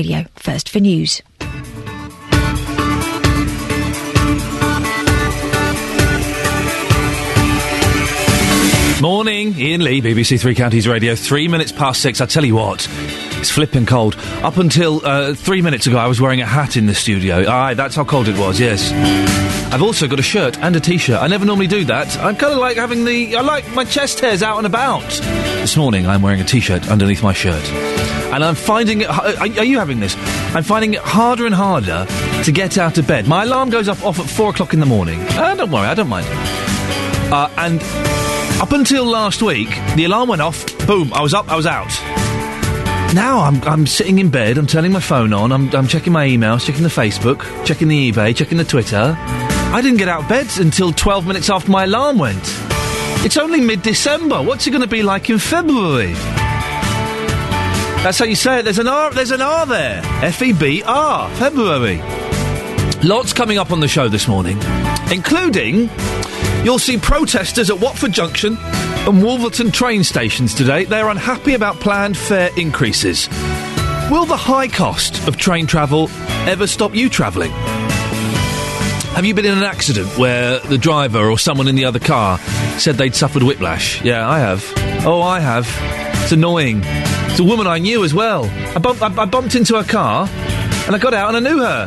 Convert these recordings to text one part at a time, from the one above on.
Radio. First for news. Morning, Iain Lee, BBC Three Counties Radio. Three minutes past six. I tell you what, it's flipping cold. Up until uh, three minutes ago, I was wearing a hat in the studio. Aye, that's how cold it was. Yes. I've also got a shirt and a t-shirt. I never normally do that. I'm kind of like having the. I like my chest hairs out and about. This morning, I'm wearing a t-shirt underneath my shirt, and I'm finding it. Are, you having this? I'm finding it harder and harder to get out of bed. My alarm goes up off at four o'clock in the morning. Uh, don't worry, I don't mind. Uh, and up until last week, the alarm went off. Boom! I was up. I was out. Now I'm, I'm sitting in bed. I'm turning my phone on. I'm, I'm checking my emails, checking the Facebook, checking the eBay, checking the Twitter. I didn't get out of bed until 12 minutes after my alarm went. It's only mid-December. What's it going to be like in February? That's how you say it. There's an R. There's an R there. F E B R. February. Lots coming up on the show this morning, including you'll see protesters at Watford Junction and Wolverton train stations today. They're unhappy about planned fare increases. Will the high cost of train travel ever stop you travelling? Have you been in an accident where the driver or someone in the other car said they'd suffered whiplash? Yeah, I have. Oh, I have. It's annoying. It's a woman I knew as well. I, bump, I, I bumped into her car and I got out and I knew her.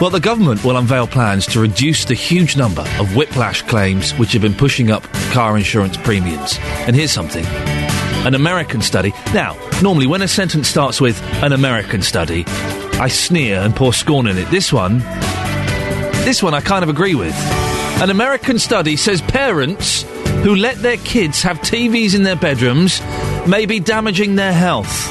Well, the government will unveil plans to reduce the huge number of whiplash claims which have been pushing up car insurance premiums. And here's something. An American study. Now, normally when a sentence starts with an American study, I sneer and pour scorn in it. This one, this one I kind of agree with. An American study says parents who let their kids have TVs in their bedrooms may be damaging their health.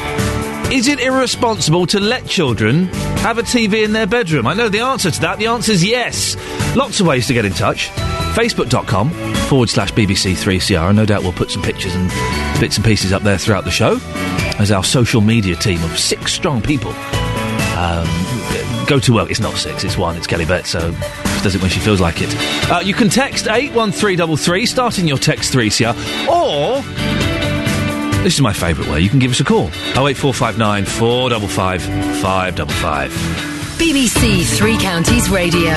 Is it irresponsible to let children have a TV in their bedroom? I know the answer to that. The answer is yes. Lots of ways to get in touch. Facebook.com forward slash BBC3CR. No doubt we'll put some pictures and bits and pieces up there throughout the show as our social media team of six strong people um, go to work. It's not six, it's one. It's Kelly Bett, so she does it when she feels like it. Uh, you can text 81333, starting your text 3CR, or this is my favourite way. You can give us a call. 08459 455 555. BBC Three Counties Radio.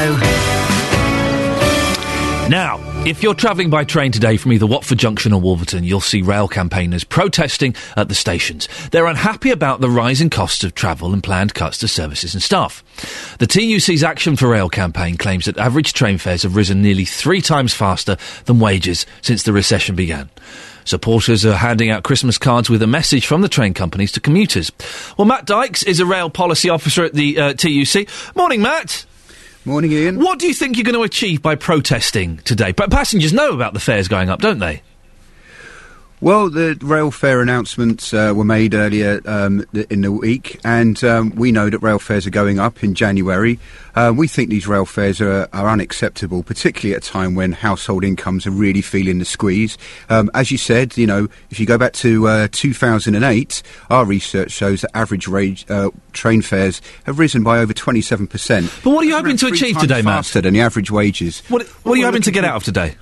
Now, if you're travelling by train today from either Watford Junction or Wolverton, you'll see rail campaigners protesting at the stations. They're unhappy about the rising costs of travel and planned cuts to services and staff. The TUC's Action for Rail campaign claims that average train fares have risen nearly three times faster than wages since the recession began. Supporters are handing out Christmas cards with a message from the train companies to commuters. Well, Matt Dykes is a rail policy officer at the uh, TUC. Morning, Matt. Morning, Iain. What do you think you're going to achieve by protesting today? But passengers know about the fares going up, don't they? Well, the rail fare announcements uh, were made earlier um, in the week, and um, we know that rail fares are going up in January. Uh, we think these rail fares are, are unacceptable, particularly at a time when household incomes are really feeling the squeeze. Um, as you said, you know, if you go back to uh, 2008, our research shows that average rage, uh, train fares have risen by over 27%. But what are you hoping to achieve today, Matt? Faster than the average wages. What, what are you hoping to get out of today?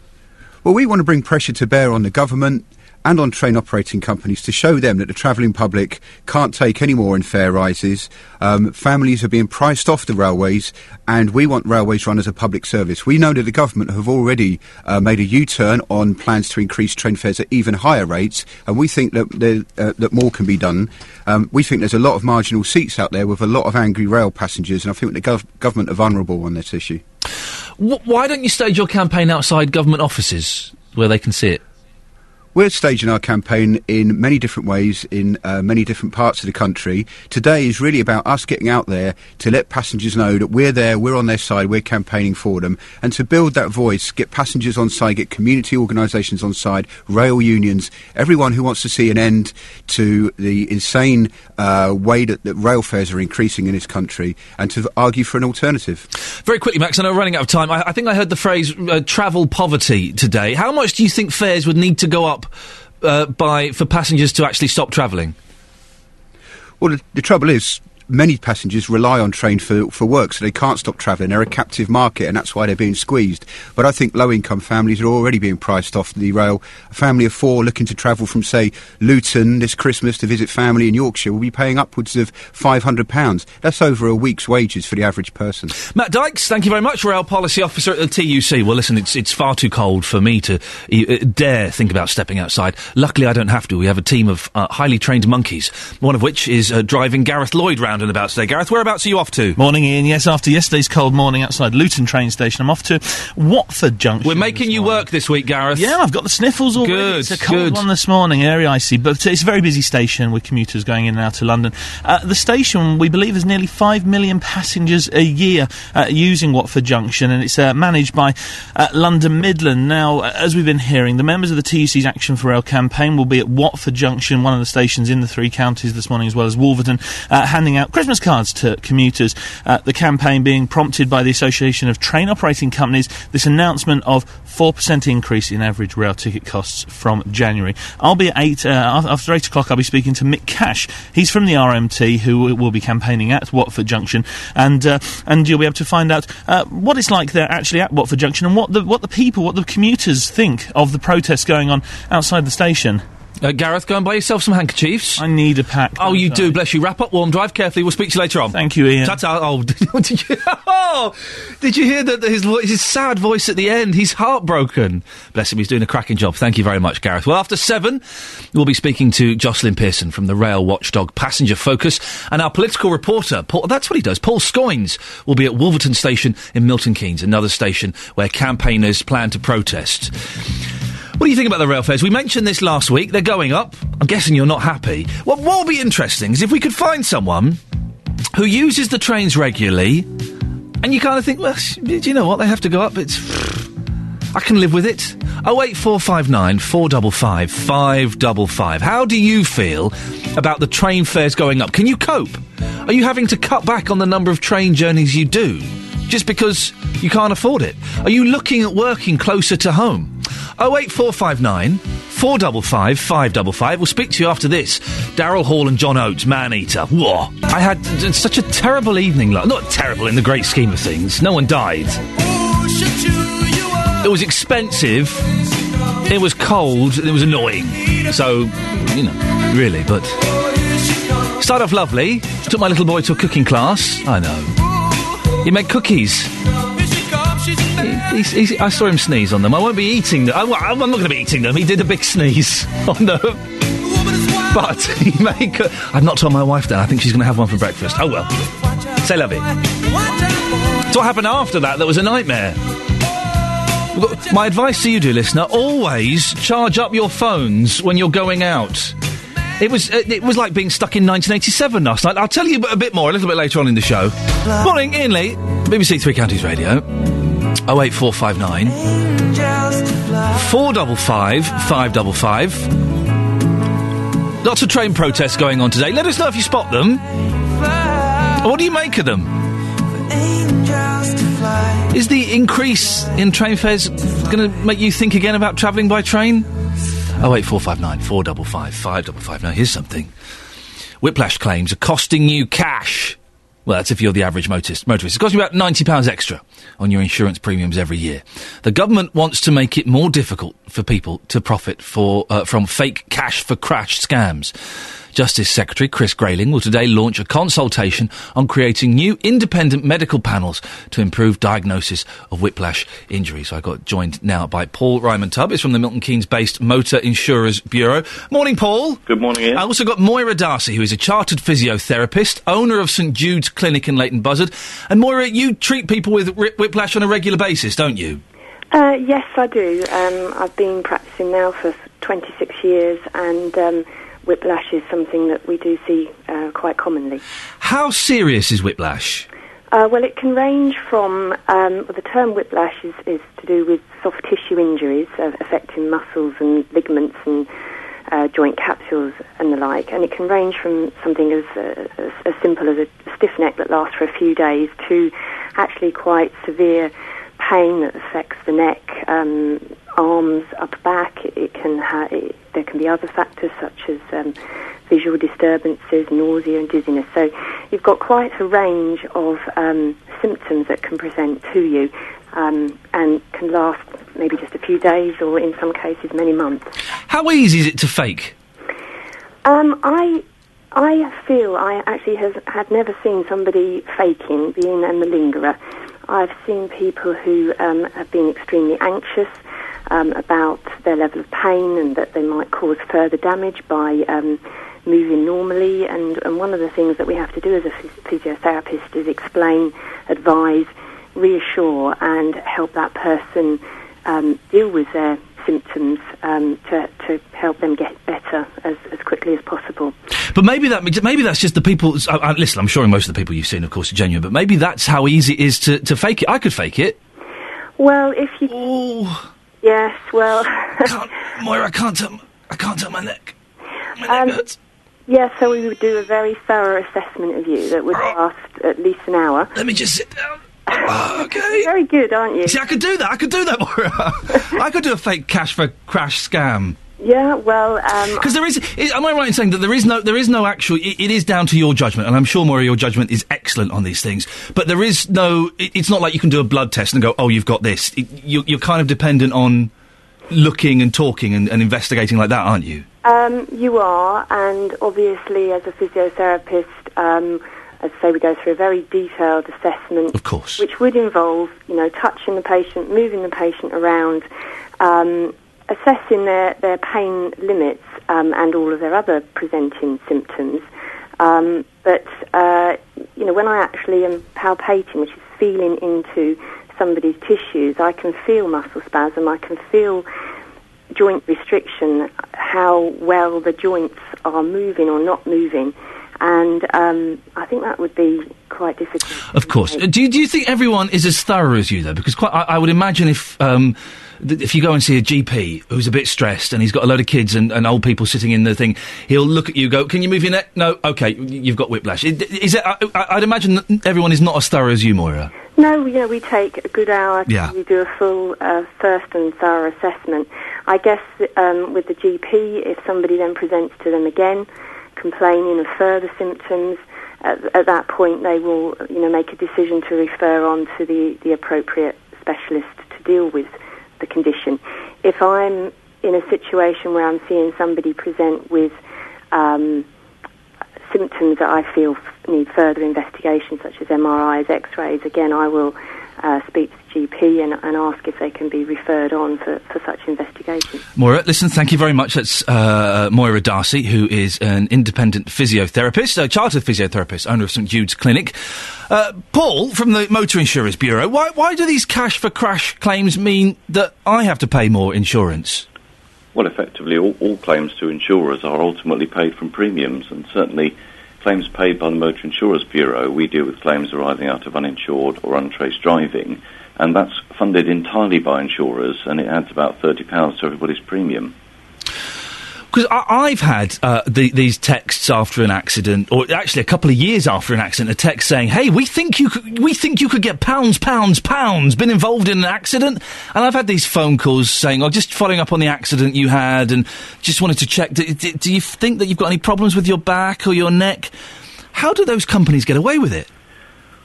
Well, we want to bring pressure to bear on the government and on train operating companies to show them that the travelling public can't take any more in fare rises. Um, families are being priced off the railways, and we want railways run as a public service. We know that the government have already uh, made a U-turn on plans to increase train fares at even higher rates, and we think that uh, that more can be done. Um, we think there's a lot of marginal seats out there with a lot of angry rail passengers, and I think the gov- government are vulnerable on this issue. Why don't you stage your campaign outside government offices where they can see it? We're staging our campaign in many different ways in uh, many different parts of the country. Today is really about us getting out there to let passengers know that we're there, we're on their side, we're campaigning for them, and to build that voice, get passengers on side, get community organisations on side, rail unions, everyone who wants to see an end to the insane uh, way that, that rail fares are increasing in this country, and to argue for an alternative. Very quickly, Max, I know we're running out of time. I, I think I heard the phrase uh, travel poverty today. How much do you think fares would need to go up uh, by for passengers to actually stop travelling? Well, the, the trouble is, many passengers rely on train for, for work, so they can't stop travelling. They're a captive market, and that's why they're being squeezed. But I think low income families are already being priced off the rail. A family of four looking to travel from, say, Luton this Christmas to visit family in Yorkshire will be paying upwards of £500. That's over a week's wages for the average person. Matt Dykes, thank you very much, Rail Policy Officer at the TUC. Well, listen, it's, it's far too cold for me to uh, dare think about stepping outside. Luckily, I don't have to. We have a team of uh, highly trained monkeys, one of which is uh, driving Gareth Lloyd round and about today. Gareth, whereabouts are you off to? Morning, Iain. Yes, after yesterday's cold morning outside Luton train station, I'm off to Watford Junction. We're making you work this week, Gareth. Yeah, I've got the sniffles already. Good, It's a cold good. one this morning, very icy, but it's a very busy station with commuters going in and out to London. Uh, the station, we believe, has nearly 5 million passengers a year uh, using Watford Junction, and it's uh, managed by uh, London Midland. Now, uh, as we've been hearing, the members of the TUC's Action for Rail campaign will be at Watford Junction, one of the stations in the three counties this morning, as well as Wolverton, uh, handing out Christmas cards to commuters. Uh, the campaign being prompted by the Association of Train Operating Companies. This announcement of 4% increase in average rail ticket costs from January. I'll be at 8, uh, after 8 o'clock, I'll be speaking to Mick Cash. He's from the RMT, who will- be campaigning at Watford Junction, and uh, and you'll be able to find out uh, what it's like there actually at Watford Junction and what the, what the people, what the commuters think of the protests going on outside the station. Uh, Gareth, go and buy yourself some handkerchiefs. I need a pack. Oh, you don't do. Bless you. Wrap up warm. Drive carefully. We'll speak to you later on. Thank you, Iain. Ta-ta. Oh, did you, oh, did you hear that his, his sad voice at the end? He's heartbroken. Bless him. He's doing a cracking job. Thank you very much, Gareth. Well, after seven, we'll be speaking to Jocelyn Pearson from the Rail Watchdog Passenger Focus, and our political reporter. Paul, that's what he does. Paul Scoins will be at Wolverton Station in Milton Keynes, another station where campaigners plan to protest. What do you think about the rail fares? We mentioned this last week. They're going up. I'm guessing you're not happy. What, would be interesting is if we could find someone who uses the trains regularly, and you kind of think, well, do you know what? They have to go up. It's. I can live with it. 08459 455 555. How do you feel about the train fares going up? Can you cope? Are you having to cut back on the number of train journeys you do just because you can't afford it? Are you looking at working closer to home? 08459 455 555. We'll speak to you after this. Daryl Hall and John Oates, Man Eater. Whoa. I had such a terrible evening. Not terrible in the great scheme of things. No one died. It was expensive. It was cold. It was annoying. So, you know, really, but. Started off lovely. Took my little boy to a cooking class. I know. He make cookies. He- I saw him sneeze on them. I won't be eating them. I, am not going to be eating them. He did a big sneeze on them. But he made. Co- I've not told my wife that. I think she's going to have one for breakfast. Oh well. Say love it. So what happened after that? That was a nightmare. My advice to you, dear listener: always charge up your phones when you're going out. It was uh, it was like being stuck in 1987 last night. I'll tell you a bit more a little bit later on in the show. Morning, Iain Lee, BBC Three Counties Radio. 08459 455 555. Lots of train protests going on today. Let us know if you spot them. What do you make of them? Is the increase in train fares going to make you think again about travelling by train? Oh wait, four five nine four double five five double five. Now here's something. Whiplash claims are costing you cash. Well, that's if you're the average motorist. motorist. It costs you about ninety pounds extra on your insurance premiums every year. The government wants to make it more difficult for people to profit for uh, from fake cash for crash scams. Justice Secretary Chris Grayling will today launch a consultation on creating new independent medical panels to improve diagnosis of whiplash injuries. So I got joined now by Paul Ryman Tubb. Is from the Milton Keynes based Motor Insurers Bureau. Morning, Paul. Good morning, Iain. I also got Moira Darcy, who is a chartered physiotherapist, owner of St Jude's Clinic in Leighton Buzzard. And Moira, you treat people with whi- whiplash on a regular basis, don't you? Uh, yes, I do. Um, I've been practicing now for 26 years, and um, whiplash is something that we do see uh, quite commonly. How serious is whiplash? Uh, well, it can range from um, well, the term whiplash is, is to do with soft tissue injuries uh, affecting muscles and ligaments and uh, joint capsules and the like, and it can range from something as, uh, as, as simple as a stiff neck that lasts for a few days to actually quite severe pain that affects the neck, um, arms, up back. It, can ha- it, there can be other factors such as um, visual disturbances, nausea, and dizziness. So you've got quite a range of um, symptoms that can present to you um, and can last maybe just a few days or in some cases many months. How easy is it to fake? Um, I I feel I actually have had never seen somebody faking being a malingerer. I've seen people who um, have been extremely anxious um, about their level of pain and that they might cause further damage by um, moving normally. And, and one of the things that we have to do as a physiotherapist is explain, advise, reassure, and help that person um, deal with their symptoms um, to, to help them get better as, as quickly as possible. But maybe that maybe that's just the people. I, I, listen, I'm sure most of the people you've seen, of course, are genuine. But maybe that's how easy it is to, to fake it. I could fake it. Well, if you Oh, yes, well, can't, Moira, I can't turn, I can't turn my neck. My neck Um, hurts. yes. So we would do a very thorough assessment of you that would last at least an hour. Let me just sit down. Oh, okay. Very good, aren't you? See, I could do that. I could do that, Moira. I could do a fake cash for crash scam. Yeah. Well, um, Because there is, i am I right in saying that there is no, there is no actual, it, it is down to your judgment, and I'm sure, Moira, your judgment is excellent on these things. But there is no, it, it's not like you can do a blood test and go, oh, you've got this. It, you, you're kind of dependent on looking and talking and, and investigating like that, aren't you? Um, you are, and obviously, as a physiotherapist, um, as I say, we go through a very detailed assessment, Of course. which would involve, you know, touching the patient, moving the patient around, um, assessing their, their pain limits um, and all of their other presenting symptoms. Um, but, uh, you know, when I actually am palpating, which is feeling into somebody's tissues, I can feel muscle spasm, I can feel joint restriction, how well the joints are moving or not moving. And um, I think that would be quite difficult. Of course. Do you, do you think everyone is as thorough as you, though? Because quite, I, I would imagine if um, th- if you go and see a GP who's a bit stressed and he's got a load of kids and, and old people sitting in the thing, he'll look at you, go, "Can you move your neck?" No, okay, you've got whiplash. Is it? I, I'd imagine that everyone is not as thorough as you, Moira. No, know, we take a good hour Yeah. to do a full uh, first and thorough assessment. I guess um, with the GP, if somebody then presents to them again, complaining of further symptoms, at, at that point they will, you know, make a decision to refer on to the, the appropriate specialist to deal with the condition. If I'm in a situation where I'm seeing somebody present with um, symptoms that I feel need further investigation, such as MRIs, X-rays, again, I will uh, speak GP and, and ask if they can be referred on for, for such investigation. Moira, listen, thank you very much. That's uh, Moira Darcy, who is an independent physiotherapist, a chartered physiotherapist, owner of St Jude's Clinic. Uh, Paul, from the Motor Insurers Bureau, why, why do these cash for crash claims mean that I have to pay more insurance? Well, effectively, all, all claims to insurers are ultimately paid from premiums, and certainly claims paid by the Motor Insurers Bureau, we deal with claims arising out of uninsured or untraced driving, and that's funded entirely by insurers, and it adds about £30 to everybody's premium. Because I've had uh, the, these texts after an accident, or actually a couple of years after an accident, a text saying, "Hey, we think you could, we think you could get pounds, pounds, pounds. Been involved in an accident." And I've had these phone calls saying, "Oh, just following up on the accident you had, and just wanted to check. Do, do, do you think that you've got any problems with your back or your neck?" How do those companies get away with it?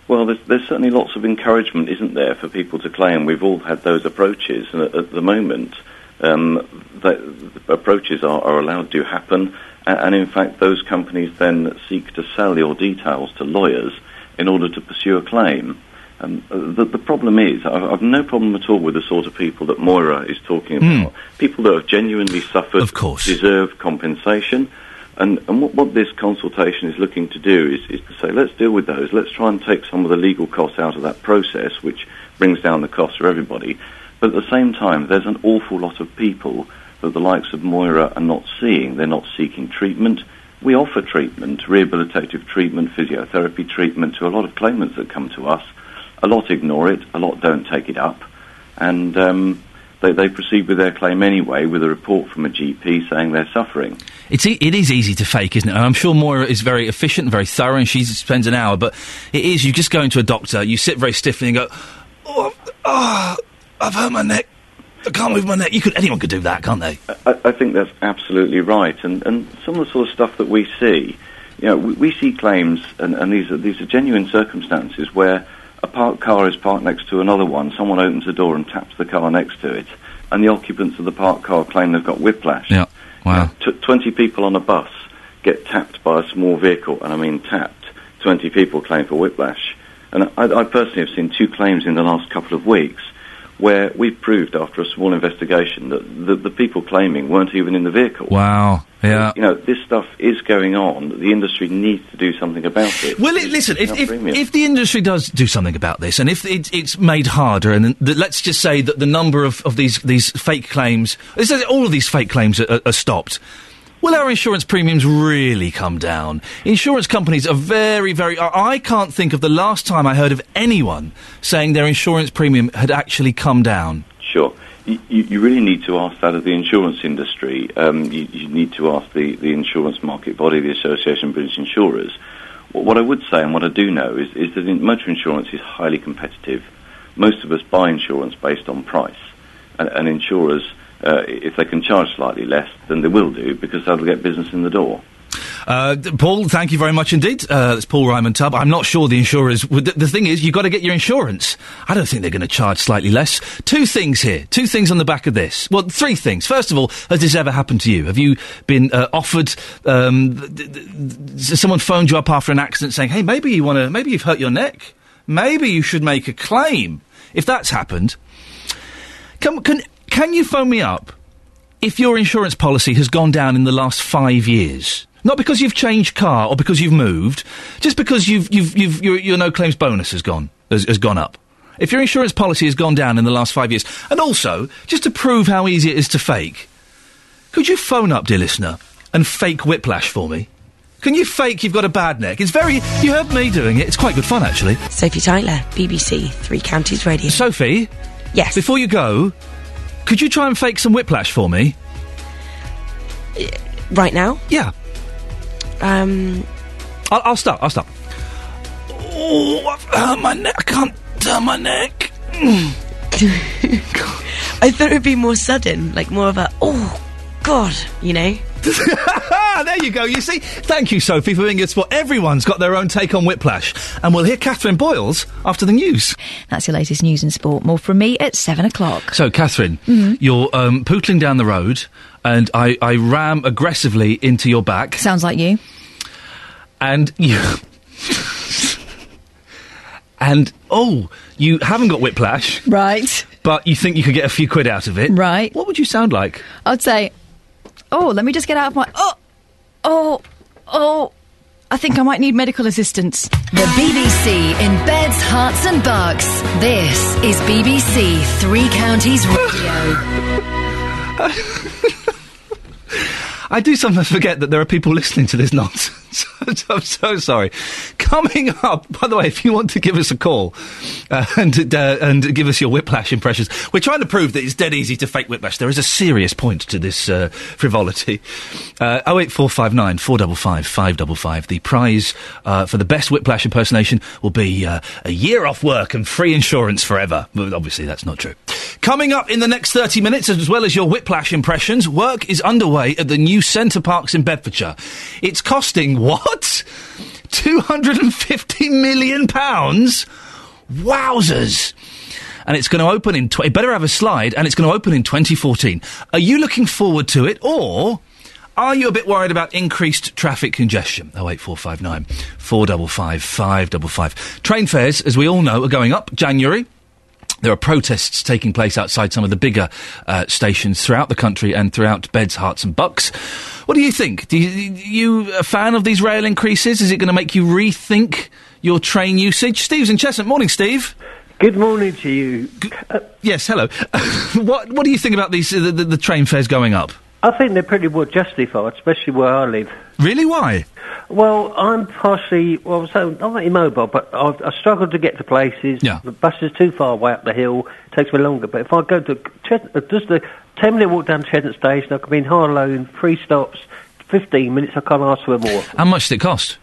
Well, there's, there's certainly lots of encouragement, isn't there, for people to claim. We've all had those approaches, and at, at the moment, um, the, the approaches are, are allowed to happen, and, and in fact, those companies then seek to sell your details to lawyers in order to pursue a claim. Um, the, the problem is, I've, I've no problem at all with the sort of people that Moira is talking about. People that have genuinely suffered Of course. deserve compensation. And, and what, what this consultation is looking to do is, is to say, let's deal with those. Let's try and take some of the legal costs out of that process, which brings down the cost for everybody. But at the same time, there's an awful lot of people that the likes of Moira are not seeing. They're not seeking treatment. We offer treatment, rehabilitative treatment, physiotherapy treatment to a lot of claimants that come to us. A lot ignore it, a lot don't take it up, and um, they, they proceed with their claim anyway with a report from a GP saying they're suffering. It's e- it is easy to fake, isn't it? And I'm sure Moira is very efficient and very thorough, and she spends an hour. But it is you just go into a doctor, you sit very stiffly and go, "Oh, I've, oh, I've hurt my neck. I can't move my neck." You could anyone could do that, can't they? I, I think that's absolutely right, and, and some of the sort of stuff that we see you know, we, we see claims, and, and these are these are genuine circumstances where a parked car is parked next to another one. Someone opens the door and taps the car next to it, and the occupants of the parked car claim they've got whiplash. Yeah. Wow. T- Twenty people on a bus get tapped by a small vehicle, and I mean tapped. Twenty people claim for whiplash, and I, I personally have seen two claims in the last couple of weeks where we've proved after a small investigation that the, the people claiming weren't even in the vehicle. Wow. Yeah. You know, this stuff is going on. The industry needs to do something about it. Well, it, listen, if, if, if the industry does do something about this, and if it, it's made harder, and the, let's just say that the number of, of these, these fake claims, all of these fake claims are, are, stopped, will our insurance premiums really come down? Insurance companies are very, very. I can't think of the last time I heard of anyone saying their insurance premium had actually come down. Sure. You, you really need to ask that of the insurance industry. Um, you, you need to ask the, the insurance market body, the Association of British Insurers. What, I would say and what I do know is, is that motor insurance is highly competitive. Most of us buy insurance based on price. And, and insurers, uh, if they can charge slightly less, then they will do because that'll get business in the door. Uh, Paul, thank you very much indeed. Uh, that's Paul Ryman Tubb. I'm not sure the insurers. Would, the, the thing is, you've got to get your insurance. I don't think they're going to charge slightly less. Two things here. Two things on the back of this. Well, three things. First of all, has this ever happened to you? Have you been uh, offered? Um, th- th- th- someone phoned you up after an accident saying, "Hey, maybe you want to. Maybe you've hurt your neck. Maybe you should make a claim." If that's happened, can can can you phone me up if your insurance policy has gone down in the last five years? Not because you've changed car or because you've moved, just because you've, you've, you've, your, your no claims bonus has gone, has, has gone up. If your insurance policy has gone down in the last five years, and also, just to prove how easy it is to fake, could you phone up, dear listener, and fake whiplash for me? Can you fake you've got a bad neck? It's very. You heard me doing it. It's quite good fun, actually. Sophie Tyler, BBC Three Counties Radio. Sophie? Yes. Before you go, could you try and fake some whiplash for me? Right now? Yeah. Um. I'll, I'll start. I'll start. Oh, I've hurt my neck. I can't turn my neck. I thought it would be more sudden, like more of a, oh, God, you know? there you go. You see, thank you, Sophie, for being a sport. Everyone's got their own take on whiplash, and we'll hear Catherine Boyles after the news. That's your latest news and sport. More from me at seven o'clock. So, Catherine, you're um, pootling down the road, and I, I ram aggressively into your back, Sounds like you. and you. and oh, you haven't got whiplash, Right. but you think you could get a few quid out of it. Right. What would you sound like? I'd say, oh, let me just get out of my. Oh, oh, oh. I think I might need medical assistance. The BBC in beds, Herts, and bucks. This is BBC Three Counties Radio. I do sometimes forget that there are people listening to this nonsense. I'm so sorry. Coming up, by the way, if you want to give us a call uh, and uh, and give us your whiplash impressions, we're trying to prove that it's dead easy to fake whiplash. There is a serious point to this uh, frivolity. Uh, 08459 455 555. The prize uh, for the best whiplash impersonation will be uh, a year off work and free insurance forever. Obviously, that's not true. Coming up in the next 30 minutes, as well as your whiplash impressions, work is underway at the new Center Parcs in Bedfordshire. It's costing what? 250 million pounds? Wowzers! And it's going to open in. Tw- it better have a slide, and it's going to open in 2014. Are you looking forward to it, or are you a bit worried about increased traffic congestion? Oh eight four five nine four double five five double five. Train fares, as we all know, are going up January. There are protests taking place outside some of the bigger uh, stations throughout the country and throughout Beds, Herts and Bucks. What do you think? Do you, you a fan of these rail increases? Is it going to make you rethink your train usage? Steve's in Cheshunt. Morning, Steve. Good morning to you. Uh, Yes, hello. what What do you think about these uh, the, the, the train fares going up? I think they're pretty well justified, especially where I live. Really? Why? Well, I'm partially, well, so I'm not immobile, but I, I struggle to get to places. Yeah. The bus is too far away up the hill, takes me longer. But if I go to Ched- uh, just a 10 minute walk down to Cheshunt Station, I can be in Harlow in three stops, 15 minutes, I can't ask for more. How much does it cost?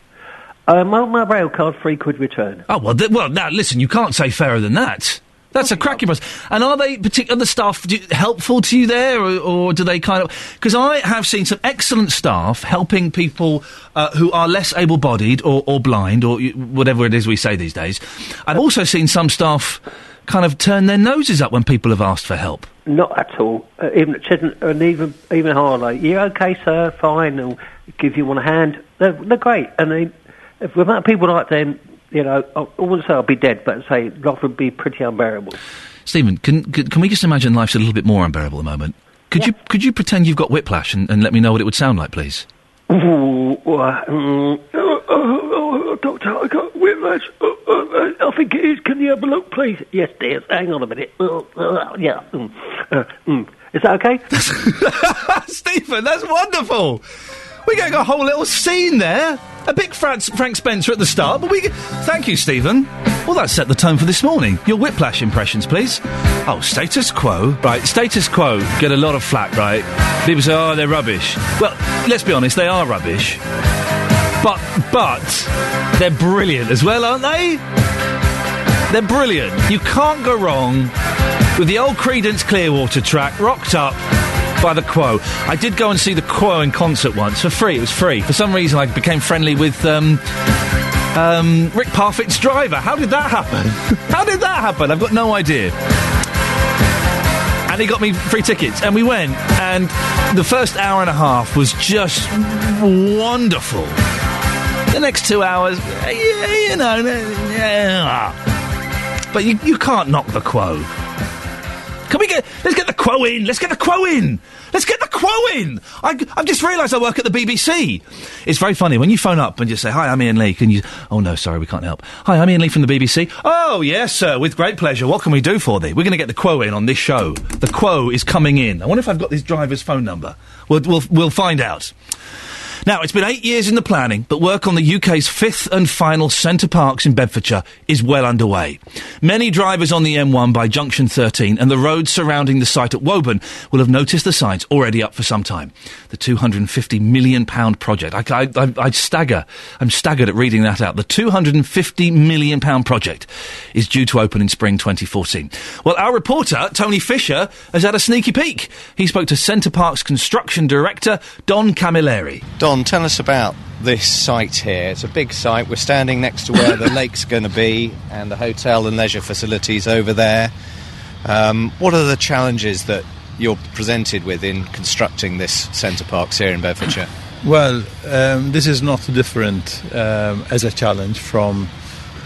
Uh, my, my rail card, three quid return. Oh well, th- well. Now listen, you can't say fairer than that. That's a cracking process. And are they particular the staff do, helpful to you there, or, or do they kind of? Because I have seen some excellent staff helping people uh, who are less able-bodied or, or blind or whatever it is we say these days. I've also seen some staff kind of turn their noses up when people have asked for help. Not at all. Uh, even at Chedden, and even even Harlow. Yeah, okay, sir, fine. They'll give you one hand. They're, they're great. And they, if the amount of people like them, you know, I I wouldn't say I'll be dead, but say life would be pretty unbearable. Stephen, can, can can we just imagine life's a little bit more unbearable at the moment? Could you could you pretend you've got whiplash and, and let me know what it would sound like, please? Ooh, uh, mm, oh, oh, oh, doctor, I got whiplash. Oh, oh, I think it is. Can you have a look, please? Yes, dear. Hang on a minute. Oh, uh, yeah. Mm, uh, mm. Is that okay? Stephen, that's wonderful. We're getting a whole little scene there. A big Frank, Frank Spencer at the start, but we. Thank you, Stephen. Well, that set the tone for this morning. Your whiplash impressions, please. Oh, status quo. Right, status quo get a lot of flack, right? People say, oh, they're rubbish. Well, let's be honest, they are rubbish. But, but, they're brilliant as well, aren't they? They're brilliant. You can't go wrong with the old Creedence Clearwater track rocked up by the Quo. I did go and see the Quo in concert once for free. It was free. For some reason, I became friendly with um, um, Rick Parfitt's driver. How did that happen? How did that happen? I've got no idea. And he got me free tickets, and we went. And the first hour and a half was just wonderful. The next two hours, eh, you know, yeah. but you, you can't knock the Quo. Can we get? Let's get the quo in. Let's get the quo in. Let's get the quo in. I, I've just realised I work at the BBC. It's very funny when you phone up and just say, "Hi, I'm Iain Lee." Can you? Oh no, sorry, we can't help. Hi, I'm Iain Lee from the BBC. Oh yes, sir, with great pleasure. What can we do for thee? We're going to get the quo in on this show. The quo is coming in. I wonder if I've got this driver's phone number. We'll we'll, we'll find out. Now, it's been eight years in the planning, but work on the UK's fifth and final Center Parcs in Bedfordshire is well underway. Many drivers on the M1 by Junction 13 and the roads surrounding the site at Woburn will have noticed the signs already up for some time. The £250 million project. I, I, I, I stagger. I'm staggered at reading that out. The £250 million project is due to open in spring 2014. Well, our reporter, Tony Fisher, has had a sneaky peek. He spoke to Center Parcs construction director, Don Camilleri. Don, tell us about this site here. It's a big site. We're standing next to where the lake's going to be and the hotel and leisure facilities over there. Um, what are the challenges that you're presented with in constructing this Center Parcs here in Bedfordshire? Well, um, this is not different um, as a challenge from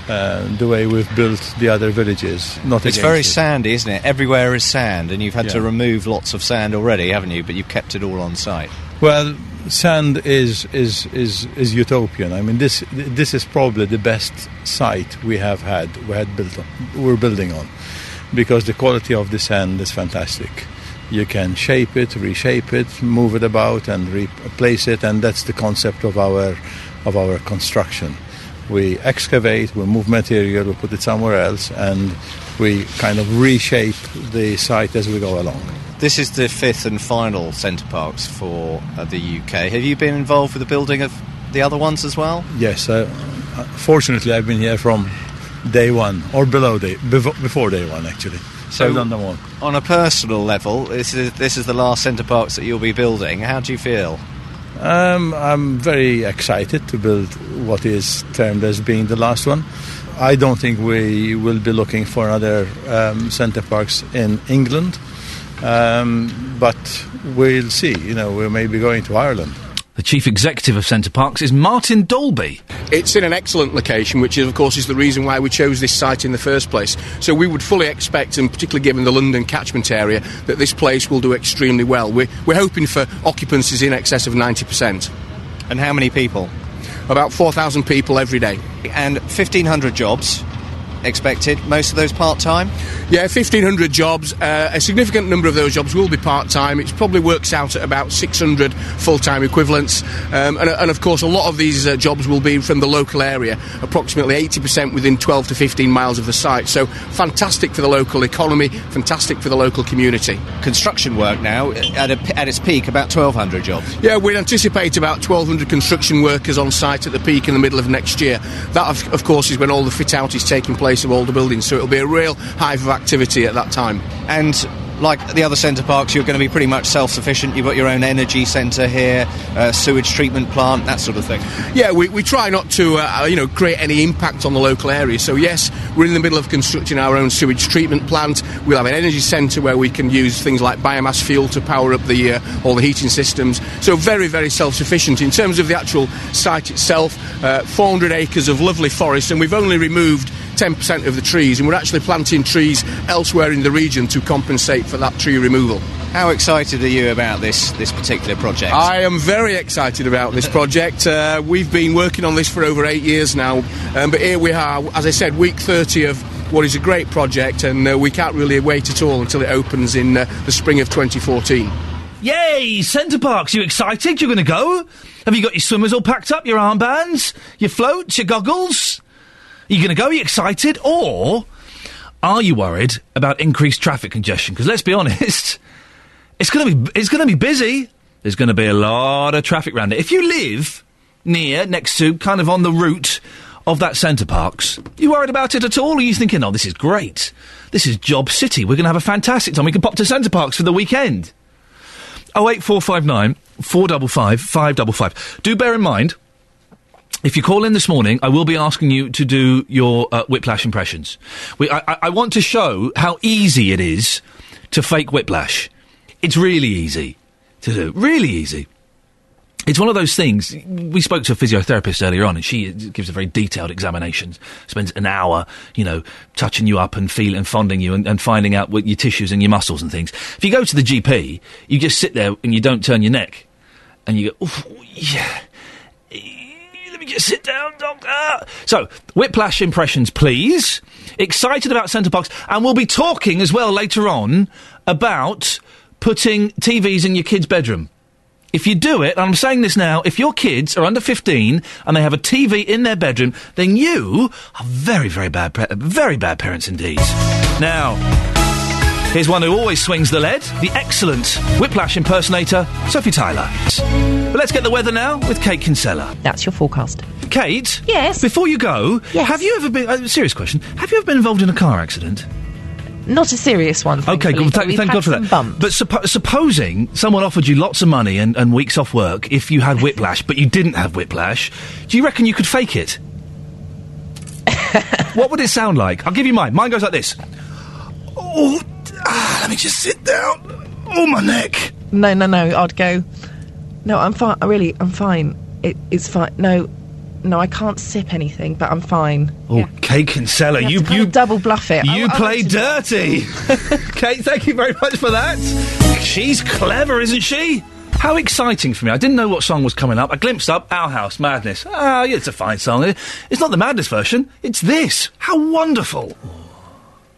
uh, the way we've built the other villages. Not It's very it. sandy, isn't it? Everywhere is sand, and you've had to remove lots of sand already, haven't you? But you've kept it all on site. Well, sand is is is is utopian. I mean, this this is probably the best site we have had. We had built on, we're building on, because the quality of the sand is fantastic. You can shape it, reshape it, move it about, and replace it, and that's the concept of our of our construction. We excavate, we move material, we put it somewhere else, and we kind of reshape the site as we go along. This is the fifth and final Center Parcs for uh, the UK. Have you been involved with the building of the other ones as well? Yes, uh, uh, fortunately, I've been here from day one or below day before, before day one actually. So I've done them all. On a personal level, this is this is the last Center Parcs that you'll be building. How do you feel? Um, I'm very excited to build what is termed as being the last one. I don't think we will be looking for another um, Center Parcs in England, um, but we'll see. You know, we may be going to Ireland. The chief executive of Center Parcs is Martin Dalby. It's in an excellent location, which is, of course is the reason why we chose this site in the first place. So we would fully expect, and particularly given the London catchment area, that this place will do extremely well. We're, we're hoping for occupancies in excess of 90%. And how many people? About 4,000 people every day. And 1,500 jobs expected. Most of those part time. Yeah, 1,500 jobs. Uh, a significant number of those jobs will be part time. It probably works out at about 600 full time equivalents. Um, and, and of course, a lot of these uh, jobs will be from the local area, approximately 80% within 12 to 15 miles of the site. So, fantastic for the local economy, fantastic for the local community. Construction work now at, a, at its peak about 1,200 jobs. Yeah, we anticipate about 1,200 construction workers on site at the peak in the middle of next year. That, of, of course, is when all the fit out is taking place face of all the buildings. So it'll be a real hive of activity at that time. And like the other centre parks, you're going to be pretty much self-sufficient. You've got your own energy centre here, uh, sewage treatment plant, that sort of thing. Yeah, we, we try not to, uh, you know, create any impact on the local area. So yes, we're in the middle of constructing our own sewage treatment plant. We'll have an energy centre where we can use things like biomass fuel to power up the uh, all the heating systems. So very, very self-sufficient in terms of the actual site itself. Uh, 400 acres of lovely forest, and we've only removed 10% of the trees, and we're actually planting trees elsewhere in the region to compensate for that tree removal. How excited are you about this this particular project? I am very excited about this project. Uh, we've been working on this for over eight years now, um, but here we are, as I said, week 30 of what is a great project, and uh, we can't really wait at all until it opens in uh, the spring of 2014. Yay! Center Parcs, you excited? You're going to go? Have you got your swimmers all packed up, your armbands, your floats, your goggles? Are you going to go? Are you excited? Or are you worried about increased traffic congestion? Because let's be honest, it's going to be it's going to be busy. There's going to be a lot of traffic around it. If you live near, next to, kind of on the route of that Center Parcs, you worried about it at all? Are you thinking, oh, this is great. This is Job City. We're going to have a fantastic time. We can pop to Center Parcs for the weekend. 08459 455 555. Do bear in mind, if you call in this morning, I will be asking you to do your uh, whiplash impressions. We, I, I- want to show how easy it is to fake whiplash. It's really easy to do. Really easy. It's one of those things. We spoke to a physiotherapist earlier on, and she gives a very detailed examination. Spends an hour, you know, touching you up and feeling and fondling you and, and finding out what your tissues and your muscles and things. If you go to the GP, you just sit there and you don't turn your neck, and you go, yeah. Just sit down, doctor. Ah. So, whiplash impressions, please. Excited about Center Parcs, and we'll be talking as well later on about putting TVs in your kid's bedroom. If you do it, and I'm saying this now, if your kids are under 15 and they have a TV in their bedroom, then you are very, very bad, pa- very bad parents indeed. Now, here's one who always swings the lead, the excellent whiplash impersonator, Sophie Tyler. But let's get the weather now with Kate Kinsella. That's your forecast. Kate? Yes? Before you go, have you ever been, uh, serious question, have you ever been involved in a car accident? Not a serious one. Okay, good. Thank, thank God for that. bumps. But suppo- supposing someone offered you lots of money and, and weeks off work if you had whiplash, but you didn't have whiplash, do you reckon you could fake it? what would it sound like? I'll give you mine. Mine goes like this. Oh, ah, let me just sit down. Oh, my neck. No, no, no. I'd go. No, I'm fine. I really, I'm fine. It, it's fine. No, no, I can't sip anything, but I'm fine. Oh, Kate Kinsella, You, you have to kind you double bluff it. You I- play dirty. Kate, thank you very much for that. She's clever, isn't she? How exciting for me. I didn't know what song was coming up. I glimpsed up Our House, Madness. Ah, yeah, it's a fine song. It's not the Madness version, it's this. How wonderful.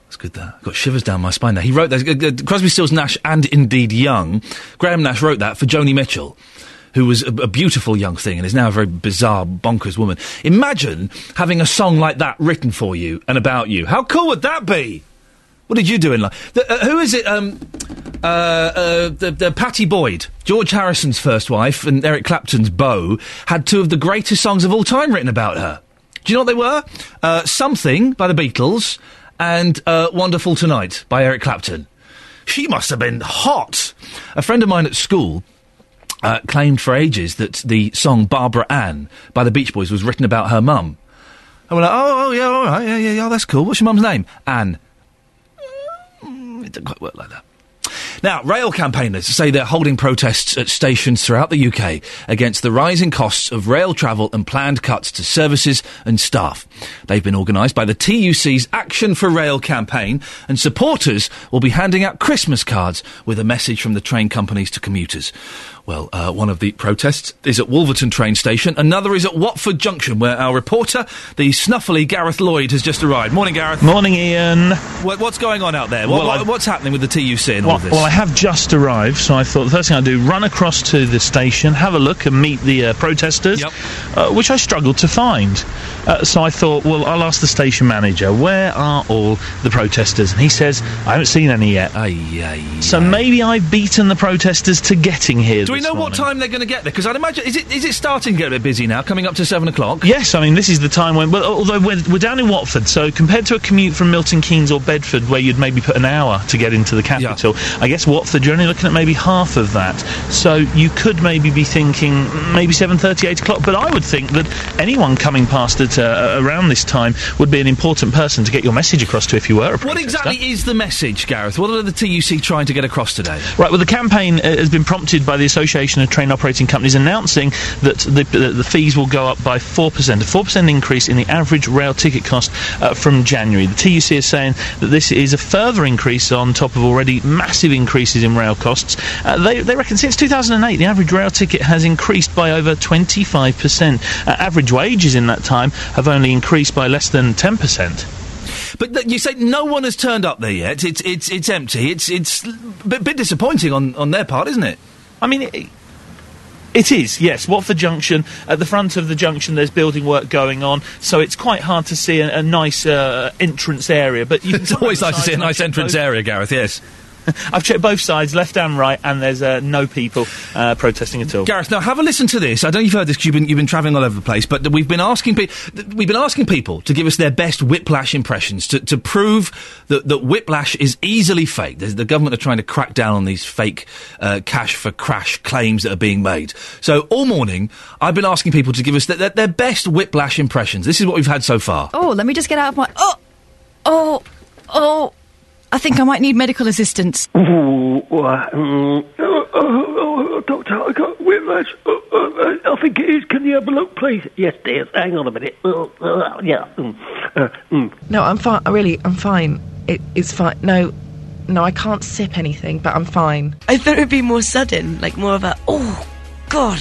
That's good, that. Got shivers down my spine there. He wrote that. uh, uh, Crosby, Stills, Nash, and indeed Young. Graham Nash wrote that for Joni Mitchell who was a, a beautiful young thing and is now a very bizarre, bonkers woman. Imagine having a song like that written for you and about you. How cool would that be? What did you do in life? The, uh, who is it? Um, uh, uh, the, the Pattie Boyd, George Harrison's first wife, and Eric Clapton's beau, had two of the greatest songs of all time written about her. Do you know what they were? Uh, Something by the Beatles and uh, Wonderful Tonight by Eric Clapton. She must have been hot. A friend of mine at school uh, claimed for ages that the song Barbara Ann by the Beach Boys was written about her mum. And we're like, oh, oh, yeah, all right, yeah, yeah, yeah, that's cool. What's your mum's name? Anne. Mm, It didn't quite work like that. Now, rail campaigners say they're holding protests at stations throughout the UK against the rising costs of rail travel and planned cuts to services and staff. They've been organised by the TUC's Action for Rail campaign, and supporters will be handing out Christmas cards with a message from the train companies to commuters. Well, uh, one of the protests is at Wolverton train station, another is at Watford Junction, where our reporter, the snuffly Gareth Lloyd, has just arrived. Morning, Gareth. Morning, Iain. What, what's going on out there? What, Well, what- what's happening with the TUC and all Well, of this? well, I have just arrived, so I thought the first thing I'd do run across to the station, have a look, and meet the uh, protesters, uh, which I struggled to find. Uh, so I thought, well, I'll ask the station manager, where are all the protesters? And he says, I haven't seen any yet. So maybe I've beaten the protesters to getting here. Do we know what time they're going to get there? Because I'd imagine is it is it starting to get a bit busy now? Coming up to seven o'clock. Yes, I mean this is the time when. Well, although we're, we're down in Watford, so compared to a commute from Milton Keynes or Bedford, where you'd maybe put an hour to get into the capital, I guess Watford you're only looking at maybe half of that. So you could maybe be thinking maybe seven thirty, eight o'clock. But I would think that anyone coming past at uh, around this time would be an important person to get your message across to if you were a What exactly is the message, Gareth? What are the TUC trying to get across today? Right, well, the campaign uh, has been prompted by the Association of Train Operating Companies announcing that the, the, the fees will go up by 4%, a 4% increase in the average rail ticket cost uh, from January. The TUC is saying that this is a further increase on top of already massive increases in rail costs. Uh, they, they reckon since 2008, the average rail ticket has increased by over 25%. Uh, average wages in that time have only increased by less than 10%. But you say no one has turned up there yet. It's it's it's empty. It's it's a bit, bit disappointing on, on their part, isn't it? I mean, it, it is, yes. Watford Junction, at the front of the junction, there's building work going on, so it's quite hard to see a, a nice uh, entrance area. But you It's always nice to see a nice entrance area, Gareth. Yes. I've checked both sides, left and right, and there's uh, no people uh, protesting at all. Gareth, now have a listen to this. I don't know if you've heard this 'cause you've been you've been travelling all over the place, but we've been asking pe- we've been asking people to give us their best whiplash impressions to, to prove that, that whiplash is easily fake. There's, the government are trying to crack down on these fake uh, cash for crash claims that are being made. So all morning, I've been asking people to give us their, their, their best whiplash impressions. This is what we've had so far. Oh, let me just get out of my. Oh! Oh! Oh! I think I might need medical assistance. Ooh, uh, mm, oh, oh, oh, doctor, I got whiplash. Oh, oh, uh, I think it is. Can you have a look, please? Yes, dear. Hang on a minute. Uh, yeah. Mm, uh, mm. No, I'm fine. Really, I'm fine. It, it's fine. No, no, I can't sip anything, but I'm fine. I thought it would be more sudden, like more of a oh god.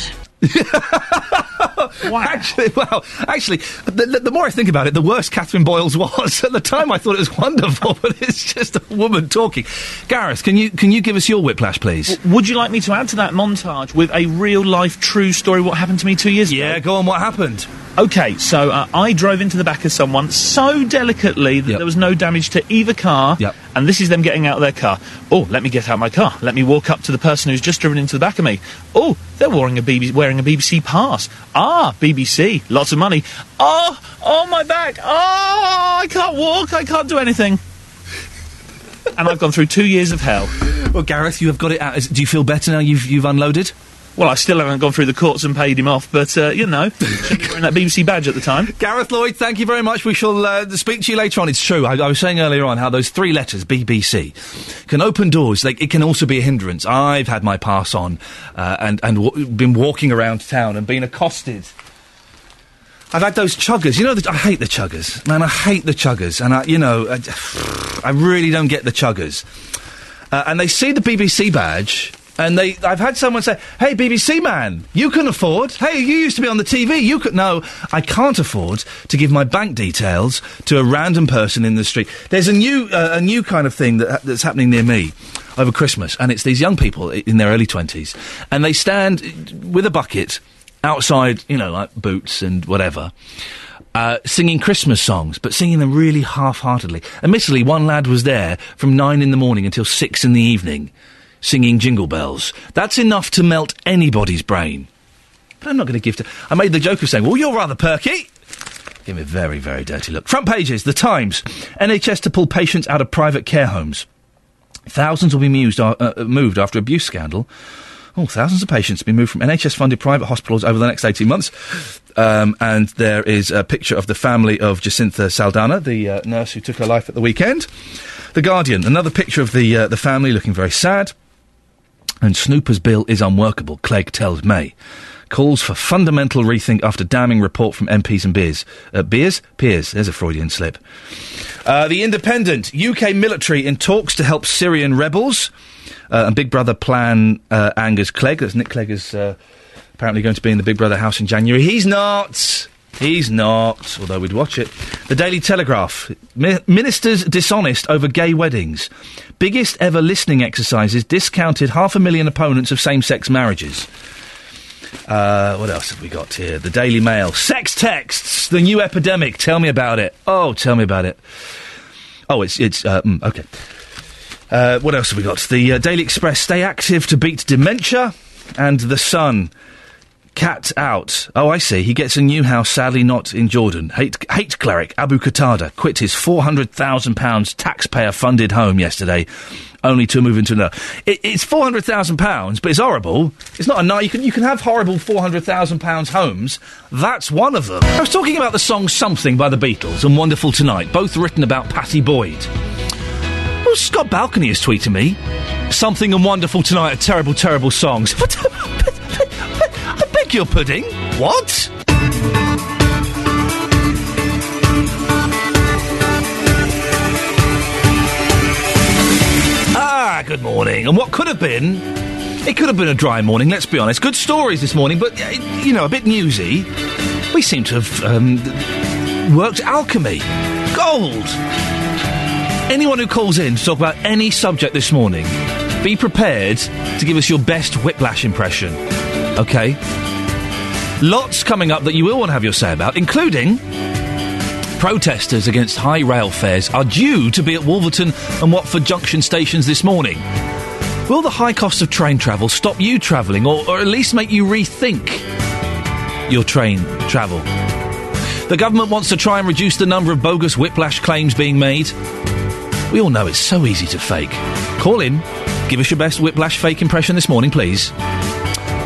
Actually, well, actually, the, the, more I think about it, the worse Catherine Boyles was. At the time, I thought it was wonderful, but it's just a woman talking. Gareth, can you can you give us your whiplash, please? Would you like me to add to that montage with a real life true story? What happened to me two years ago? Yeah, go on. What happened? Okay, so uh, I drove into the back of someone so delicately that there was no damage to either car, Yep. and this is them getting out of their car. Oh, let me get out of my car. Let me walk up to the person who's just driven into the back of me. Oh, they're wearing a BBC, wearing a BBC pass. Ah, BBC, lots of money. Oh, oh my back. Oh, I can't walk. I can't do anything. and I've gone through two years of hell. Well, Gareth, you have got it out. Do you feel better now? You've you've unloaded. Well, I still haven't gone through the courts and paid him off, but uh, you know, wearing that BBC badge at the time. Gareth Lloyd, thank you very much. We shall uh, speak to you later on. It's true. I, I was saying earlier on how those three letters, BBC, can open doors. Like it can also be a hindrance. I've had my pass on uh, and and w- been walking around town and been accosted. I've had those chuggers. You know, the, I hate the chuggers, man. I hate the chuggers, and I, you know, I, I really don't get the chuggers. Uh, and they see the BBC badge, and they. I've had someone say, "Hey, BBC man, you can afford. Hey, you used to be on the TV. You could no, I can't afford to give my bank details to a random person in the street." There's a new uh, a new kind of thing that, that's happening near me over Christmas, and it's these young people in their early twenties, and they stand with a bucket outside, you know, like boots and whatever. Uh, singing Christmas songs, but singing them really half-heartedly. Admittedly, one lad was there from nine in the morning until six in the evening, singing Jingle Bells. That's enough to melt anybody's brain. But I'm not going to give to. I made the joke of saying, "Well, you're rather perky." Give me a very, very dirty look. Front pages, The Times. NHS to pull patients out of private care homes. Thousands will be mused, uh, uh, moved after abuse scandal. Oh, thousands of patients will be moved from NHS-funded private hospitals over the next 18 months. Um, and there is a picture of the family of Jacintha Saldanha, the uh, nurse who took her life at the weekend. The Guardian, another picture of the uh, the family looking very sad. And Snooper's bill is unworkable, Clegg tells May. Calls for fundamental rethink after damning report from MPs and beers. Uh, beers? Peers. There's a Freudian slip. Uh, the Independent. UK military in talks to help Syrian rebels. Uh, and Big Brother plan uh, angers Clegg. That's Nick Clegg is uh, apparently going to be in the Big Brother house in January. He's not. He's not, although we'd watch it. The Daily Telegraph. Mi- ministers dishonest over gay weddings. Biggest ever listening exercises discounted half a million opponents of same sex marriages. Uh, what else have we got here? The Daily Mail. Sex texts, the new epidemic. Tell me about it. Oh, tell me about it. Oh, it's it's uh, mm, okay. Uh, what else have we got? The uh, Daily Express. Stay active to beat dementia. and the Sun. Cat out. Oh, I see. He gets a new house, sadly not in Jordan. Hate, hate cleric Abu Qatada quit his £400,000 taxpayer funded home yesterday, only to move into another. It, it's £400,000, but it's horrible. It's not a night. You can, you can have horrible £400,000 homes. That's one of them. I was talking about the song Something by the Beatles and Wonderful Tonight, both written about Pattie Boyd. Well, Scott Balcony is tweeting me. Something and Wonderful Tonight are terrible, terrible songs. Beg your pudding. What? Ah, good morning. And what could have been? It could have been a dry morning, let's be honest. Good stories this morning, but, uh, you know, a bit newsy. We seem to have um, worked alchemy. Gold! Anyone who calls in to talk about any subject this morning, be prepared to give us your best whiplash impression. Okay? Lots coming up that you will want to have your say about, including protesters against high rail fares are due to be at Wolverton and Watford junction stations this morning. Will the high cost of train travel stop you travelling or, or at least make you rethink your train travel? The government wants to try and reduce the number of bogus whiplash claims being made. We all know it's so easy to fake. Call in, give us your best whiplash fake impression this morning, please.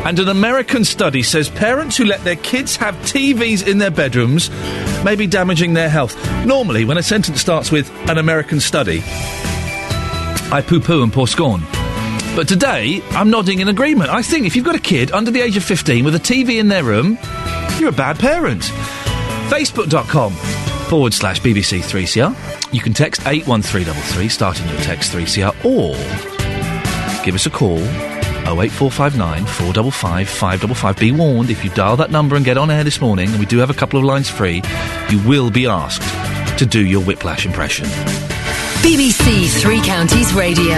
And an American study says parents who let their kids have TVs in their bedrooms may be damaging their health. Normally, when a sentence starts with an American study, I poo poo and pour scorn. But today, I'm nodding in agreement. I think if you've got a kid under the age of 15 with a TV in their room, you're a bad parent. Facebook.com forward slash BBC 3CR. You can text 81333, starting your text 3CR, or give us a call 08459 455 555. Be warned, if you dial that number and get on air this morning, and we do have a couple of lines free, you will be asked to do your whiplash impression. BBC Three Counties Radio.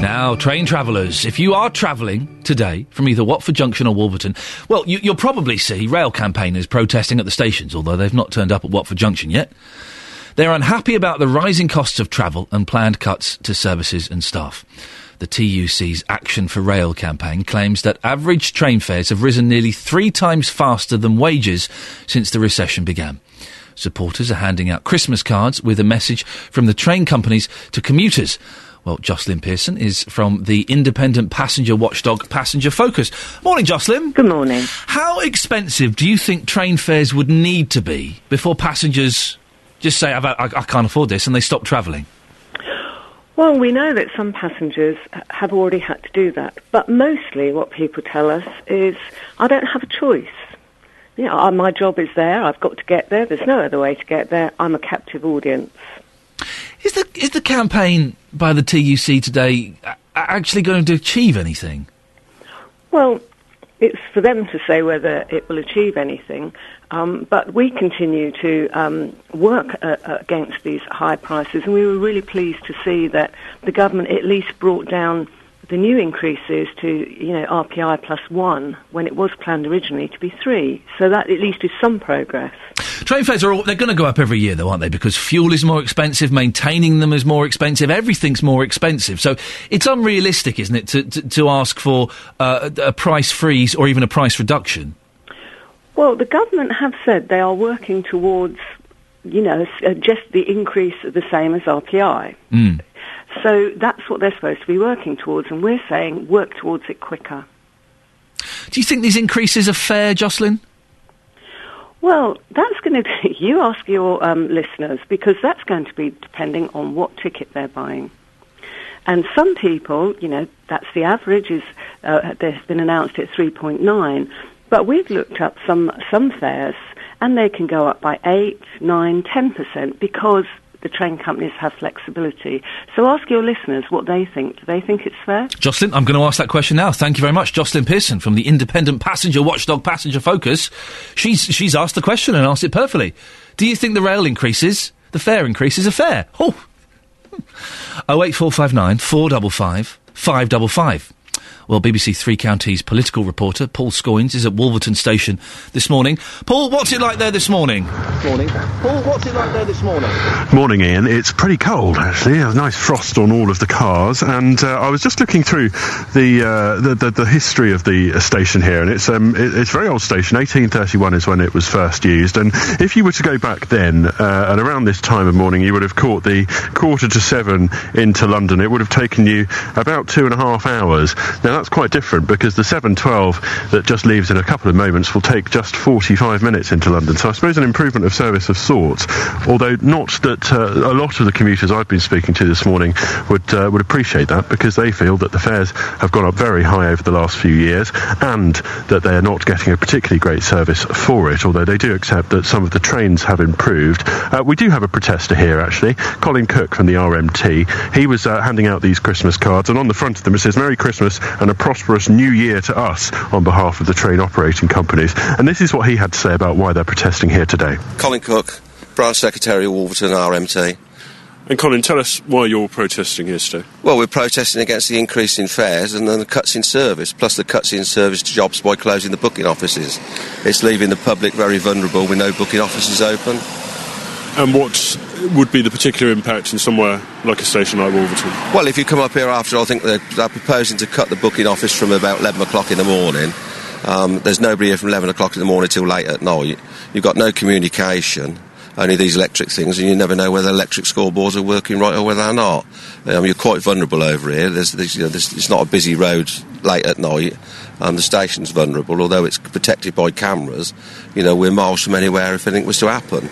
Now, train travellers, if you are travelling today from either Watford Junction or Wolverton, well, you, you'll probably see rail campaigners protesting at the stations, although they've not turned up at Watford Junction yet. They're unhappy about the rising costs of travel and planned cuts to services and staff. The TUC's Action for Rail campaign claims that average train fares have risen nearly three times faster than wages since the recession began. Supporters are handing out Christmas cards with a message from the train companies to commuters. Well, Jocelyn Pearson is from the independent passenger watchdog Passenger Focus. Morning, Jocelyn. Good morning. How expensive do you think train fares would need to be before passengers just say, I, I, I can't afford this, and they stop travelling? Well, we know that some passengers have already had to do that, but mostly what people tell us is, I don't have a choice. You know, my job is there, I've got to get there, there's no other way to get there, I'm a captive audience. Is the is the campaign by the TUC today actually going to achieve anything? Well, it's for them to say whether it will achieve anything, um, but we continue to um, work uh, uh, against these high prices, and we were really pleased to see that the government at least brought down the new increases to, you know, RPI plus one when it was planned originally to be three. So that at least is some progress. Train fares are all, they're going to go up every year, though, aren't they? Because fuel is more expensive, maintaining them is more expensive, everything's more expensive. So it's unrealistic, isn't it, to to, to ask for uh, a price freeze or even a price reduction? Well, the government have said they are working towards, you know, just the increase the same as RPI. Mm. So that's what they're supposed to be working towards, and we're saying work towards it quicker. Do you think these increases are fair, Jocelyn? Well, that's going to be, you ask your um, listeners, because that's going to be depending on what ticket they're buying. And some people, you know, that's the average, is uh, there's been announced at 3.9. But we've looked up some, some fares, and they can go up by 8, 9, 10% because the train companies have flexibility. So ask your listeners what they think. Do they think it's fair? Jocelyn, I'm going to ask that question now. Thank you very much. Jocelyn Pearson from the independent passenger watchdog Passenger Focus. She's, she's asked the question and asked it perfectly. Do you think the rail increases, the fare increases are fair? Oh! 08459 455 555. Well, BBC Three Counties political reporter Paul Scoins is at Wolverton Station this morning. Paul, what's it like there this morning? Morning. Paul, what's it like there this morning? Morning, Iain. It's pretty cold, actually. A nice frost on all of the cars, and uh, I was just looking through the, uh, the, the the history of the uh, station here, and it's um it, it's a very old station. 1831 is when it was first used, and if you were to go back then, uh, and around this time of morning, you would have caught the quarter to seven into London. It would have taken you about two and a half hours. Now that's quite different because the 712 that just leaves in a couple of moments will take just 45 minutes into London. So I suppose an improvement of service of sorts, although not that uh, a lot of the commuters I've been speaking to this morning would uh, would appreciate that because they feel that the fares have gone up very high over the last few years and that they are not getting a particularly great service for it. Although they do accept that some of the trains have improved. Uh, we do have a protester here actually, Colin Cook from the RMT. He was uh, handing out these Christmas cards, and on the front of them it says "Merry Christmas and a prosperous New Year to us" on behalf of the train operating companies. And this is what he had to say about why they're protesting here today. Colin Cook, Branch Secretary of Wolverton RMT. And Colin, tell us why you're protesting here today. Well, we're protesting against the increase in fares and then the cuts in service, plus the cuts in service to jobs by closing the booking offices. It's leaving the public very vulnerable with no booking offices open. And what would be the particular impact in somewhere like a station like Wolverton? Well, if you come up here after, I think they're, they're proposing to cut the booking office from about 11 o'clock in the morning. Um, there's nobody here from 11 o'clock in the morning till late at night. You've got no communication, only these electric things, and you never know whether electric scoreboards are working right or whether they're not. Um, you're quite vulnerable over here. There's, there's, you know, there's, it's not a busy road late at night. Um, the station's vulnerable, although it's protected by cameras. You know, we're miles from anywhere if anything was to happen.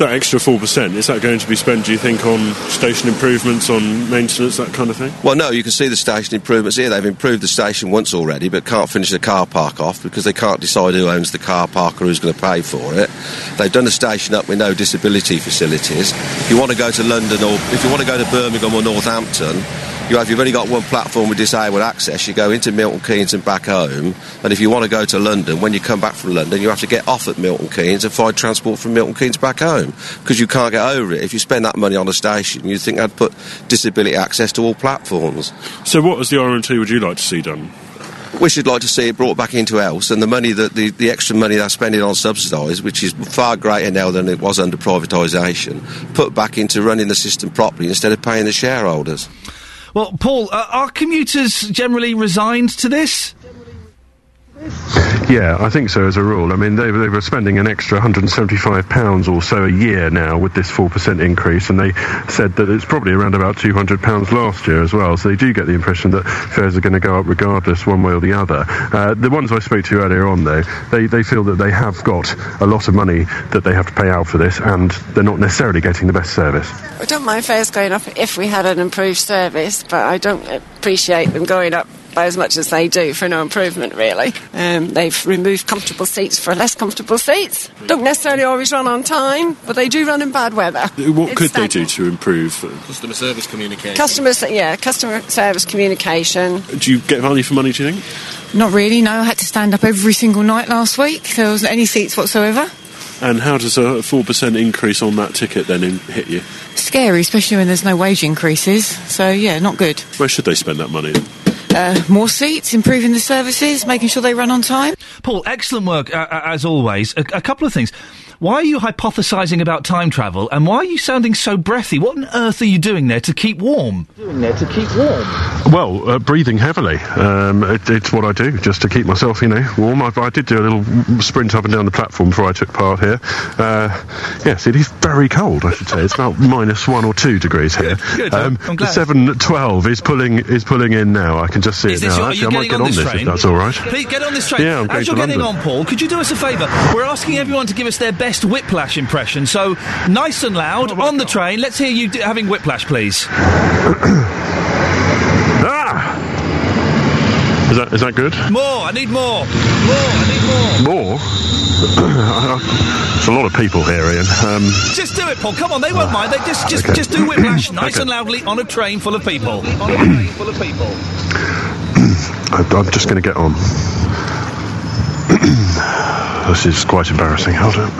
That extra 4%, is that going to be spent, do you think, on station improvements, on maintenance, that kind of thing? Well, no, you can see the station improvements here. They've improved the station once already, but can't finish the car park off because they can't decide who owns the car park or who's going to pay for it. They've done the station up with no disability facilities. If you want to go to London or if you want to go to Birmingham or Northampton, you have, you've only got one platform with disabled access. You go into Milton Keynes and back home. And if you want to go to London, when you come back from London, you have to get off at Milton Keynes and find transport from Milton Keynes back home because you can't get over it. If you spend that money on a station, you'd think I'd put disability access to all platforms. So, what as the RMT would you like to see done? We should like to see it brought back into else, and the money that the, the extra money they're spending on subsidised, which is far greater now than it was under privatisation, put back into running the system properly instead of paying the shareholders. Well, Paul, uh, are commuters generally resigned to this? Yeah, I think so as a rule. I mean, they, they were spending an extra £175 or so a year now with this 4% increase, and they said that it's probably around about £200 last year as well. So they do get the impression that fares are going to go up regardless, one way or the other. Uh, the ones I spoke to earlier on, though, they, they feel that they have got a lot of money that they have to pay out for this, and they're not necessarily getting the best service. I don't mind fares going up if we had an improved service, but I don't appreciate them going up by as much as they do for no improvement, really. Um, they've removed comfortable seats for less comfortable seats. Don't necessarily always run on time, but they do run in bad weather. What It's could they do to improve? Customer service communication. Customer, yeah, customer service communication. Do you get value for money, do you think? Not really, no. I had to stand up every single night last week. There wasn't any seats whatsoever. And how does a 4% increase on that ticket then in, hit you? Scary, especially when there's no wage increases. So, yeah, not good. Where should they spend that money? Uh, more seats, improving the services, making sure they run on time. Paul, excellent work uh, uh, as always. A, a couple of things. Why are you hypothesising about time travel, and why are you sounding so breathy? What on earth are you doing there to keep warm? Doing there to keep warm. Well, uh, breathing heavily. Um, it, it's what I do, just to keep myself, you know, warm. I, I did do a little sprint up and down the platform before I took part here. Uh, yes, it is very cold. I should say it's about minus one or two degrees here. good, Um, I'm glad. the seven twelve is pulling is pulling in now. I can just see Is it this now. your- are Actually, I might getting get on on this this train? if that's all right. Please get on this train. Yeah, I'm going As you're getting London. on, Paul, could you do us a favour? We're asking everyone to give us their best whiplash impression. So, nice and loud on the train. Let's hear you d- having whiplash, please. ah! Is that is that good? More. I need more. More. I need more. More? It's a lot of people here, Iain. Um, Just do it, Paul. Come on, they won't mind. They just just Okay. just do whiplash nice Okay. and loudly on a train full of people. On a train full of people. I'm just going to get on. This is quite embarrassing. Hold up.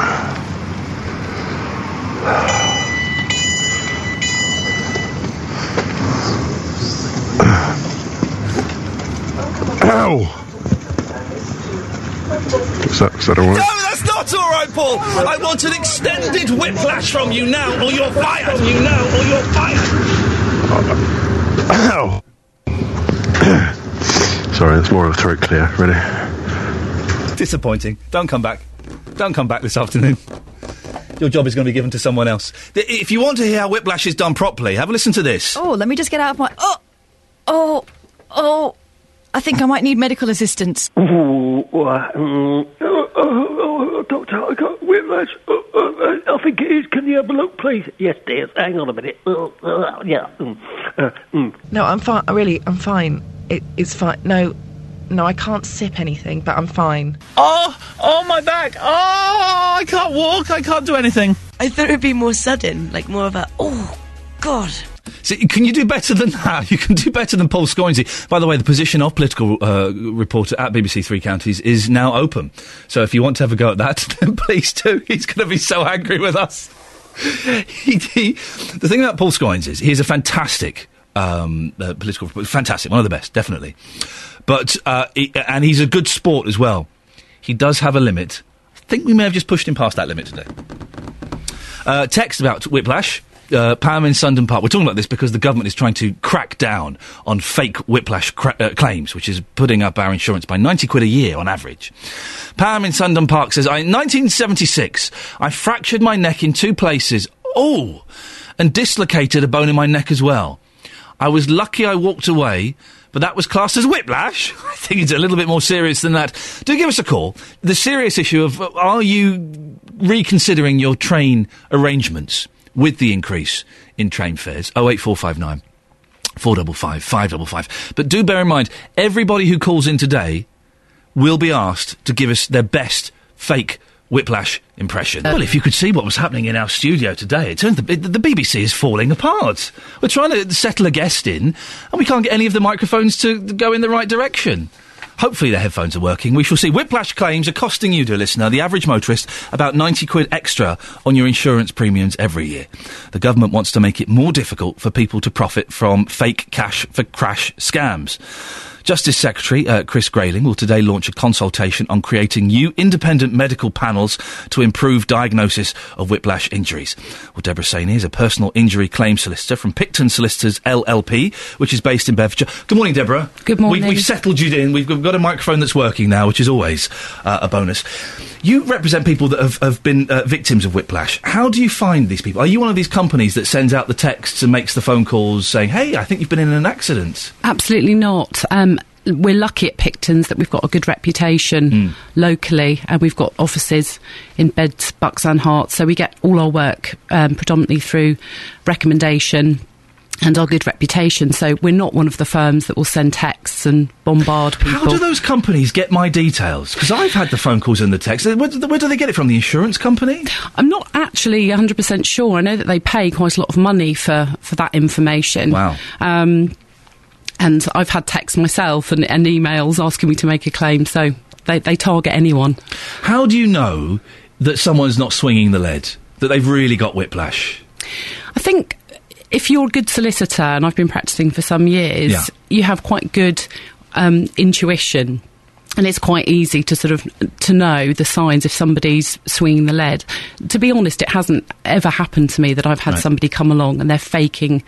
Ow! Is that, is that all No, that's not all right, Paul. I want an extended whiplash from you now, or you're fired. From you now, or you're fired. Ow! Sorry, that's more of a throat clear. Ready? Disappointing. Don't come back. Don't come back this afternoon. Your job is going to be given to someone else. Th- If you want to hear how whiplash is done properly, have a listen to this. Oh, let me just get out of my. Oh, oh, oh. I think I might need medical assistance. Ooh, uh, mm, oh, oh, oh, doctor, I got whiplash. Oh, I think it is. Can you have a look, please? Yes, dear. Hang on a minute. Oh, yeah. Mm, uh, mm. No, I'm fine. Really, I'm fine. It, it's fine. No, no, I can't sip anything, but I'm fine. Oh, oh, my back. Oh, I can't walk. I can't do anything. I thought it'd be more sudden, like more of a, oh, God. See, can you do better than that? You can do better than Paul Scoinsey. By the way, the position of political uh, reporter at BBC Three Counties is now open. So if you want to have a go at that, then please do. He's going to be so angry with us. he, he, the thing about Paul Scoins is he's a fantastic um, uh, political reporter, fantastic, one of the best, definitely. But uh, he, and he's a good sport as well. He does have a limit. I think we may have just pushed him past that limit today. Uh, text about Whiplash. Uh, Pam in Sundon Park. We're talking about this because the government is trying to crack down on fake whiplash cra- uh, claims, which is putting up our insurance by 90 quid a year on average. Pam in Sundon Park says, I, in 1976, I fractured my neck in two places. Oh! And dislocated a bone in my neck as well. I was lucky I walked away, but that was classed as whiplash. I think it's a little bit more serious than that. Do give us a call. The serious issue of uh, are you reconsidering your train arrangements with the increase in train fares? 08459 455 555. But do bear in mind, everybody who calls in today will be asked to give us their best fake whiplash impression. Uh, well, if you could see what was happening in our studio today, it turns the, the BBC is falling apart. We're trying to settle a guest in, and we can't get any of the microphones to go in the right direction. Hopefully the headphones are working. We shall see. Whiplash claims are costing you, dear listener, the average motorist, about 90 quid extra on your insurance premiums every year. The government wants to make it more difficult for people to profit from fake cash for crash scams. Justice Secretary uh, Chris Grayling will today launch a consultation on creating new independent medical panels to improve diagnosis of whiplash injuries. Well, Deborah Saini is a personal injury claim solicitor from Picton Solicitors LLP, which is based in Bedfordshire. Good morning, Deborah. Good morning. We, we've settled you in. We've, we've got a microphone that's working now, which is always uh, a bonus. You represent people that have, have been uh, victims of whiplash. How do you find these people? Are you one of these companies that sends out the texts and makes the phone calls saying, hey, I think you've been in an accident? Absolutely not. Um, we're lucky at Picton's that we've got a good reputation locally, and we've got offices in Beds, Bucks, and Herts. So we get all our work um, predominantly through recommendation and our good reputation. So we're not one of the firms that will send texts and bombard people. How do those companies get my details? Because I've had the phone calls and the texts. Where, do- where do they get it from? The insurance company? I'm not actually 100% sure. I know that they pay quite a lot of money for, for that information. Wow. Um, and I've had texts myself and, and emails asking me to make a claim, so they, they target anyone. How do you know that someone's not swinging the lead? That they've really got whiplash? I think if you're a good solicitor, and I've been practicing for some years, Yeah. you have quite good um, intuition. And it's quite easy to sort of to know the signs if somebody's swinging the lead. To be honest, it hasn't ever happened to me that I've had Right. somebody come along and they're faking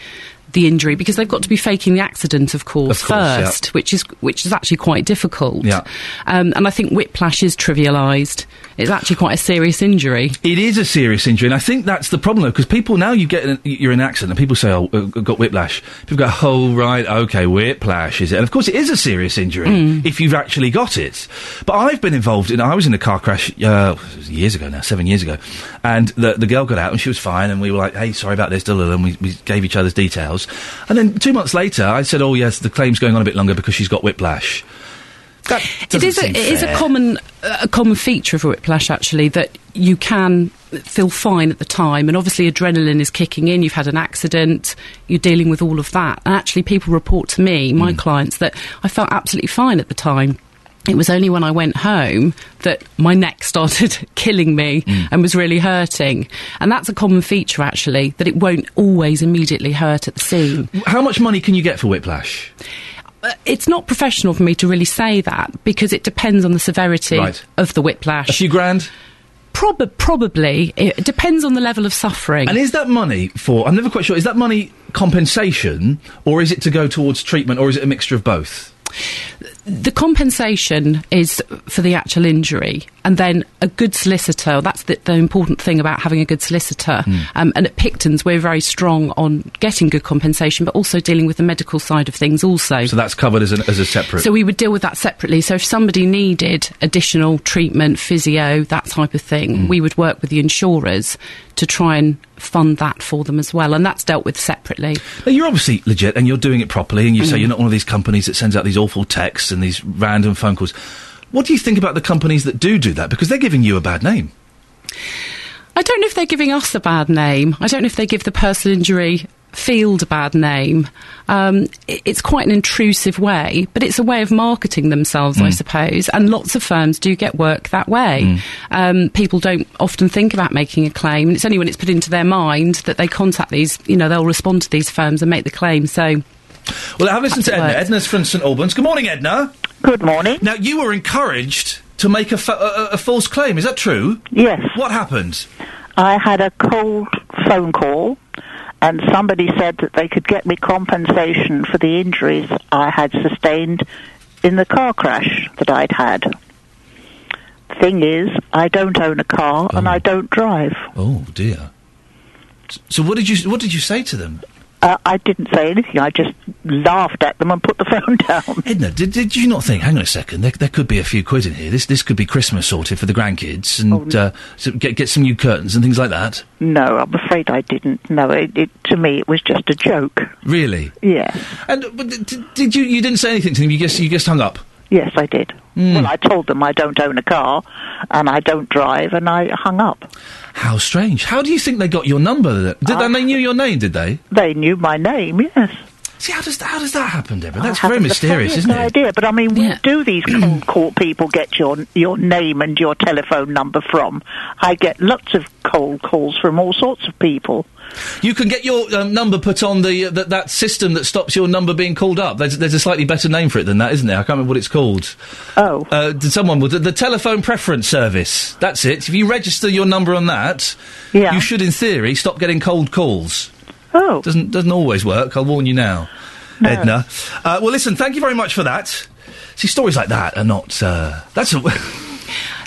the injury because they've got to be faking the accident, of course, Of course, yeah. first, which is which is actually quite difficult. Yeah. Um, and I think whiplash is trivialised. It's actually quite a serious injury. It is a serious injury, and I think that's the problem, though, because people now you get in, you're in an accident, and people say, "Oh, uh, got whiplash." People go, "Oh, right, okay, whiplash is it?" And of course, it is a serious injury Mm. if you've actually got it. But I've been involved in. I was in a car crash uh, years ago now, seven years ago, and the the girl got out and she was fine, and we were like, "Hey, sorry about this," and we, we gave each other's details, and then two months later, I said, "Oh, yes, the claim's going on a bit longer because she's got whiplash." That It a, it is a common a common feature of whiplash actually that you can feel fine at the time and obviously adrenaline is kicking in. You've had an accident. You're dealing with all of that. And actually people report to me my hmm. clients that I felt absolutely fine at the time it was only when I went home that my neck started killing me Hmm. and was really hurting. And that's a common feature, actually, that it won't always immediately hurt at the scene. How much money can you get for whiplash? Uh, It's not professional for me to really say that because it depends on the severity Right. of the whiplash. A few grand? Prob- probably. It depends on the level of suffering. And is that money for? I'm never quite sure. Is that money compensation, or is it to go towards treatment, or is it a mixture of both? The compensation is for the actual injury, and then a good solicitor. That's the, the important thing about having a good solicitor. Hmm. Um, and at Picton's, we're very strong on getting good compensation, but also dealing with the medical side of things. Also, So that's covered as, an, as a separate. so we would deal with that separately. So if somebody needed additional treatment, physio, that type of thing, Hmm. we would work with the insurers to try and fund that for them as well, and that's dealt with separately. Now, you're obviously legit and you're doing it properly, and you say Mm. you're not one of these companies that sends out these awful texts and these random phone calls. What do you think about the companies that do do that? Because they're giving you a bad name. I don't know if they're giving us a bad name. I don't know if they give the personal injury field a bad name. Um, it's quite an intrusive way, but it's a way of marketing themselves, I Mm. suppose. And lots of firms do get work that way. Mm. Um, people don't often think about making a claim, and it's only when it's put into their mind that they contact these. You know, they'll respond to these firms and make the claim. So. Well, I have listened to Edna. it. Edna's from St Albans. Good morning, Edna. Good morning. Now, you were encouraged to make a, fa- a, a- a false claim. Is that true? Yes. What happened? I had a cold phone call, and somebody said that they could get me compensation for the injuries I had sustained in the car crash that I'd had. Thing is, I don't own a car and I oh. don't drive. Oh dear. So what did you what did you say to them? Uh, I didn't say anything. I just laughed at them and put the phone down. Edna, did, did you not think? Hang on a second. There, there could be a few quid in here. This this could be Christmas sorted for the grandkids, and uh, so get get some new curtains and things like that. No, I'm afraid I didn't. No, it, it to me it was just a joke. Really? Yeah. And but d- d- did you? You didn't say anything to them. You just you just hung up. Yes, I did. Hmm. Well, I told them I don't own a car and I don't drive, and I hung up. How strange. How do you think they got your number? Did Uh, and they knew your name? Did they? They knew my name, yes. See, how does how does that happen, Deborah? That's very mysterious, faintest isn't it? idea, but I mean, where do these cold call people get your your name and your telephone number from? I get lots of cold calls from all sorts of people. You can get your um, number put on the, uh, that that system that stops your number being called up. There's, there's a slightly better name for it than that, isn't there? I can't remember what it's called. Oh, uh, did someone the, the telephone preference service? That's it. If you register your number on that, Yeah. you should, in theory, stop getting cold calls. Oh, doesn't doesn't always work. I'll warn you now, Edna. Uh, well, listen. Thank you very much for that. See, stories like that are not. Uh, that's a.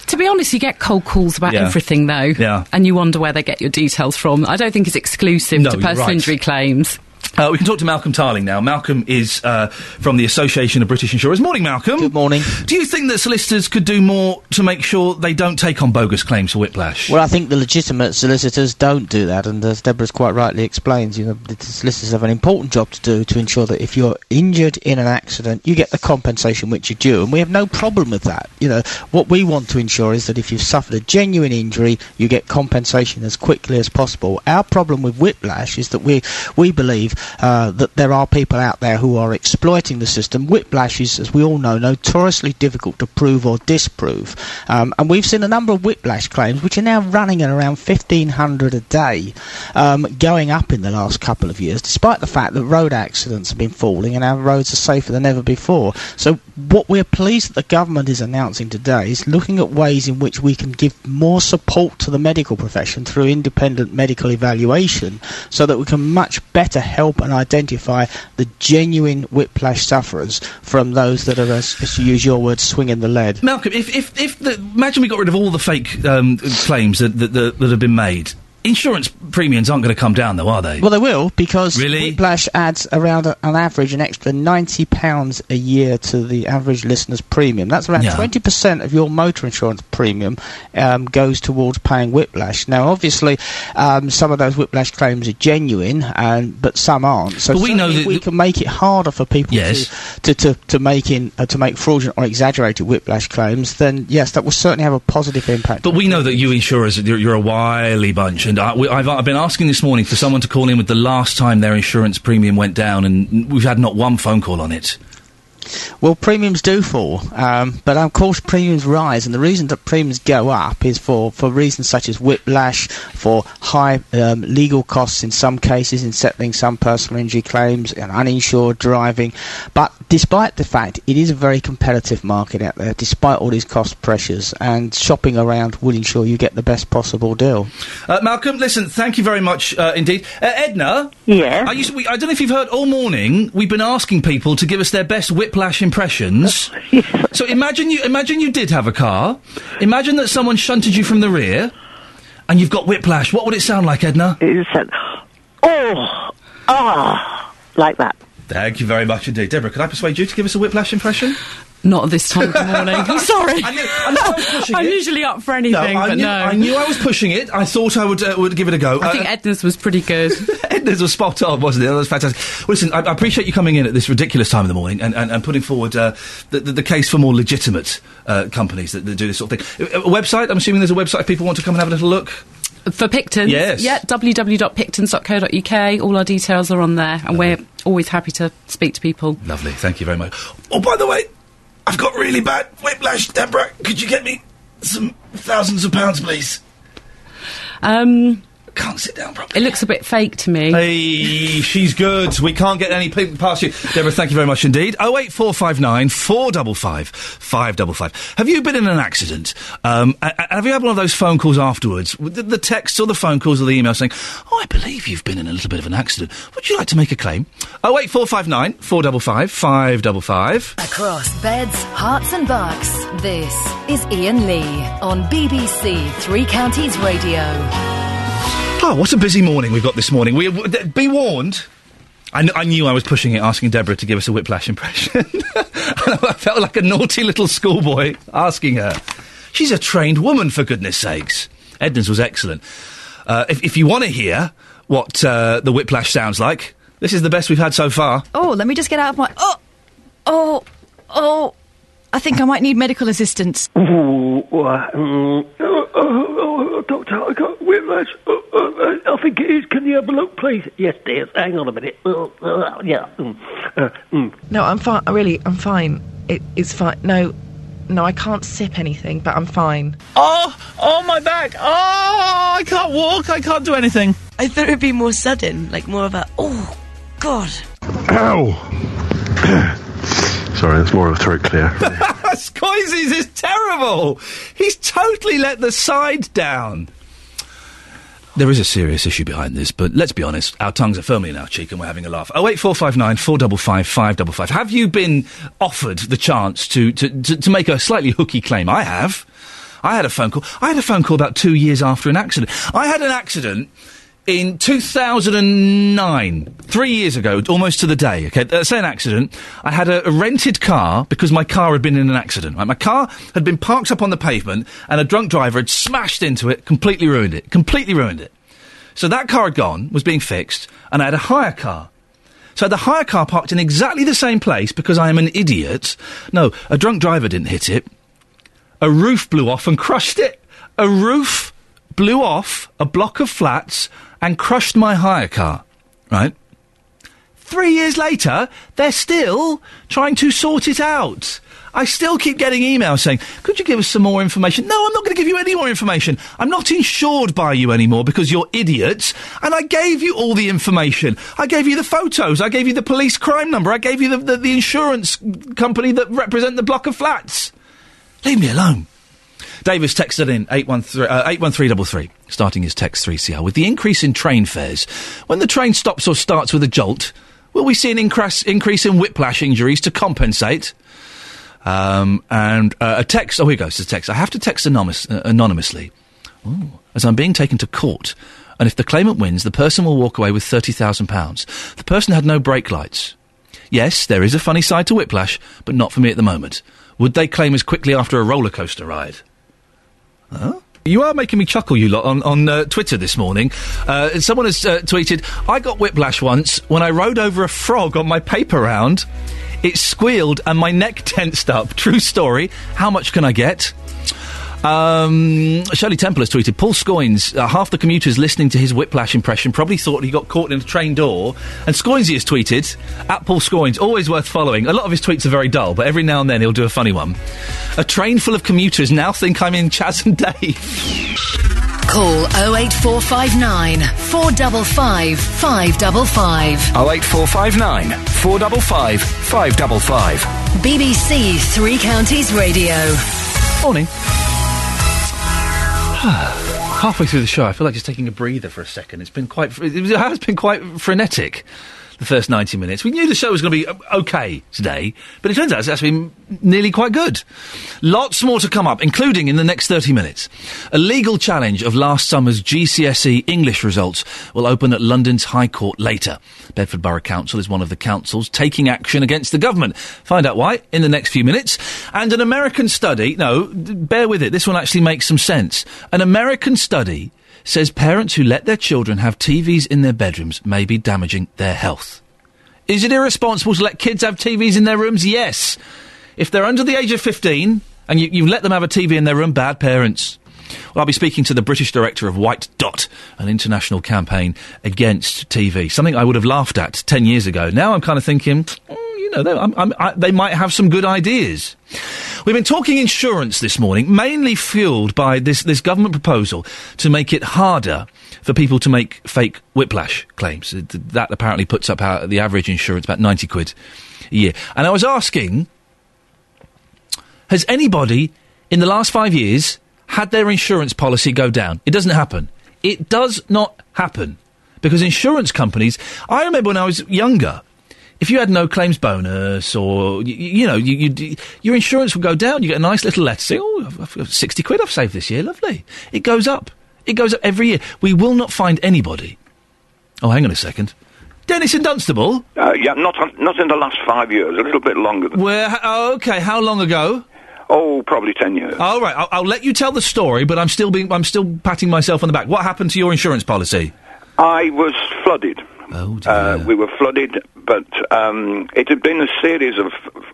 To be honest, you get cold calls about Yeah. everything, though. Yeah. And you wonder where they get your details from. I don't think it's exclusive No, to personal right. injury claims. Uh, we can talk to Malcolm Tarling now. Malcolm is uh, from the Association of British Insurers. Morning, Malcolm. Good morning. Do you think that solicitors could do more to make sure they don't take on bogus claims for whiplash? Well, I think the legitimate solicitors don't do that, and as Deborah's quite rightly explains, you know, the solicitors have an important job to do to ensure that if you're injured in an accident, you get the compensation which you're due, and we have no problem with that. You know, what we want to ensure is that if you've suffered a genuine injury, you get compensation as quickly as possible. Our problem with whiplash is that we we believe uh, that there are people out there who are exploiting the system. Whiplash is, as we all know, notoriously difficult to prove or disprove, um, and we've seen a number of whiplash claims which are now running at around 1,500 a day, um, going up in the last couple of years, despite the fact that road accidents have been falling and our roads are safer than ever before. So, what we're pleased that the government is announcing today is looking at ways in which we can give more support to the medical profession through independent medical evaluation, so that we can much better help and identify the genuine whiplash sufferers from those that are, as, as you use your word, swinging the lead. Malcolm, if if if the, imagine we got rid of all the fake um, claims that, that that that have been made, insurance premiums aren't going to come down, though, are they? Well, they will because Really? Whiplash adds around a, on average an extra ninety pounds a year to the average listener's premium. That's around Yeah. twenty percent of your motor insurance premium um, goes towards paying Whiplash. Now, obviously, um, some of those Whiplash claims are genuine, and but some aren't. So we know that we can make it harder for people Yes. to, to, to, to make in uh, to make fraudulent or exaggerated Whiplash claims. Then yes, that will certainly have a positive impact. But we know that you insurers, you're, you're a wily bunch, and I, we, I've, I've been asking this morning for someone to call in with the last time their insurance premium went down, and we've had not one phone call on it. Well, premiums do fall, um, but of course premiums rise, and the reason that premiums go up is for, for reasons such as whiplash, for high um, legal costs in some cases in settling some personal injury claims and uninsured driving. But despite the fact it is a very competitive market out there, despite all these cost pressures, and shopping around will ensure you get the best possible deal. Uh, Malcolm, listen, thank you very much uh, indeed. Uh, Edna? Yeah? I, used we, I don't know if you've heard all morning, we've been asking people to give us their best whiplash impressions. so imagine you, imagine you did have a car. Imagine that someone shunted you from the rear, and you've got whiplash. What would it sound like, Edna? It said, oh, ah, like that. Thank you very much indeed. Deborah, could I persuade you to give us a whiplash impression? Not this time of the morning. I'm sorry. I knew, I knew I was pushing I'm usually up for anything, no, I but knew, no. I knew I was pushing it. I thought I would uh, would give it a go. I think Edna's was pretty good. Edna's was spot on, wasn't it? That was fantastic. Listen, I, I appreciate you coming in at this ridiculous time of the morning and, and, and putting forward uh, the, the, the case for more legitimate uh, companies that, that do this sort of thing. A, a website? I'm assuming there's a website if people want to come and have a little look. For Pictons? Yes. Yeah, www.pictons.co.uk. All our details are on there, and we're always happy to speak to people. Lovely, thank you very much. Oh, by the way, I've got really bad whiplash, Deborah. Could you get me some thousands of pounds, please? Um, can't sit down properly. It looks a bit fake to me. Hey, she's good. We can't get any people past you. Deborah, thank you very much indeed. 08459 455 555. Have you been in an accident? Um, a- a- have you had one of those phone calls afterwards? The, the texts or the phone calls or the email saying, Oh, I believe you've been in a little bit of an accident. Would you like to make a claim? 08459 455 555. Across beds, Herts, and bucks, this is Iain Lee on BBC Three Counties Radio. Oh, what a busy morning we've got this morning. We be warned. I, kn- I knew I was pushing it, asking Deborah to give us a whiplash impression. I felt like a naughty little schoolboy asking her. She's a trained woman, for goodness sakes. Edna's was excellent. Uh, if, if you want to hear what uh, the whiplash sounds like, this is the best we've had so far. Oh, let me just get out of my. Oh, oh, oh. I think I might need medical assistance. Doctor, I got whiplash. Oh, oh, uh, I think it is. Can you have a look, please? Yes, dear. Hang on a minute. Oh, uh, yeah. Mm, uh, mm. No, I'm fine. Really, I'm fine. It, it's fine. No, no, I can't sip anything, but I'm fine. Oh, oh, my back. Oh, I can't walk. I can't do anything. I thought it'd be more sudden, like more of a, oh, God. Ow! Sorry, that's more of a throat clear. Scoises is terrible. He's totally let the side down. There is a serious issue behind this, but let's be honest, our tongues are firmly in our cheek and we're having a laugh. 08459 455 555. Have you been offered the chance to, to, to, to make a slightly hooky claim? I have. I had a phone call. I had a phone call about two years after an accident. I had an accident in 2009, three years ago, almost to the day. Okay, uh, say an accident. I had a, a rented car because my car had been in an accident. Right? My car had been parked up on the pavement, and a drunk driver had smashed into it, completely ruined it, completely ruined it. So that car had gone, was being fixed, and I had a hire car. So the hire car parked in exactly the same place because I am an idiot. No, a drunk driver didn't hit it. A roof blew off and crushed it. A roof blew off a block of flats and crushed my hire car. Right? Three years later, they're still trying to sort it out. I still keep getting emails saying, could you give us some more information? No, I'm not going to give you any more information. I'm not insured by you anymore because you're idiots. And I gave you all the information. I gave you the photos. I gave you the police crime number. I gave you the, the, the insurance company that represent the block of flats. Leave me alone. Davis texted in 813, uh, 81333, starting his text 3CR. With the increase in train fares, when the train stops or starts with a jolt, will we see an increase, increase in whiplash injuries to compensate? Um, and uh, a text, oh, here goes the text. I have to text anonymous, uh, anonymously Ooh. as I'm being taken to court. And if the claimant wins, the person will walk away with £30,000. The person had no brake lights. Yes, there is a funny side to whiplash, but not for me at the moment. Would they claim as quickly after a roller coaster ride? Huh? You are making me chuckle, you lot, on, on uh, Twitter this morning. Uh, someone has uh, tweeted, I got whiplash once when I rode over a frog on my paper round. It squealed and my neck tensed up. True story. How much can I get? Um, Shirley Temple has tweeted, Paul Scoins, uh, half the commuters listening to his whiplash impression probably thought he got caught in a train door. And Scoinsy has tweeted, at Paul Scoins, always worth following. A lot of his tweets are very dull, but every now and then he'll do a funny one. A train full of commuters now think I'm in Chas and Dave. Call 08459 455 555. 08459 455 555. BBC Three Counties Radio. Morning. Halfway through the show, I feel like just taking a breather for a second. It's been quite, it has been quite frenetic. The first ninety minutes. We knew the show was going to be uh, okay today, but it turns out it's actually nearly quite good. Lots more to come up, including in the next thirty minutes. A legal challenge of last summer's GCSE English results will open at London's High Court later. Bedford Borough Council is one of the councils taking action against the government. Find out why in the next few minutes. And an American study, no, bear with it, this one actually makes some sense. An American study says parents who let their children have TVs in their bedrooms may be damaging their health. Is it irresponsible to let kids have TVs in their rooms? Yes. If they're under the age of 15 and you, you let them have a TV in their room, bad parents. Well, I'll be speaking to the British director of White Dot, an international campaign against TV. Something I would have laughed at 10 years ago. Now I'm kind of thinking, "Mm, you know, I'm, I'm, I, they might have some good ideas. We've been talking insurance this morning, mainly fueled by this, this government proposal to make it harder for people to make fake whiplash claims. That apparently puts up our, the average insurance about 90 quid a year. And I was asking, has anybody in the last five years had their insurance policy go down? It doesn't happen. It does not happen. Because insurance companies, I remember when I was younger, if you had no claims bonus or, you, you know, you, you, your insurance would go down. You get a nice little letter saying, oh, I've, I've got 60 quid I've saved this year. Lovely. It goes up. It goes up every year. We will not find anybody. Oh, hang on a second. Dennis in Dunstable? Uh, yeah, not not in the last five years. A little bit longer than. Where? Oh, okay. How long ago? Oh, probably ten years. All right. I'll, I'll let you tell the story, but I'm still being, I'm still patting myself on the back. What happened to your insurance policy? I was flooded. Oh Uh, we were flooded, but um, it had been a series of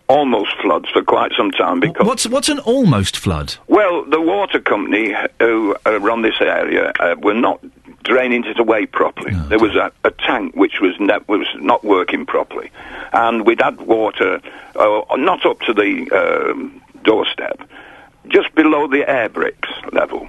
almost floods for quite some time because. What's what's an almost flood? Well, the water company who uh, run this area uh, were not draining it away properly. there was a, a tank which was ne- was not working properly, and we'd had water uh, not up to the um, doorstep, just below the air bricks level.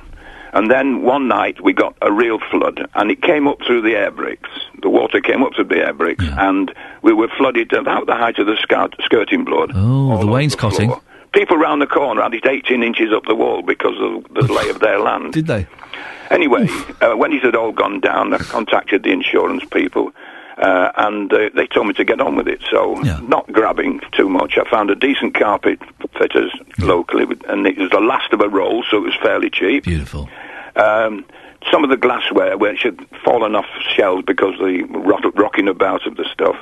And then one night we got a real flood, and it came up through the air bricks. The water came up through the air bricks, and we were flooded about the height of the skirt, skirting board. Oh, the wainscoting. People round the corner had it 18 inches up the wall because of the lay of their land. Did they? Anyway, uh, when it had all gone down, I contacted the insurance people. Uh, and uh, they told me to get on with it, so not grabbing too much. I found a decent carpet fitters locally, and it was the last of a roll, so it was fairly cheap. Beautiful. Um, some of the glassware, which had fallen off shelves because of the rot- rocking about of the stuff,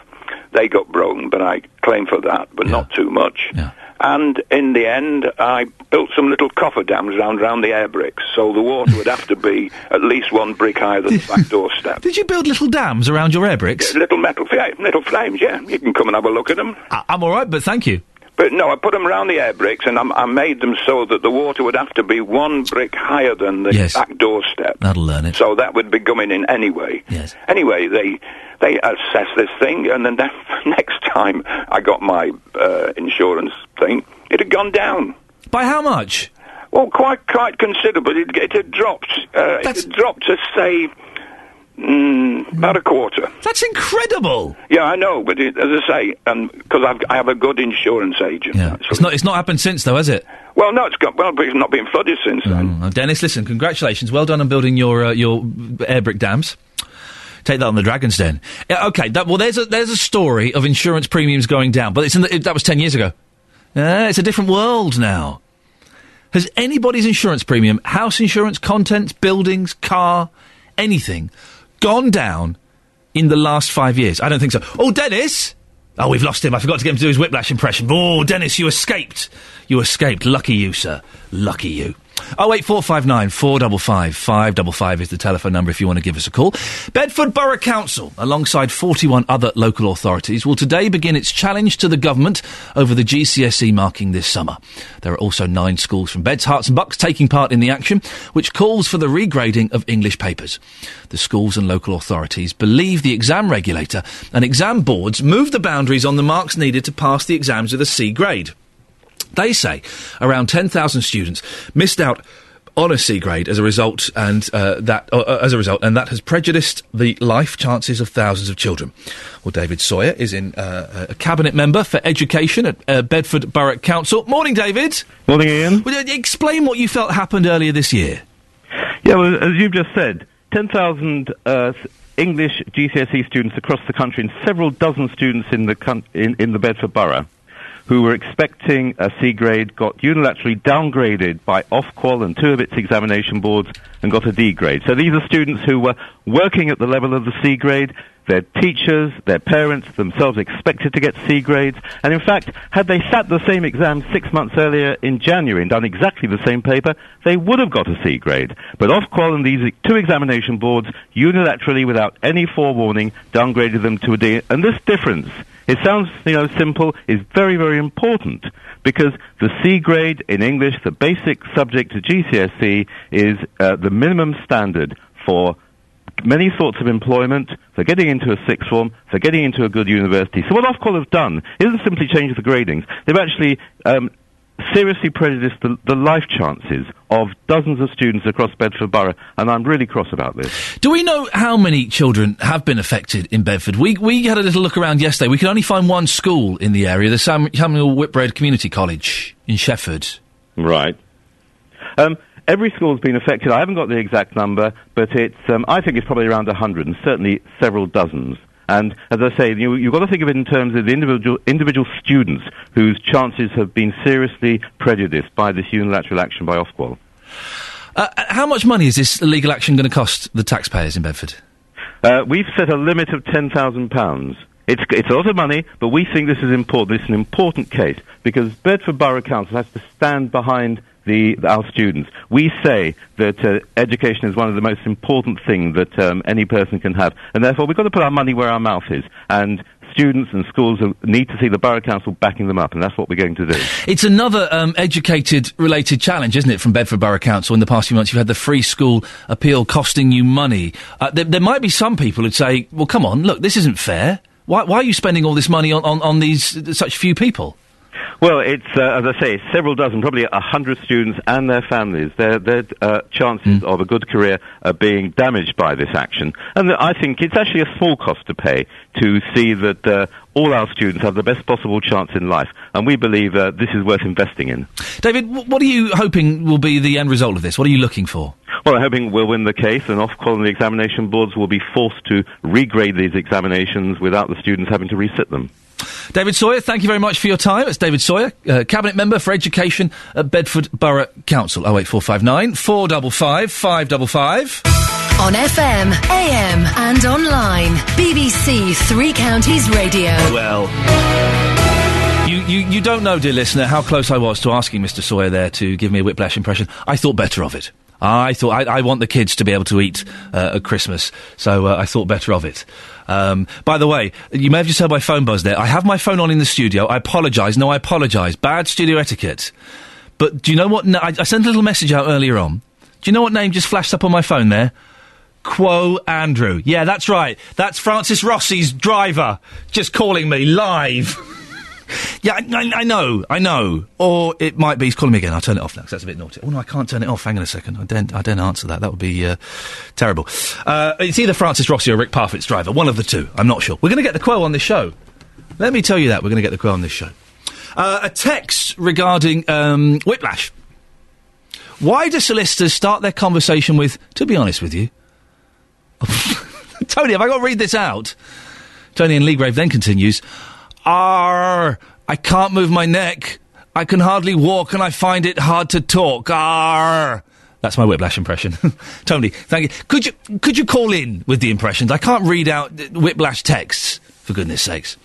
they got broken, but I claim for that, but not too much. And in the end, I built some little coffer dams round round the air bricks, so the water would have to be at least one brick higher than the back doorstep. Did you build little dams around your air bricks? Little metal, yeah, little flames, yeah. You can come and have a look at them. I- I'm all right, but thank you. But no, I put them around the air bricks, and I, I made them so that the water would have to be one brick higher than the Yes. back doorstep. That'll learn it. So that would be coming in anyway. Yes. Anyway, they they assessed this thing, and then the next time I got my uh, insurance thing, it had gone down. By how much? Well, quite quite considerable. It, it had dropped. Uh, it had dropped to say. Mm, about a quarter. That's incredible. Yeah, I know, but it, as I say, because I've I have a good insurance agent. Yeah. It's not. It's not happened since, though, has it? Well, no, it's got well, but it's not been flooded since then. Oh, Dennis, listen, congratulations. Well done on building your uh, your air brick dams. Take that on the Dragon's Den. Yeah, okay, that, well, there's a there's a story of insurance premiums going down, but it's in the, it, that was ten years ago. Uh, it's a different world now. Has anybody's insurance premium, house insurance, contents, buildings, car, anything, gone down in the last five years? I don't think so. Oh, Dennis! Oh, we've lost him. I forgot to get him to do his whiplash impression. Oh, Dennis, you escaped. You escaped. Lucky you, sir. Lucky you. Oh eight four five nine four double five five double five is the telephone number if you want to give us a call. Bedford Borough Council, alongside forty one other local authorities, will today begin its challenge to the government over the GCSE marking this summer. There are also nine schools from Beds, Herts and Bucks taking part in the action, which calls for the regrading of English papers. The schools and local authorities believe the exam regulator and exam boards move the boundaries on the marks needed to pass the exams with a C grade. They say around 10,000 students missed out on a C grade as a result, and uh, that uh, uh, as a result, and that has prejudiced the life chances of thousands of children. Well, David Sawyer is in uh, a cabinet member for education at uh, Bedford Borough Council. Morning, David. Morning, Iain. Well, uh, explain what you felt happened earlier this year. Yeah, well, as you've just said, 10,000 uh, English GCSE students across the country and several dozen students in the, coun- in, in the Bedford Borough who were expecting a C grade got unilaterally downgraded by Ofqual and two of its examination boards and got a D grade. So these are students who were working at the level of the C grade. Their teachers, their parents themselves expected to get C grades. And in fact, had they sat the same exam six months earlier in January and done exactly the same paper, they would have got a C grade. But Ofqual and these two examination boards unilaterally, without any forewarning, downgraded them to a D. And this difference it sounds, you know, simple, is very, very important because the C grade in English, the basic subject to GCSE, is uh, the minimum standard for many sorts of employment, for getting into a sixth form, for getting into a good university. So what Ofqual have done isn't simply change the gradings. They've actually um, seriously prejudiced the, the life chances of dozens of students across Bedford Borough, and I'm really cross about this. Do we know how many children have been affected in Bedford? We we had a little look around yesterday. We could only find one school in the area, the Sam- Samuel Whitbread Community College in Shefford. Right. Um, every school's been affected. I haven't got the exact number, but it's, um, I think it's probably around 100, and certainly several dozens. And as I say, you, you've got to think of it in terms of the individual, individual students whose chances have been seriously prejudiced by this unilateral action by Ofqual. Uh, how much money is this legal action going to cost the taxpayers in Bedford? Uh, we've set a limit of £10,000. It's, it's a lot of money, but we think this is important. This is an important case because Bedford Borough Council has to stand behind the, our students. We say that uh, education is one of the most important things that um, any person can have, and therefore we've got to put our money where our mouth is. And students and schools need to see the Borough Council backing them up, and that's what we're going to do. It's another um, educated related challenge, isn't it, from Bedford Borough Council in the past few months? You've had the free school appeal costing you money. Uh, there, there might be some people who'd say, well, come on, look, this isn't fair. Why, why are you spending all this money on, on, on these such few people? Well, it's uh, as I say, several dozen, probably a hundred students and their families. Their their uh, chances of a good career are being damaged by this action, and I think it's actually a small cost to pay to see that uh, all our students have the best possible chance in life, and we believe uh, this is worth investing in. David, wh- what are you hoping will be the end result of this? What are you looking for? Well, I'm hoping we'll win the case, and Ofqual and the examination boards will be forced to regrade these examinations without the students having to resit them. David Sawyer, thank you very much for your time. It's David Sawyer, uh, Cabinet Member for Education at Bedford Borough Council. 08459 455 555. On FM, AM, and online. BBC Three Counties Radio. Well. You, you, you don't know, dear listener, how close I was to asking Mr. Sawyer there to give me a whiplash impression. I thought better of it. I thought I, I want the kids to be able to eat uh, at Christmas, so uh, I thought better of it. Um, by the way, you may have just heard my phone buzz there. I have my phone on in the studio. I apologise. No, I apologise. Bad studio etiquette. But do you know what? I, I sent a little message out earlier on. Do you know what name just flashed up on my phone there? Quo Andrew. Yeah, that's right. That's Francis Rossi's driver just calling me live. yeah, I, I, know, I know. Or it might be he's calling me again. I'll turn it off now 'cause that's a bit naughty. Oh no, I can't turn it off. Hang on a second. I don't, I don't answer that. That would be uh, terrible. Uh, it's either Francis Rossi or Rick Parfitt's driver. One of the two. I'm not sure. We're going to get the Quo on this show. Let me tell you that we're going to get the Quo on this show. Uh, a text regarding um, whiplash. Why do solicitors start their conversation with, to be honest with you? Tony, have I got to read this out? Tony and Leagrave then continues, Arr, I can't move my neck. I can hardly walk and I find it hard to talk. Arr. That's my whiplash impression. Tony, thank you. Could you could you call in with the impressions? I can't read out whiplash texts, for goodness sakes.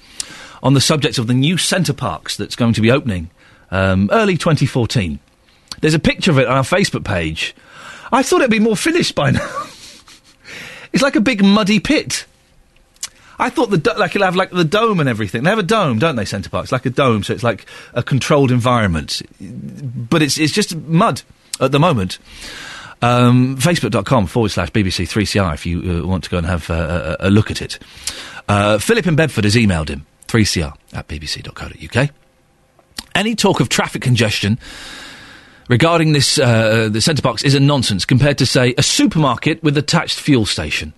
On the subject of the new Center Parcs that's going to be opening um, early 2014. There's a picture of it on our Facebook page. I thought it'd be more finished by now. it's like a big muddy pit. I thought the do- like it'll have like the dome and everything. They have a dome, don't they? Centre Park. It's like a dome, so it's like a controlled environment. But it's it's just mud at the moment. Um, Facebook.com forward slash BBC 3CR if you uh, want to go and have uh, a, a look at it. Uh, Philip in Bedford has emailed him 3CR at BBC.co.uk. Any talk of traffic congestion regarding this uh, the Center Parcs is a nonsense compared to say a supermarket with attached fuel station.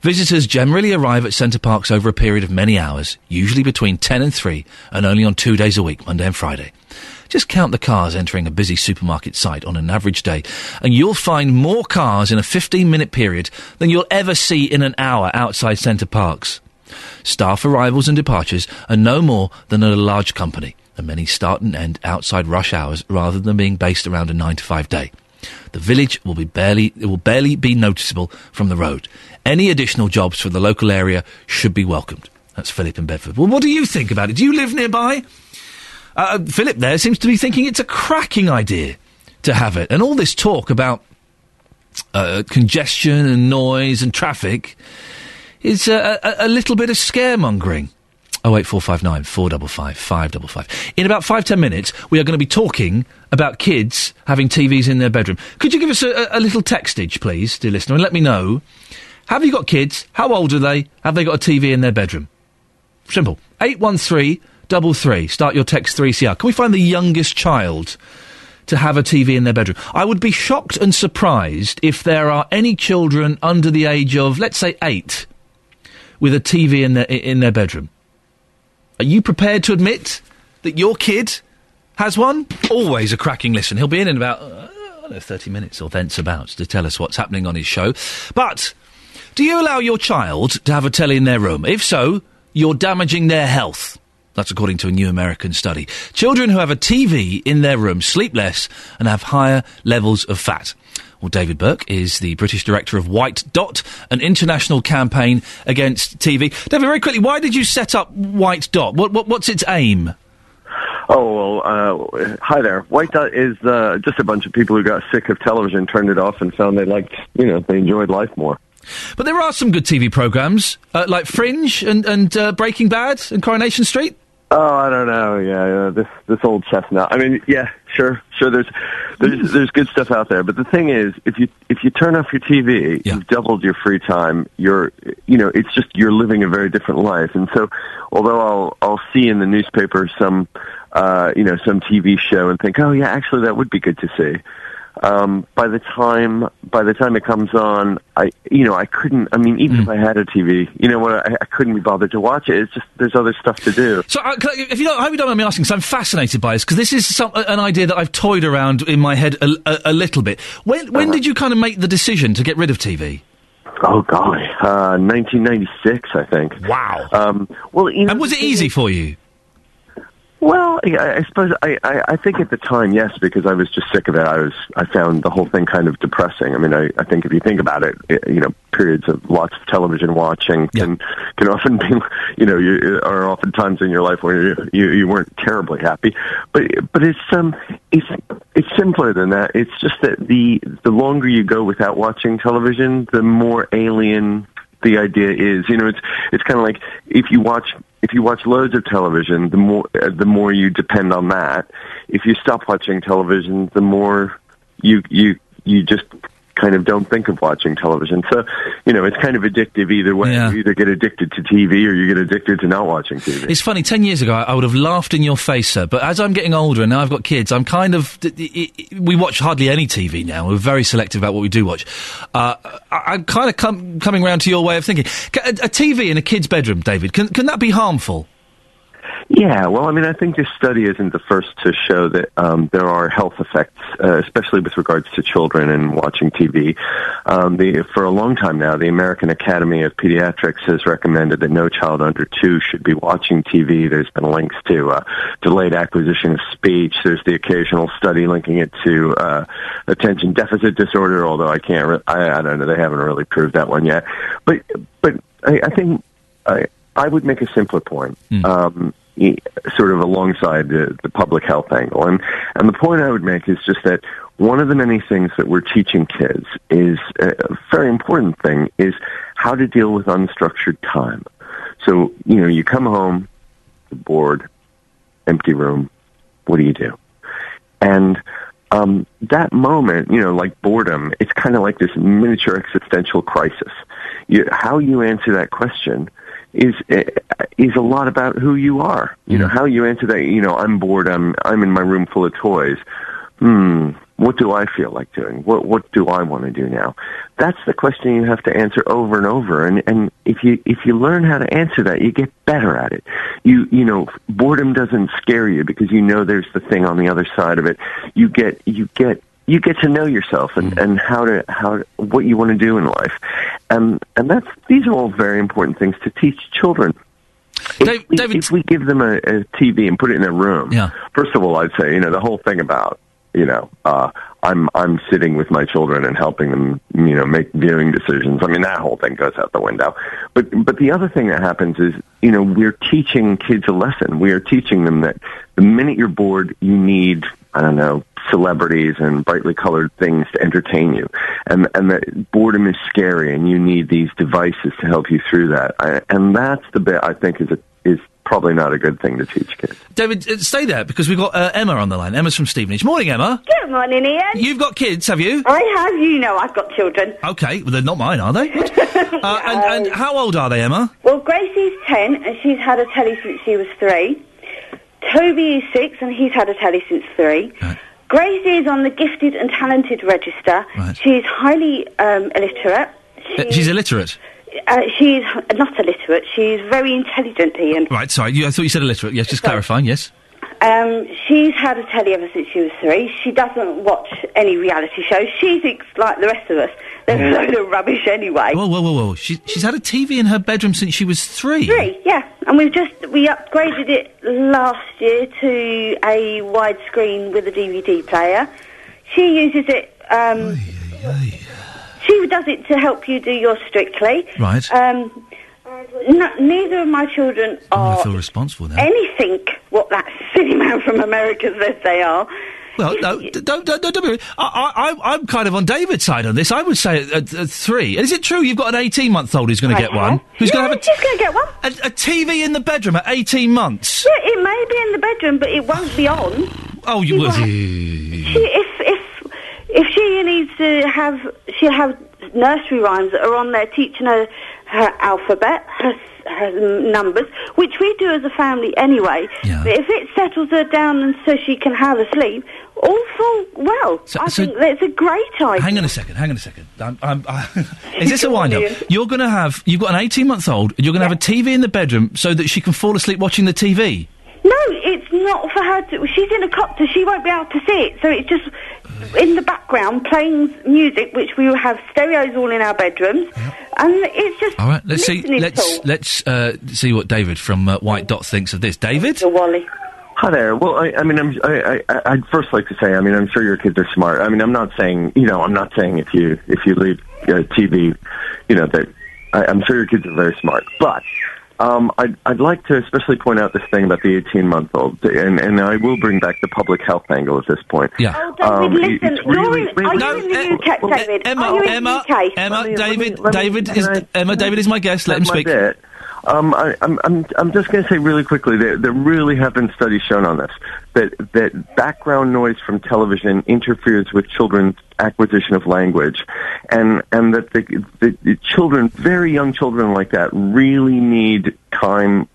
Visitors generally arrive at Center Parcs over a period of many hours, usually between 10 and 3, and only on two days a week, Monday and Friday. Just count the cars entering a busy supermarket site on an average day, and you'll find more cars in a 15 minute period than you'll ever see in an hour outside Center Parcs. Staff arrivals and departures are no more than at a large company, and many start and end outside rush hours rather than being based around a 9 to 5 day. The village will be barely it will barely be noticeable from the road. Any additional jobs for the local area should be welcomed. That's Philip in Bedford. Well, what do you think about it? Do you live nearby? Uh, Philip there seems to be thinking it's a cracking idea to have it. And all this talk about uh, congestion and noise and traffic is uh, a, a little bit of scaremongering. Oh eight four five nine four double five five double five. In about five ten minutes, we are going to be talking about kids having TVs in their bedroom. Could you give us a, a little textage, please, dear listener, and let me know have you got kids? How old are they? Have they got a TV in their bedroom? Simple. Eight one three double three. Start your text three CR. Can we find the youngest child to have a TV in their bedroom? I would be shocked and surprised if there are any children under the age of, let's say, eight, with a TV in their in their bedroom. Are you prepared to admit that your kid has one? Always a cracking listen. He'll be in in about uh, know, thirty minutes or thence about to tell us what's happening on his show. But do you allow your child to have a telly in their room? If so, you're damaging their health. That's according to a new American study. Children who have a TV in their room sleep less and have higher levels of fat. Well, David Burke is the British director of White Dot, an international campaign against TV. David, very quickly, why did you set up White Dot? What, what, what's its aim? Oh, well, uh, hi there. White Dot is uh, just a bunch of people who got sick of television, turned it off, and found they liked, you know, they enjoyed life more. But there are some good TV programs, uh, like Fringe and, and uh, Breaking Bad and Coronation Street. Oh, I don't know. Yeah, yeah, this this old chestnut. I mean, yeah, sure, sure. There's there's there's good stuff out there, but the thing is, if you if you turn off your TV, you've doubled your free time. You're you know, it's just you're living a very different life. And so, although I'll I'll see in the newspaper some uh, you know some TV show and think, oh yeah, actually that would be good to see um, by the time by the time it comes on, I you know I couldn't. I mean, even if I had a TV, you know what, I, I couldn't be bothered to watch it. It's just there's other stuff to do. So, uh, I- if you don't, I hope you don't mind me asking, because I'm fascinated by this, because this is some, an idea that I've toyed around in my head a, a, a little bit. When, when did you kind of make the decision to get rid of TV? Oh golly, uh, 1996, I think. Wow. Um, well, you know, and was it easy for you? Well, yeah, I suppose I, I, I think at the time, yes, because I was just sick of it. I was I found the whole thing kind of depressing. I mean, I, I think if you think about it, it, you know, periods of lots of television watching can can often be, you know, you are often times in your life where you, you you weren't terribly happy. But but it's um it's it's simpler than that. It's just that the the longer you go without watching television, the more alien the idea is. You know, it's it's kind of like if you watch if you watch loads of television, the more uh, the more you depend on that. If you stop watching television, the more you you you just kind of don't think of watching television. So, you know, it's kind of addictive either way. You either get addicted to TV or you get addicted to not watching TV. It's funny, 10 years ago, I would have laughed in your face, sir. But as I'm getting older and now I've got kids, I'm kind of. d- d- i- We watch hardly any TV now. We're very selective about what we do watch. Uh, I- I'm kind of com- coming round to your way of thinking. A, a TV in a kid's bedroom, David, can, can that be harmful? Yeah, well, I mean, I think this study isn't the first to show that um, there are health effects, uh, especially with regards to children and watching TV. Um, the, for a long time now, the American Academy of Pediatrics has recommended that no child under two should be watching TV. There's been links to uh, delayed acquisition of speech. There's the occasional study linking it to uh, attention deficit disorder, although I can't, re- I, I don't know, they haven't really proved that one yet. But, but I, I think I, I would make a simpler point. Um, e- sort of alongside the, the public health angle. And, and the point I would make is just that one of the many things that we're teaching kids is a very important thing is how to deal with unstructured time. So, you know, you come home, bored, empty room, what do you do? And um, that moment, you know, like boredom, it's kind of like this miniature existential crisis. You, how you answer that question is eh, is a lot about who you are. You know, how you answer that. You know, I'm bored. I'm I'm in my room full of toys. hmm, what do I feel like doing? What what do I want to do now? That's the question you have to answer over and over. And and if you if you learn how to answer that, you get better at it. You you know, boredom doesn't scare you because you know there's the thing on the other side of it. You get you get you get to know yourself and, and how to how what you want to do in life, and and that's these are all very important things to teach children. If, we, if we give them a, a TV and put it in a room, Yeah. first of all, I'd say you know the whole thing about you know uh, I'm I'm sitting with my children and helping them you know make viewing decisions. I mean that whole thing goes out the window. But but the other thing that happens is you know we're teaching kids a lesson. We are teaching them that the minute you're bored, you need I don't know celebrities and brightly colored things to entertain you, and and that boredom is scary, and you need these devices to help you through that. I, and that's the bit I think is a, is probably not a good thing to teach kids. David, uh, stay there because we've got uh, Emma on the line. Emma's from Stevenage. Morning, Emma. Good morning, Iain. You've got kids, have you? I have. You know, I've got children. Okay, well, they're not mine, are they? uh, and, and how old are they, Emma? Well, Gracie's ten, and she's had a telly since she was three. Toby is six, and he's had a telly since three. Gracie is on the gifted and talented register. She's highly um, illiterate. Uh, she's illiterate. Uh, she's not illiterate. She's very intelligent, Iain. Right, sorry, you, I thought you said illiterate. Yes, just clarifying, yes. Um, she's had a telly ever since she was three. She doesn't watch any reality shows. She thinks, like the rest of us, they're a load of rubbish anyway. Whoa, whoa, whoa, whoa. She, she's had a TV in her bedroom since she was three. Three, yeah. And we've just, we upgraded it last year to a widescreen with a DVD player. She uses it, um, she does it to help you do your Strictly. Right. Um, neither of my children are. I feel responsible now. anything what that silly man from America says they are. Well, no, don't, don't, don't, don't be. I, I, I- I'm kind of on David's side on this. I would say at, at three. Is it true you've got an 18 month old who's going to get have. one? Who's going to have a, She's going to get one. a, a TV in the bedroom at 18 months? Yeah, it may be in the bedroom, but it won't be on. Oh, you will. She, if if if she needs to have, she'll have nursery rhymes that are on there teaching her her alphabet, her, her numbers, which we do as a family anyway. But if it settles her down and so she can have a sleep, all full well. I so- think that's a great idea. Hang on a second. Hang on a second. I'm, I'm, I, is this a wind up? You're going to have. You've got an 18 month old. and You're going to have a TV in the bedroom so that she can fall asleep watching the TV. No, it's not for her to. She's in a copter. She won't be able to see it. So it's just in the background playing music, which we have stereos all in our bedrooms, and it's just. All right. Let's see. Let's tool. let's uh, see what David from uh, White Dot thinks of this. David. Wally. Hi there. Well, I, I mean, I'm, I, I, I'd first like to say, I mean, I'm sure your kids are smart. I mean, I'm not saying, you know, I'm not saying if you if you leave uh, TV, you know, that I, I'm sure your kids are very smart. But um, I'd, I'd like to especially point out this thing about the 18 month old, and and I will bring back the public health angle at this point. Yeah. Oh, David, Um, listen, it's really- you're in, are No, you in the UK, well, David? Emma, are you in Emma, the UK? Emma, me- let me- David, me- David is I- Emma. David is my guest. Let him speak. bit. Um, I, I'm, I'm, I'm just going to say really quickly that there really have been studies shown on this that that background noise from television interferes with children's acquisition of language, and and that the, the, the children, very young children like that, really need time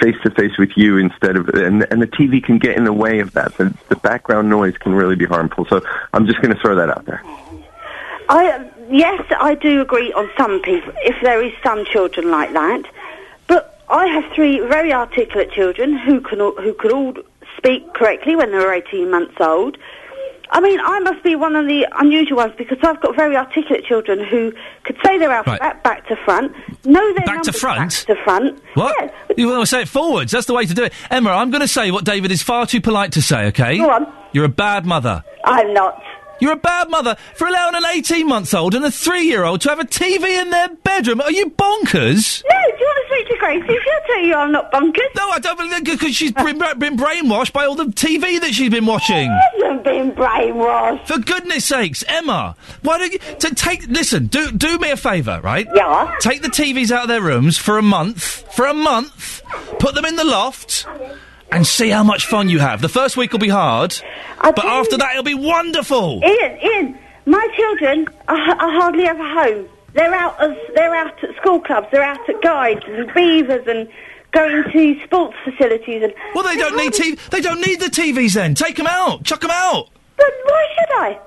face to face with you instead of and and the TV can get in the way of that. The, the background noise can really be harmful. So I'm just going to throw that out there. I yes, I do agree on some people. If there is some children like that, I have three very articulate children who can all, who could all speak correctly when they were eighteen months old. I mean, I must be one of the unusual ones because I've got very articulate children who could say their alphabet back to front, know their Back to front? back to front. What? You want to say it forwards? That's the way to do it. Emma, I'm going to say what David is far too polite to say. Okay. Go on. You're a bad mother. I'm not. You're a bad mother for allowing an 18 month old and a three year old to have a TV in their bedroom. Are you bonkers? No, do you want to speak to Gracie? She'll tell you I'm not bonkers. No, I don't believe because she's been, been brainwashed by all the TV that she's been watching. She hasn't been brainwashed. For goodness sakes, Emma, why don't you to take? Listen, do do me a favour, right? Yeah. Take the TVs out of their rooms for a month. For a month, put them in the loft. And see how much fun you have. The first week will be hard, but after that it'll be wonderful. Iain, Iain, my children are, are hardly ever home. They're out as they're out at school clubs. They're out at guides and beavers and going to sports facilities and. Well, they don't need TV. They don't need the TVs then. Take them out. Chuck them out. But why should I?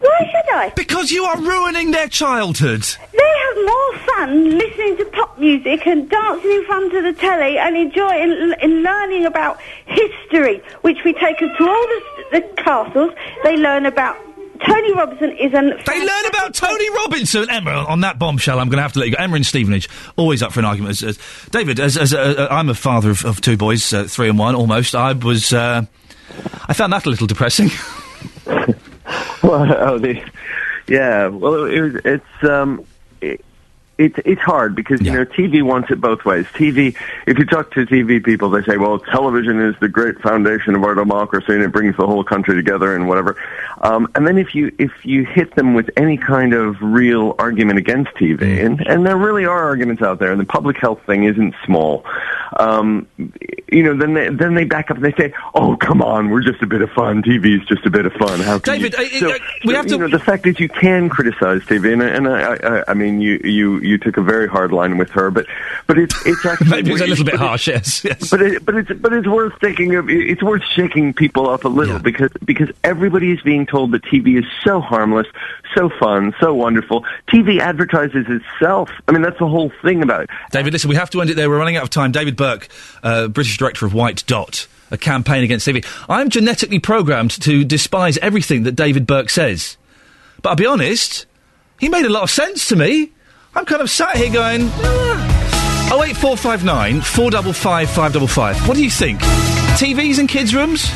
Why should I? Because you are ruining their childhood. They more fun listening to pop music and dancing in front of the telly and enjoying and learning about history, which we take them to all the, the castles. They learn about Tony Robinson is an. They learn about Tony Robinson. Emma, on that bombshell, I'm going to have to let you go. Emma in Stevenage, always up for an argument. As, as, David, as, as uh, I'm a father of, of two boys, uh, three and one almost. I was, uh, I found that a little depressing. well, oh, the, yeah. Well, it, it's um, it, it's it's hard because you know TV wants it both ways. TV, if you talk to TV people, they say, "Well, television is the great foundation of our democracy, and it brings the whole country together, and whatever." Um, and then if you if you hit them with any kind of real argument against TV, and and there really are arguments out there, and the public health thing isn't small. Um, you know, then they then they back up and they say, "Oh, come on, we're just a bit of fun. TV is just a bit of fun." How can David, you? uh, uh, we have you to- know, the fact is you can criticize TV, and, and I, I, I mean, you, you, you took a very hard line with her, but, but it's, it's actually Maybe it's a little bit but it- harsh, yes, yes. But it, but it's, but it's worth thinking of. It's worth shaking people up a little because, because everybody is being told that TV is so harmless, so fun, so wonderful. TV advertises itself. I mean, that's the whole thing about it. David, listen, we have to end it there. We're running out of time. David Burke, uh, British director of White Dot, a campaign against TV. I'm genetically programmed to despise everything that David Burke says. But I'll be honest, he made a lot of sense to me. I'm kind of sat here going, ah. 08459 455 555. What do you think? TVs in kids' rooms?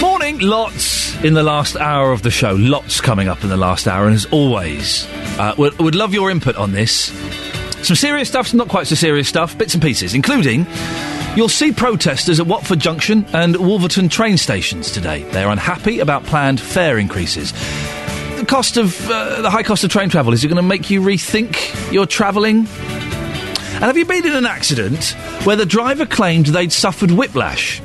Morning, lots in the last hour of the show. Lots coming up in the last hour, and as always, uh, would, would love your input on this. Some serious stuff, some not quite so serious stuff, bits and pieces, including you'll see protesters at Watford Junction and Wolverton train stations today. They're unhappy about planned fare increases. The cost of uh, the high cost of train travel is it going to make you rethink your travelling? And have you been in an accident where the driver claimed they'd suffered whiplash?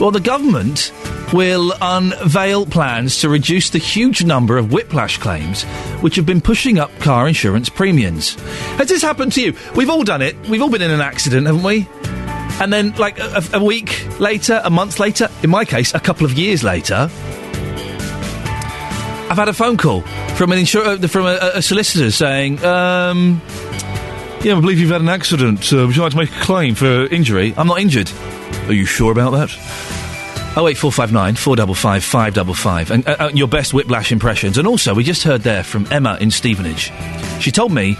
Well, the government will unveil plans to reduce the huge number of whiplash claims which have been pushing up car insurance premiums. Has this happened to you? We've all done it. We've all been in an accident, haven't we? And then, like a, a week later, a month later, in my case, a couple of years later, I've had a phone call from an insur- uh, from a, a solicitor saying, um, "Yeah, I believe you've had an accident. Uh, would you like to make a claim for injury? I'm not injured. Are you sure about that?" Oh wait, four five nine four double five five double five, and uh, uh, your best whiplash impressions. And also, we just heard there from Emma in Stevenage. She told me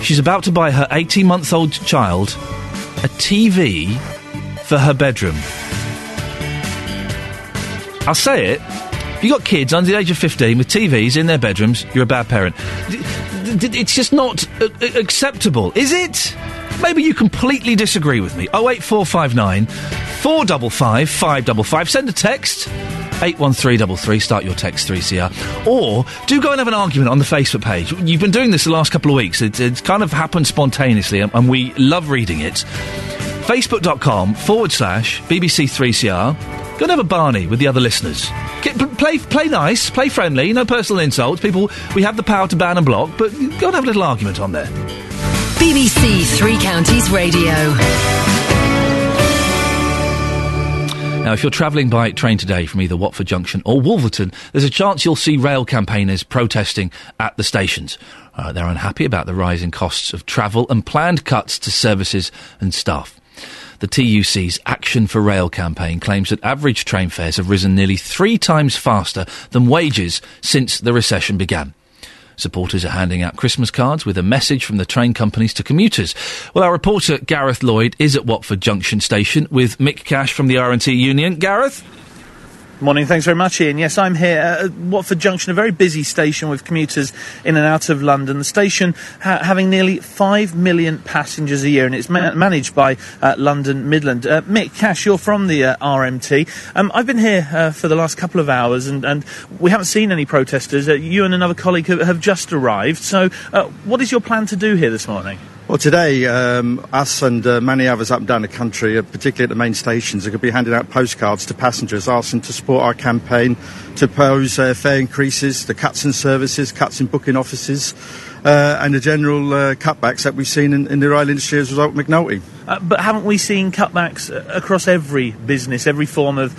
she's about to buy her eighteen-month-old child a TV for her bedroom. I'll say it. If you've got kids under the age of 15 with TVs in their bedrooms, you're a bad parent. It's just not acceptable, is it? Maybe you completely disagree with me. 08459 455 555. Send a text. 81333, start your text 3CR. Or do go and have an argument on the Facebook page. You've been doing this the last couple of weeks. It, it's kind of happened spontaneously, and, we love reading it. Facebook.com forward slash BBC3CR. Go and have a Barney with the other listeners. Get, play, play nice, play friendly, no personal insults. People, we have the power to ban and block, but go and have a little argument on there. BBC Three Counties Radio. Now, if you're travelling by train today from either Watford Junction or Wolverton, there's a chance you'll see rail campaigners protesting at the stations. Uh, they're unhappy about the rising costs of travel and planned cuts to services and staff. The TUC's Action for Rail campaign claims that average train fares have risen nearly three times faster than wages since the recession began. Supporters are handing out Christmas cards with a message from the train companies to commuters. Well, our reporter Gareth Lloyd is at Watford Junction Station with Mick Cash from the RMT Union. Gareth? Morning, thanks very much, Iain. Yes, I'm here at Watford Junction, a very busy station with commuters in and out of London. The station ha- having nearly 5 million passengers a year, and it's ma- managed by uh, London Midland. Uh, Mick Cash, you're from the uh, RMT. Um, I've been here uh, for the last couple of hours, and, and we haven't seen any protesters. Uh, you and another colleague have, have just arrived. So, uh, what is your plan to do here this morning? Well, today, um, us and uh, many others up and down the country, uh, particularly at the main stations, are going to be handing out postcards to passengers asking to support our campaign to oppose uh, fare increases, the cuts in services, cuts in booking offices, uh, and the general uh, cutbacks that we've seen in, in the rail industry as a result of McNulty. Uh, but haven't we seen cutbacks across every business, every form of,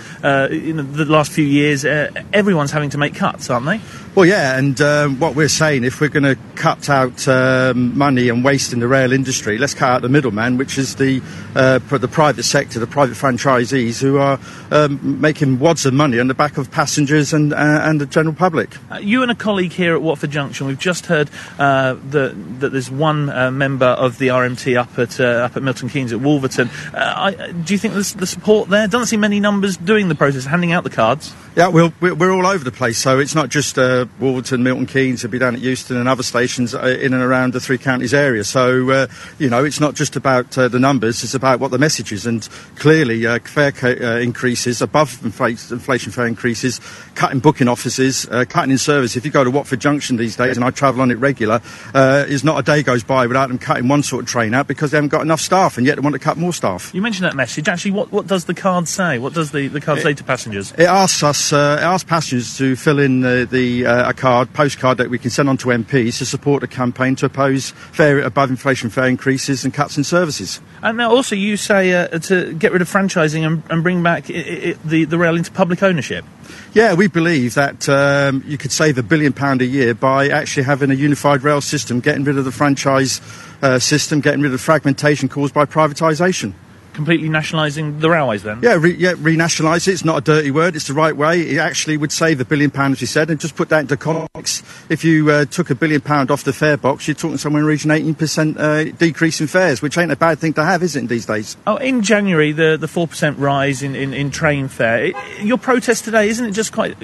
you the last few years? Everyone's having to make cuts, aren't they? Well, yeah, and um, what we're saying, if we're going to cut out um, money and waste in the rail industry, let's cut out the middleman, which is the uh, the private sector, the private franchisees who are um, making wads of money on the back of passengers and uh, and the general public. Uh, you and a colleague here at Watford Junction, we've just heard uh, that, there's one uh, member of the RMT up at uh, up at Milton Keynes at Wolverton. I, do you think there's the support there? Doesn't see many numbers doing the process, handing out the cards. Yeah, we're, we're all over the place, so it's not just uh, Wolverton, Milton Keynes, it'll be down at Euston and other stations uh, in and around the three counties area. So, uh, you know, it's not just about uh, the numbers, it's about what the message is. And clearly, uh, fare uh, increases, above infl- inflation fare increases, cutting booking offices, uh, cutting in service. If you go to Watford Junction these days, and I travel on it regular, uh, is not a day goes by without them cutting one sort of train out because they haven't got enough staff, and yet they want to cut more staff. You mentioned that message. Actually, what, what does the card say? What does the, the card say to passengers? It asks us, uh, it asks passengers to fill in uh, the uh, a card, postcard that we can send on to MPs to support a campaign to oppose fare above inflation fare increases and cuts in services. And now also you say uh, to get rid of franchising and, and bring back i i the, the rail into public ownership. Yeah, we believe that um, you could save a billion pound a year by actually having a unified rail system, getting rid of the franchise uh, system, getting rid of fragmentation caused by privatisation. Completely nationalising the railways then? Yeah, re- yeah, renationalise it. It's not a dirty word. It's the right way. It actually would save a billion pounds, as you said, and just put that into context. If you uh, took a billion pound off the fare box, you're talking somewhere in the region 18% uh, decrease in fares, which ain't a bad thing to have, is it, these days? Oh, in January, the, the 4% rise in, in, in train fare. It, your protest today, isn't it just quite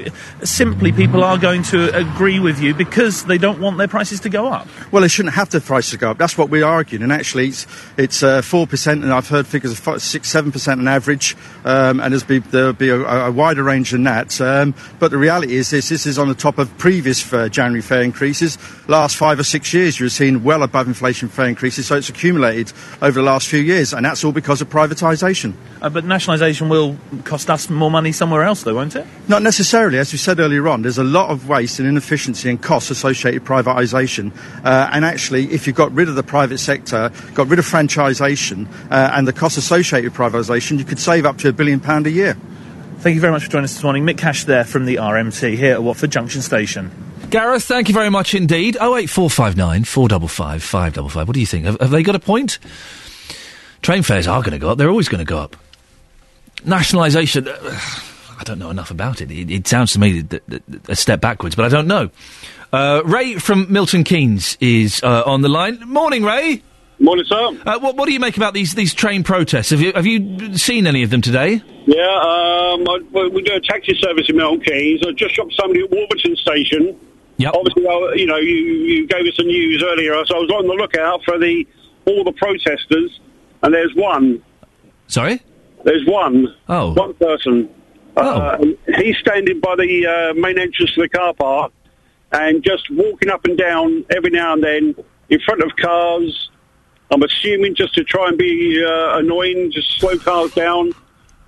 simply people are going to agree with you because they don't want their prices to go up? Well, they shouldn't have the prices to go up. That's what we're arguing. And actually, it's, it's uh, 4%, and I've heard figures of fi- 6 7% on average, um, and be, there'll be a, a wider range than that. Um, but the reality is this, this is on the top of previous uh, January fare increases. Last five or six years, you've seen well above inflation fare increases, so it's accumulated over the last few years, and that's all because of privatisation. Uh, but nationalisation will cost us more money somewhere else, though, won't it? Not necessarily. As we said earlier on, there's a lot of waste and inefficiency and costs associated with privatisation. Uh, and actually, if you got rid of the private sector, got rid of franchisation, uh, and the costs associated with privatisation, you could save up to a billion pound a year. Thank you very much for joining us this morning. Mick Cash there from the RMT here at Watford Junction Station. Gareth, thank you very much indeed. Oh eight four five nine four double five five double five. What do you think? Have, have they got a point? Train fares are going to go up. They're always going to go up. Nationalisation. Uh, I don't know enough about it. It, it sounds to me that, that, that a step backwards, but I don't know. Uh, Ray from Milton Keynes is uh, on the line. Morning, Ray. Morning, sir. Uh, what, what do you make about these these train protests? Have you have you seen any of them today? Yeah, um, I, well, we do a taxi service in Milton Keynes. I just shot somebody at Wolverton Station. Yep. Obviously, I, you know, you, you gave us the news earlier, so I was on the lookout for the all the protesters, and there's one. Sorry. There's one. Oh. One person. Uh, he's standing by the uh, main entrance to the car park and just walking up and down every now and then in front of cars. I'm assuming just to try and be uh, annoying, just slow cars down.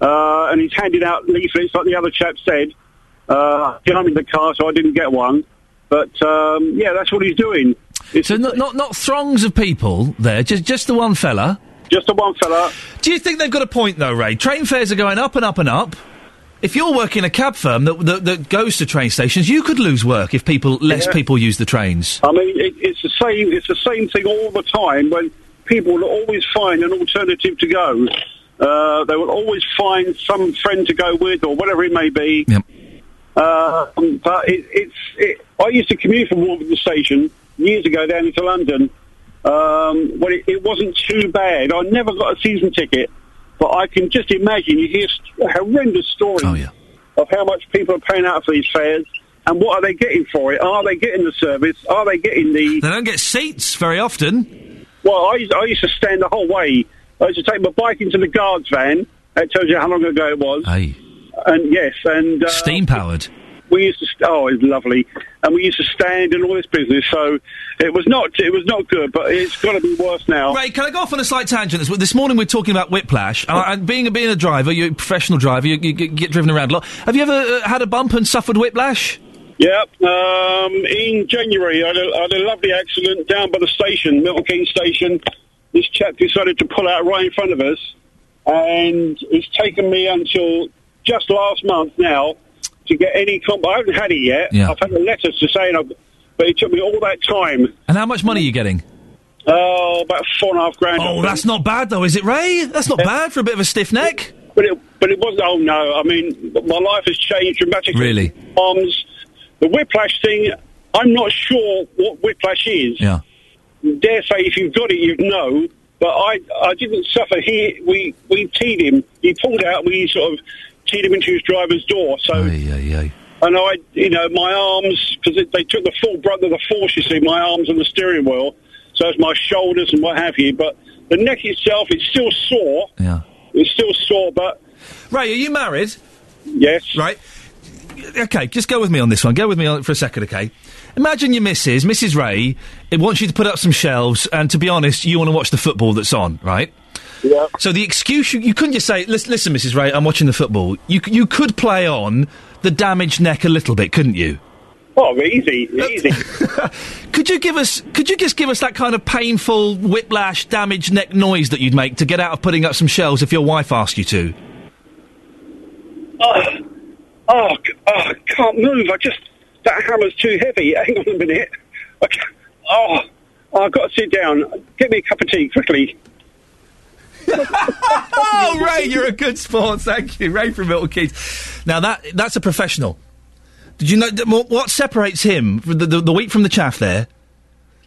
Uh, and he's handing out leaflets, like the other chap said. Uh, I'm in the car, so I didn't get one. But um, yeah, that's what he's doing. so not, not not throngs of people there, just just the one fella. Just the one fella. Do you think they've got a point though, Ray? Train fares are going up and up and up. If you're working a cab firm that, that, that goes to train stations, you could lose work if people less Yeah. people use the trains. I mean, it, it's the same. It's the same thing all the time. When people will always find an alternative to go, uh, they will always find some friend to go with, or whatever it may be. Uh, but it, it's. It, I used to commute from Wolverton Station years ago down into London. Um, when it, it wasn't too bad. I never got a season ticket, but I can just imagine you hear st- horrendous stories of how much people are paying out for these fares. And what are they getting for it? Are they getting the service? Are they getting the? They don't get seats very often. Well, I used, I used to stand the whole way. I used to take my bike into the guards van. That tells you how long ago it was. Hey. And yes, and uh, Steam powered. We used to. St- oh, it was lovely. And we used to stand and all this business. So it was not. It was not good. But it's got to be worse now. Ray, can I go off on a slight tangent? This, this morning we're talking about whiplash. And, I- and being, a, being a driver, you're a professional driver, you, you get get driven around a lot. Have you ever uh, had a bump and suffered whiplash? Yeah, um, in January, I had, a, I had a lovely accident down by the station, Milton Keynes Station. This chap decided to pull out right in front of us, and it's taken me until just last month now to get any comp. I haven't had it yet. Yeah. I've had the letters to say, I've, but it took me all that time. And how much money are you getting? Oh, about four and a half grand. Oh, that's not bad though, is it, Ray? That's not bad for a bit of a stiff neck. But it, but it wasn't. Oh no! I mean, my life has changed dramatically. Really? Arms, the whiplash thing. I'm not sure what whiplash is. Yeah. Dare say, if you've got it, you'd know. But I, I didn't suffer. He, we, we teed him. He pulled out. We sort of teed him into his driver's door. So, and I, you know, my arms because they took the full brunt of the force. You see, my arms on the steering wheel. So it's my shoulders and what have you. But the neck itself, it's still sore. Yeah. It's still sore, but. Ray, are you married? Yes. Right. Okay, just go with me on this one. Go with me on it for a second, okay? Imagine your missus, Mrs. Ray, it wants you to put up some shelves, and to be honest, you want to watch the football that's on, right? Yeah. So the excuse you, you couldn't just say, listen, listen, Mrs. Ray, I'm watching the football. You you could play on the damaged neck a little bit, couldn't you? Oh, easy, easy. Could you give us? Could you just give us that kind of painful whiplash, damaged neck noise that you'd make to get out of putting up some shelves if your wife asked you to? Oh, oh, oh, I can't move. I just that hammer's too heavy. Hang on a minute. Oh, I've got to sit down. Get me a cup of tea quickly. oh, Ray, you're a good sport. Thank you, Ray from Milton Keynes. Now that that's a professional. Did you know what, separates him the, the, the wheat from the chaff? There,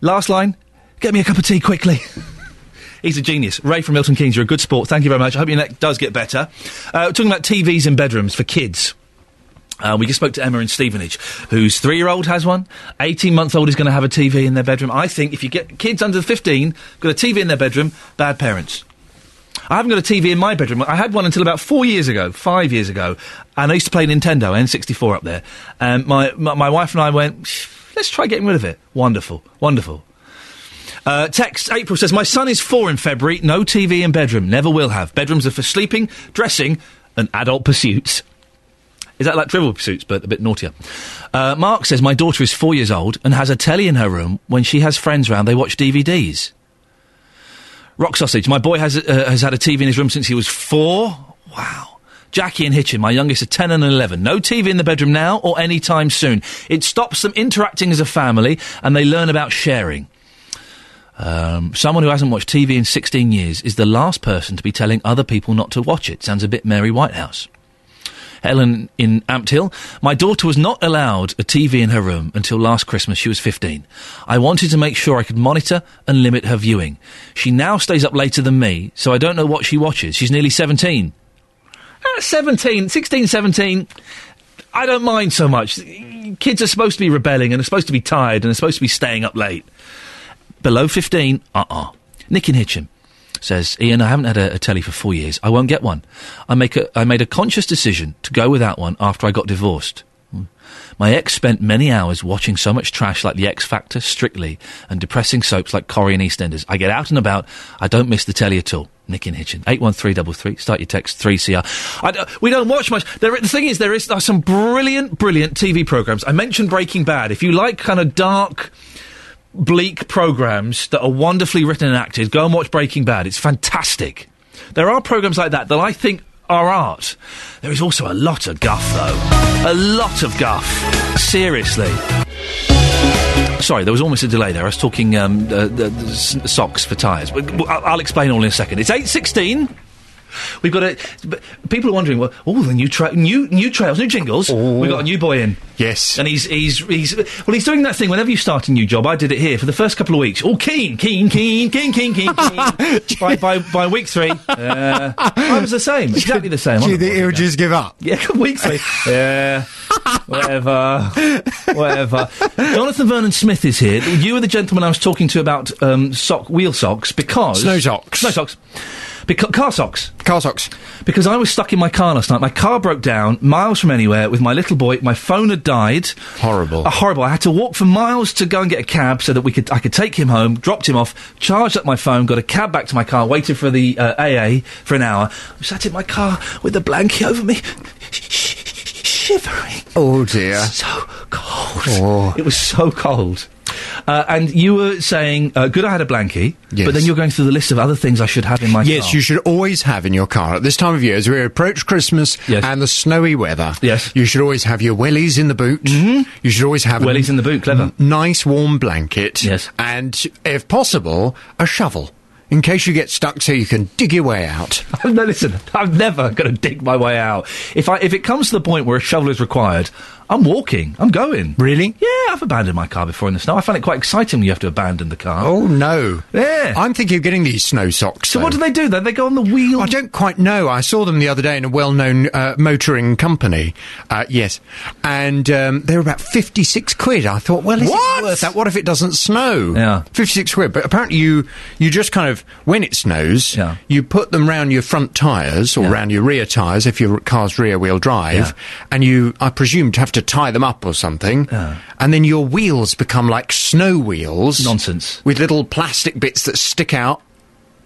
last line. Get me a cup of tea quickly. He's a genius. Ray from Milton Keynes, you're a good sport. Thank you very much. I hope your neck does get better. Uh, talking about TVs in bedrooms for kids. Uh, we just spoke to Emma in Stevenage, whose three-year-old has one. Eighteen-month-old is going to have a TV in their bedroom. I think if you get kids under fifteen got a TV in their bedroom, bad parents. I haven't got a TV in my bedroom. I had one until about four years ago, five years ago, and I used to play Nintendo N64 up there. And my, my my wife and I went, let's try getting rid of it. Wonderful, wonderful. Uh, text April says my son is four in February. No TV in bedroom. Never will have. Bedrooms are for sleeping, dressing, and adult pursuits. Is that like trivial pursuits, but a bit naughtier? Uh, Mark says my daughter is four years old and has a telly in her room. When she has friends round, they watch DVDs. Rock sausage. My boy has uh, has had a TV in his room since he was four. Wow. Jackie and Hitchin, my youngest, are 10 and 11. No TV in the bedroom now or any time soon. It stops them interacting as a family and they learn about sharing. Um, someone who hasn't watched TV in 16 years is the last person to be telling other people not to watch it. Sounds a bit Mary Whitehouse. Helen in Ampthill. My daughter was not allowed a TV in her room until last Christmas. She was 15. I wanted to make sure I could monitor and limit her viewing. She now stays up later than me, so I don't know what she watches. She's nearly 17. Ah, 17, 16, 17. I don't mind so much. Kids are supposed to be rebelling and are supposed to be tired and are supposed to be staying up late. Below 15, uh-uh. Nick in Hitchin says, Iain, I haven't had a, a telly for four years. I won't get one. I, make a, I made a conscious decision to go without one after I got divorced. My ex spent many hours watching so much trash like The X Factor, Strictly, and depressing soaps like Corrie and EastEnders. I get out and about. I don't miss the telly at all. Nick in Hitchin. 81333. Start your text 3CR. I d- we don't watch much. There, the thing is, there is are some brilliant, brilliant TV programmes. I mentioned Breaking Bad. If you like kind of dark, bleak programs that are wonderfully written and acted, go and watch Breaking Bad. It's fantastic. There are programs like that that I think are art. There is also a lot of guff, though. A lot of guff. Seriously. Sorry, there was almost a delay there. I was talking um, uh, the, the socks for tyres. I'll explain all in a second. It's 8.16. We've got a. People are wondering, well, oh, the new tra- new new trails, new jingles. We've got a new boy in. Yes, and he's he's he's well, he's doing that thing. Whenever you start a new job, I did it here for the first couple of weeks. Oh, keen, keen, keen, keen, keen, keen, keen. by, by by week three, uh, I was the same, exactly the same. Do you think he'll just give up? Yeah, week three. yeah, whatever, whatever. Jonathan Vernon Smith is here. You were the gentleman I was talking to about um, sock wheel socks because Snow socks. Snow socks. Because car socks. Car socks. Because I was stuck in my car last night. My car broke down miles from anywhere with my little boy. My phone had died. Horrible. Uh, horrible. I had to walk for miles to go and get a cab so that we could I could take him home. Dropped him off. Charged up my phone. Got a cab back to my car. Waited for the uh, AA for an hour. I sat in my car with a blanket over me, shivering. Oh dear. So cold. cold. It was so cold. Uh, and you were saying, uh, good, I had a blankie, Yes. but then you're going through the list of other things I should have in my yes, car. Yes, you should always have in your car at this time of year, as we approach Christmas and the snowy weather. Yes. you should always have your wellies in the boot. Mm-hmm. You should always have Wellies in the boot, clever. nice warm blanket. Yes, and if possible, a shovel in case you get stuck, so you can dig your way out. no, listen, I'm never going to dig my way out. If I if it comes to the point where a shovel is required, I'm walking. I'm going. Really? Yeah, I've abandoned my car before in the snow. I find it quite exciting when you have to abandon the car. Oh no! Yeah, I'm thinking of getting these snow socks. So what do they do then? They go on the wheel. I don't quite know. I saw them the other day in a well-known uh, motoring company. Uh, yes, and um, they were about fifty-six quid. I thought, well, is What? it worth that? What if it doesn't snow? Yeah. fifty-six quid. But apparently, you you just kind of when it snows, you put them round your front tyres or round your rear tyres if your car's rear-wheel drive, and you, I presume, have to tie them up or something, and then your wheels become like snow wheels. Nonsense. With little plastic bits that stick out.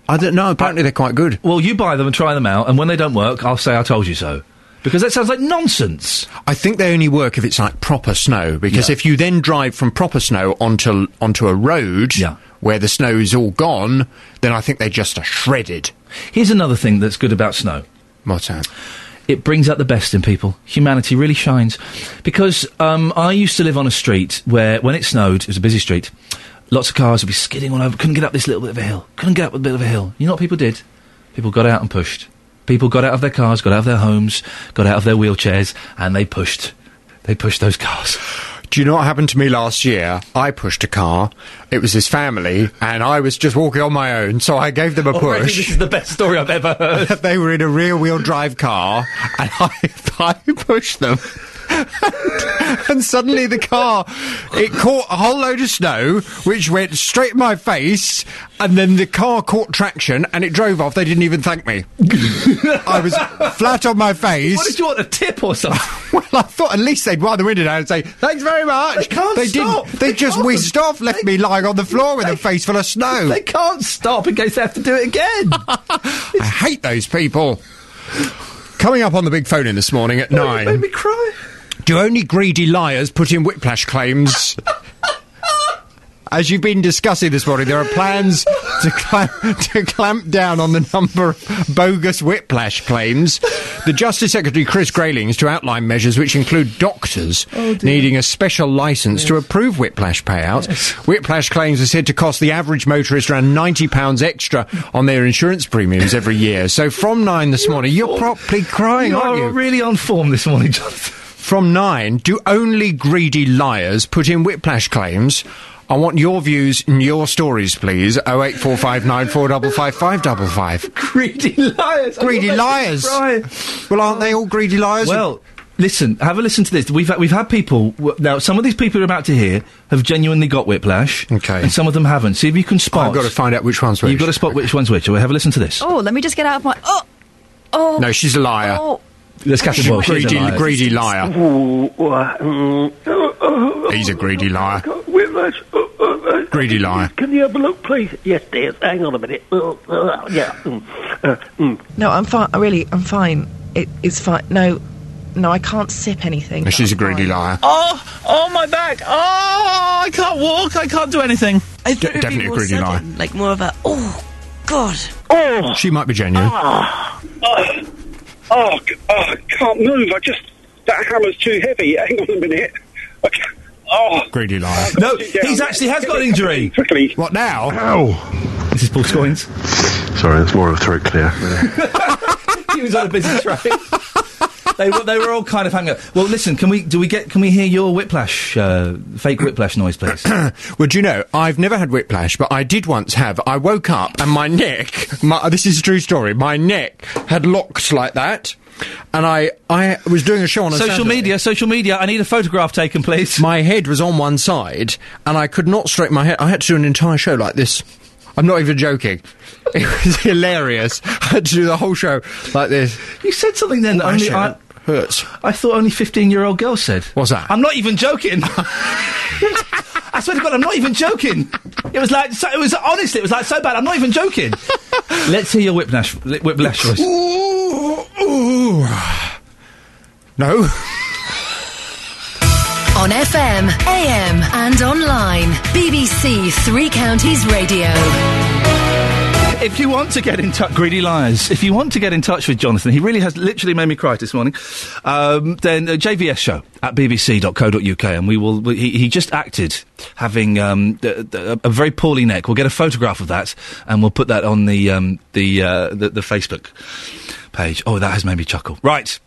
I don't know. Apparently, they're quite good. Well, you buy them and try them out, and when they don't work, I'll say I told you so. Because that sounds like nonsense. I think they only work if it's like proper snow. Because Yeah. if you then drive from proper snow onto onto a road where the snow is all gone, then I think they just are shredded. Here's another thing that's good about snow. What's that? It brings out the best in people. Humanity really shines. Because um, I used to live on a street where, when it snowed, it was a busy street, lots of cars would be skidding all over, couldn't get up this little bit of a hill, couldn't get up a bit of a hill. You know what people did? People got out and pushed. People got out of their cars, got out of their homes, got out of their wheelchairs, and they pushed. They pushed those cars. Do you know what happened to me last year? I pushed a car. It was his family, and I was just walking on my own, so I gave them a Already push. this is the best story I've ever heard. they were in a rear-wheel drive car, and I, I pushed them. and suddenly the car, it caught a whole load of snow, which went straight in my face, and then the car caught traction, and it drove off. They didn't even thank me. I was flat on my face. What did you want, a tip or something? well, I thought at least they'd wind the window down and say, thanks very much. They can't stop. didn't. They, just whizzed off, left me lying on the floor with a face full of snow. They can't stop in case they have to do it again. I hate those people. Coming up on the big phone in this morning at oh, nine. made me cry. Do only greedy liars put in whiplash claims? As you've been discussing this morning, there are plans to, clamp, to clamp down on the number of bogus whiplash claims. The Justice Secretary Chris Grayling is to outline measures which include doctors oh, needing a special licence to approve whiplash payouts. Whiplash claims are said to cost the average motorist around £90 extra on their insurance premiums every year. So from nine this morning, you're properly crying, You aren't are you? really on form this morning, Jonathan. From nine, do only greedy liars put in whiplash claims? I want your views and your stories, please. Oh eight four five nine four double five five double five. Greedy liars. Greedy liars. Well, aren't they all greedy liars? Well, listen, have a listen to this. We've had, we've had people now. Some of these people you're about to hear have genuinely got whiplash. Okay. and some of them haven't. See if you can spot. I've got to find out which one's which. You've got to spot which one's which. Well, have a listen to this. Oh, let me just get out of my. Oh, oh. No, she's a liar. Oh. Let's catch a ball. Greedy, liar. greedy liar. Ooh, uh, He's a greedy liar. Whiplash. Greedy liar. Can you have a look, please? Yes, dear. Hang on a minute. Yeah. Mm, uh, mm. No, I'm fine. Really, I'm fine. It, it's fine. No, no, I can't sip anything. She's a greedy liar. Oh, oh, my back. Oh, I can't walk. I can't do anything. I thought definitely a more greedy lie. sudden, Like more of a, oh, God. Oh, She might be genuine. oh, oh, Oh, c- oh, I can't move. I just that hammer's too heavy. Hang on a minute. I Oh, Greedy liar. No, he's actually has got an injury. quickly. What now? Ow! This is Paul Scoins. Sorry, that's more of a throat clear. he was on a busy train. They were they were all kind of hanging. up. Well, listen, can we do we get can we hear your whiplash uh, fake whiplash noise, please? Well, do you know, I've never had whiplash, but I did once have. I woke up and my neck, my, this is a true story, my neck had locked like that. And I, I was doing a show on a social Saturday. media, social media. I need a photograph taken, please. My head was on one side, and I could not straighten my head. I had to do an entire show like this. I'm not even joking. It was hilarious. I had to do the whole show like this. You said something then that only I, hurts. I thought only fifteen-year-old girls said. What's that? I'm not even joking. I swear to God, I'm not even joking. It was like so, it was honestly, it was like so bad. I'm not even joking. Let's hear your whiplash, whiplash voice. Ooh, ooh. No. On FM, AM, and online. BBC Three Counties Radio. If you want to get in touch, greedy liars. If you want to get in touch with Jonathan, he really has literally made me cry this morning. Um, then uh, JVS show at bbc.co.uk, and we will. we- He, he just acted having um, the, a very poorly neck. We'll get a photograph of that, and we'll put that on the um, the, uh, the the Facebook page. Oh, that has made me chuckle. Right.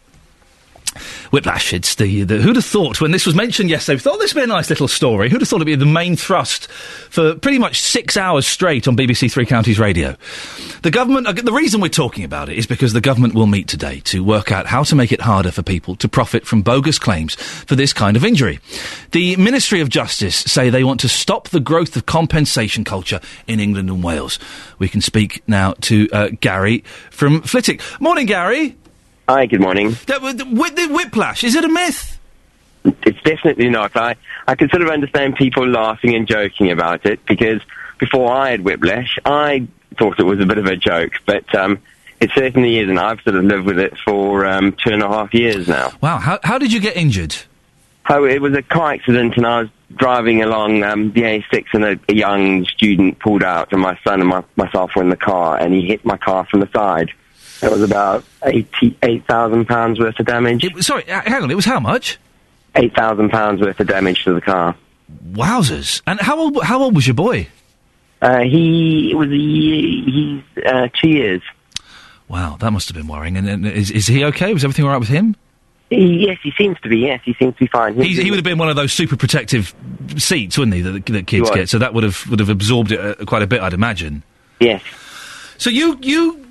Whiplash. It's the, the who'd have thought when this was mentioned yesterday? We thought this would be a nice little story. Who'd have thought it'd be the main thrust for pretty much six hours straight on BBC Three Counties Radio? The government. uh, The reason we're talking about it is because the government will meet today to work out how to make it harder for people to profit from bogus claims for this kind of injury. The Ministry of Justice say they want to stop the growth of compensation culture in England and Wales. We can speak now to uh, Gary from Flitwick. Morning, Gary. Hi, good morning. The, the, whiplash, is it a myth? It's definitely not. I, I can sort of understand people laughing and joking about it because before I had whiplash, I thought it was a bit of a joke, but um, it certainly isn't. I've sort of lived with it for um, two and a half years now. Wow, how, how did you get injured? Oh, it was a car accident, and I was driving along um, the A6, and a, a young student pulled out, and my son and my, myself were in the car, and he hit my car from the side. It was about eighty-eight thousand pounds worth of damage. sorry, uh, hang on. It was how much? Eight thousand pounds worth of damage to the car. Wowzers! And how old? How old was your boy? Uh, he was he's uh, two years. Wow, that must have been worrying. And, and is, is he okay? Was everything all right with him? He, yes, he seems to be. Yes, he seems to be fine. He, he would have been one of those super protective seats, wouldn't he? That, that kids get. So that would have would have absorbed it uh, quite a bit, I'd imagine. Yes. So you you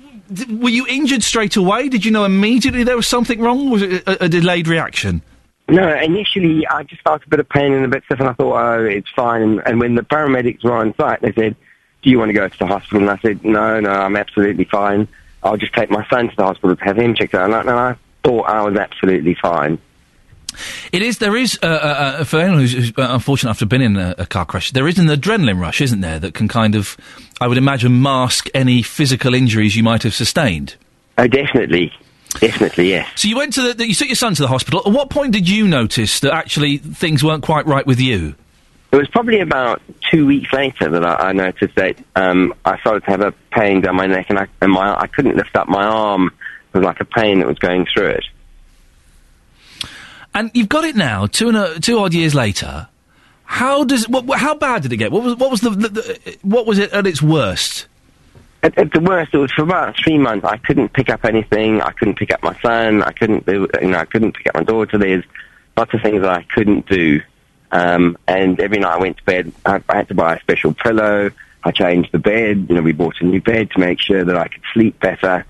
were you injured straight away? Did you know immediately there was something wrong? Was it a, a delayed reaction? No, initially I just felt a bit of pain and a bit stiff, and I thought, oh, it's fine. And, and when the paramedics were on site, they said, "Do you want to go to the hospital?" And I said, "No, no, I'm absolutely fine. I'll just take my son to the hospital to have him checked out." And I, and I thought I was absolutely fine. It is. There is uh, uh, uh, for anyone who's, who's uh, unfortunate enough to have been in a, a car crash. There is an adrenaline rush, isn't there, that can kind of, I would imagine, mask any physical injuries you might have sustained. Oh, definitely, definitely, yes. So you went to the, the you took your son to the hospital. At what point did you notice that actually things weren't quite right with you? It was probably about two weeks later that I, I noticed that um, I started to have a pain down my neck, and I and my I couldn't lift up my arm. It was like a pain that was going through it. And you've got it now, two and a, two odd years later. How does what, how bad did it get? What was what was the, the, the what was it at its worst? At, at the worst, it was for about three months. I couldn't pick up anything. I couldn't pick up my son. I couldn't, do, you know, I couldn't pick up my daughter. There's lots of things that I couldn't do. Um, and every night I went to bed, I, I had to buy a special pillow. I changed the bed. You know, we bought a new bed to make sure that I could sleep better.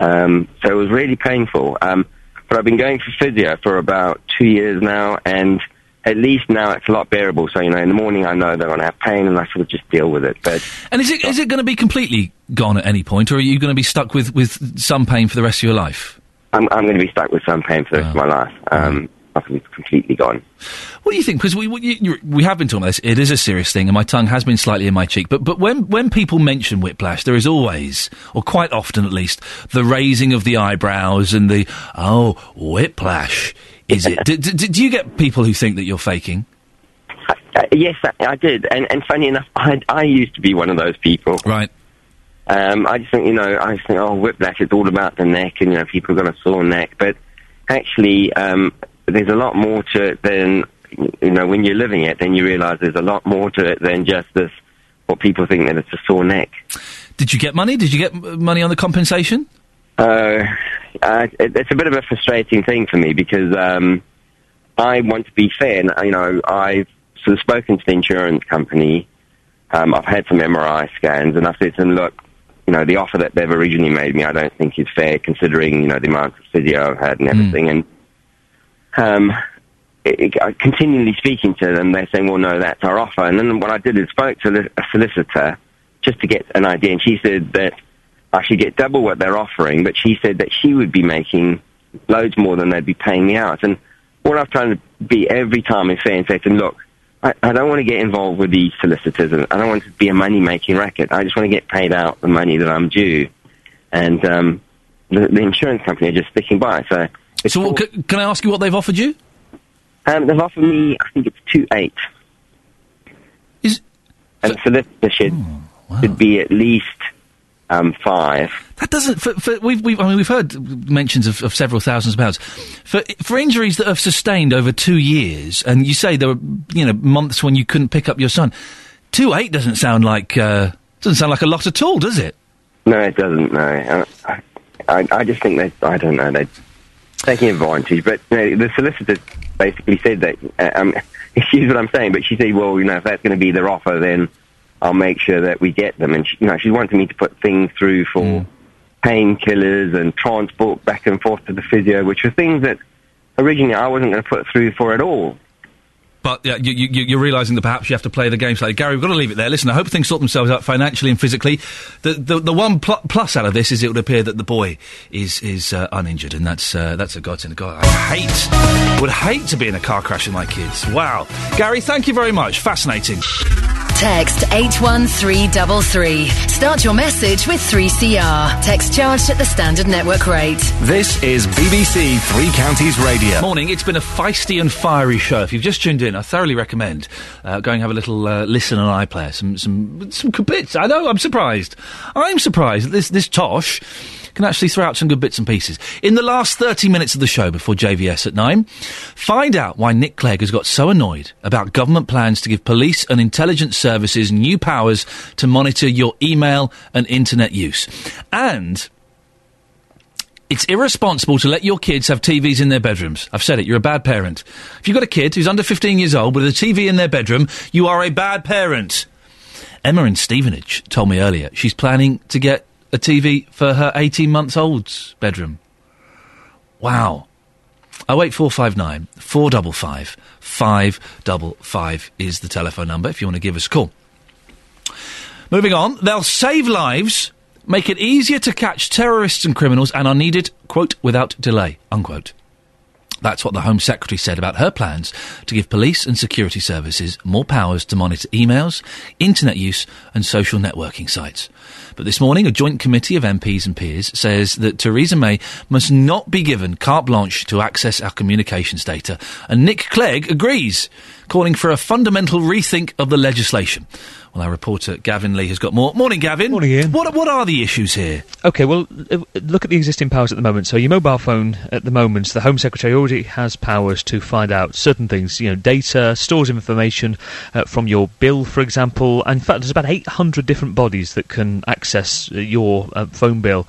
Um, so it was really painful. Um, but I've been going for physio for about two years now, and at least now it's a lot bearable. So you know, in the morning I know that I'm going to have pain, and I sort of just deal with it. But And is it is it going to be completely gone at any point, or are you going to be stuck with, with some pain for the rest of your life? I'm, I'm going to be stuck with some pain for the rest of my life. Um, It's completely gone. What do you think? Because we we, we have been talking about this. It is a serious thing, and my tongue has been slightly in my cheek. But but when when people mention whiplash, there is always, or quite often at least, the raising of the eyebrows and the oh whiplash. Is it? do, do, do you get people who think that you're faking? Uh, yes, I, I did, and and funny enough, I I used to be one of those people. Right. Um, I just think you know, I just think oh whiplash, it's all about the neck, and you know, people got a sore neck, but actually, um, there's a lot more to it than you know when you're living it. Then you realise there's a lot more to it than just this. What people think that it's a sore neck. Did you get money? Did you get money on the compensation? Uh, uh, it, it's a bit of a frustrating thing for me because um, I want to be fair. And, you know, I've sort of spoken to the insurance company. Um, I've had some MRI scans, and I've said to them, look, you know, the offer that they've originally made me, I don't think is fair considering, you know, the amount of physio I've had and everything. And um, it, it, continually speaking to them, they're saying, well, no, that's our offer. And then what I did is spoke to a solicitor just to get an idea, and she said that I should get double what they're offering, but she said that she would be making loads more than they'd be paying me out. And what I've tried to be every time is fair and say to them, look, I, I don't want to get involved with these solicitors, and I don't want to be a money-making racket. I just want to get paid out the money that I'm due. And um, the, the insurance company are just sticking by. So, So what, c- can I ask you what they've offered you? Um, they've offered me, I think it's two eight. Is and for, this, solicitor should should be at least um, five. That doesn't. For, for, we've, we've, I mean, we've heard mentions of, of several thousands of pounds for for injuries that have sustained over two years, and you say there were you know months when you couldn't pick up your son. Two eight doesn't sound like uh, doesn't sound like a lot at all, does it? No, it doesn't. No, I, I, I just think they. I don't know they're taking advantage. But you know, the solicitor basically said that. Uh, um, excuse what I'm saying, but she said, "Well, you know, if that's going to be their offer, then I'll make sure that we get them." And she, you know, she wanted me to put things through for painkillers and transport back and forth to the physio, which were things that originally I wasn't going to put through for at all. But yeah, you, you, you're realising that perhaps you have to play the game slightly. Gary, we've got to leave it there. Listen, I hope things sort themselves out financially and physically. The the, the one pl- plus out of this is it would appear that the boy is is uh, uninjured, and that's uh, that's a godsend. God, I hate would hate to be in a car crash with my kids. Wow, Gary, thank you very much. Fascinating. Text 81333. Start your message with 3CR. Text charged at the standard network rate. This is BBC Three Counties Radio. Morning. It's been a feisty and fiery show. If you've just tuned in, I thoroughly recommend uh, going have a little uh, listen on iPlayer. Some some some good bits. I know. I'm surprised. I'm surprised that this this Tosh can actually throw out some good bits and pieces. In the last 30 minutes of the show before JVS at 9, find out why Nick Clegg has got so annoyed about government plans to give police and intelligence services new powers to monitor your email and internet use. And it's irresponsible to let your kids have TVs in their bedrooms. I've said it, you're a bad parent. If you've got a kid who's under 15 years old with a TV in their bedroom, you are a bad parent. Emma in Stevenage told me earlier she's planning to get a TV for her 18 months old's bedroom. Wow. 08459 455 555 is the telephone number if you want to give us a call. Moving on, they'll save lives, make it easier to catch terrorists and criminals, and are needed, quote, without delay, unquote. That's what the Home Secretary said about her plans to give police and security services more powers to monitor emails, internet use, and social networking sites. But this morning, a joint committee of MPs and peers says that Theresa May must not be given carte blanche to access our communications data. And Nick Clegg agrees, calling for a fundamental rethink of the legislation. Well, our reporter Gavin Lee has got more. Morning, Gavin. Morning, Iain. What, what are the issues here? Okay, well, uh, look at the existing powers at the moment. So, your mobile phone at the moment, the Home Secretary already has powers to find out certain things, you know, data, stores information uh, from your bill, for example. And in fact, there's about 800 different bodies that can access uh, your uh, phone bill.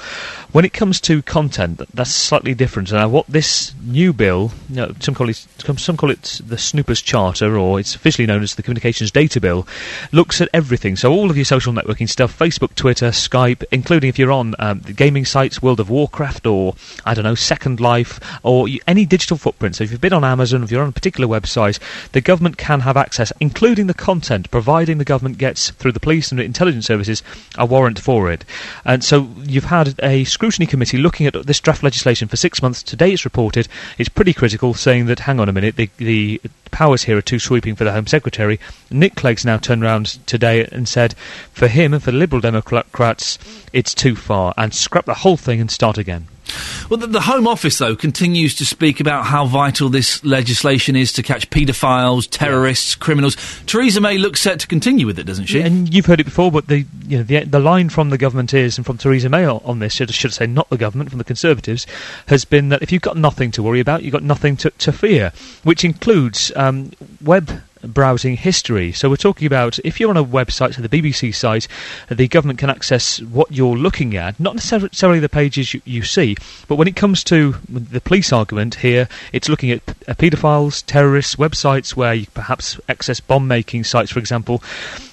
When it comes to content, that's slightly different. Now, what this new bill, you know, some call it some call it the Snoopers Charter, or it's officially known as the Communications Data Bill, looks at everything. So all of your social networking stuff, Facebook, Twitter, Skype, including if you're on um, the gaming sites, World of Warcraft, or I don't know, Second Life, or y- any digital footprint. So if you've been on Amazon, if you're on a particular website, the government can have access, including the content, providing the government gets through the police and the intelligence services a warrant for it. And so you've had a scrutiny committee looking at this draft legislation for six months. Today it's reported it's pretty critical, saying that hang on a minute, the, the powers here are too sweeping for the Home Secretary. Nick Clegg's now turned around today and said, for him and for the Liberal Democrats, it's too far, and scrap the whole thing and start again. Well, the, the Home Office, though, continues to speak about how vital this legislation is to catch paedophiles, terrorists, criminals. Theresa May looks set to continue with it, doesn't she? And you've heard it before, but the you know the, the line from the government is, and from Theresa May on, on this, should, should say not the government, from the Conservatives, has been that if you've got nothing to worry about, you've got nothing to, to fear, which includes um, web browsing history. So we're talking about if you're on a website, so the BBC site, the government can access what you're looking at, not necessarily the pages you, you see, but when it comes to the police argument here, it's looking at p- paedophiles, terrorists, websites where you perhaps access bomb making sites, for example.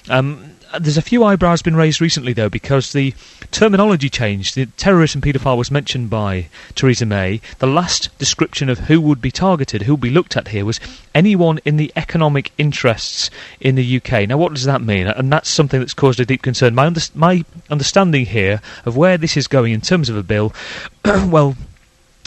Um, there's a few eyebrows been raised recently, though, because the terminology changed. The terrorist and paedophile was mentioned by Theresa May. The last description of who would be targeted, who would be looked at here, was anyone in the economic interests in the UK. Now, what does that mean? And that's something that's caused a deep concern. My, under- my understanding here of where this is going in terms of a bill, well,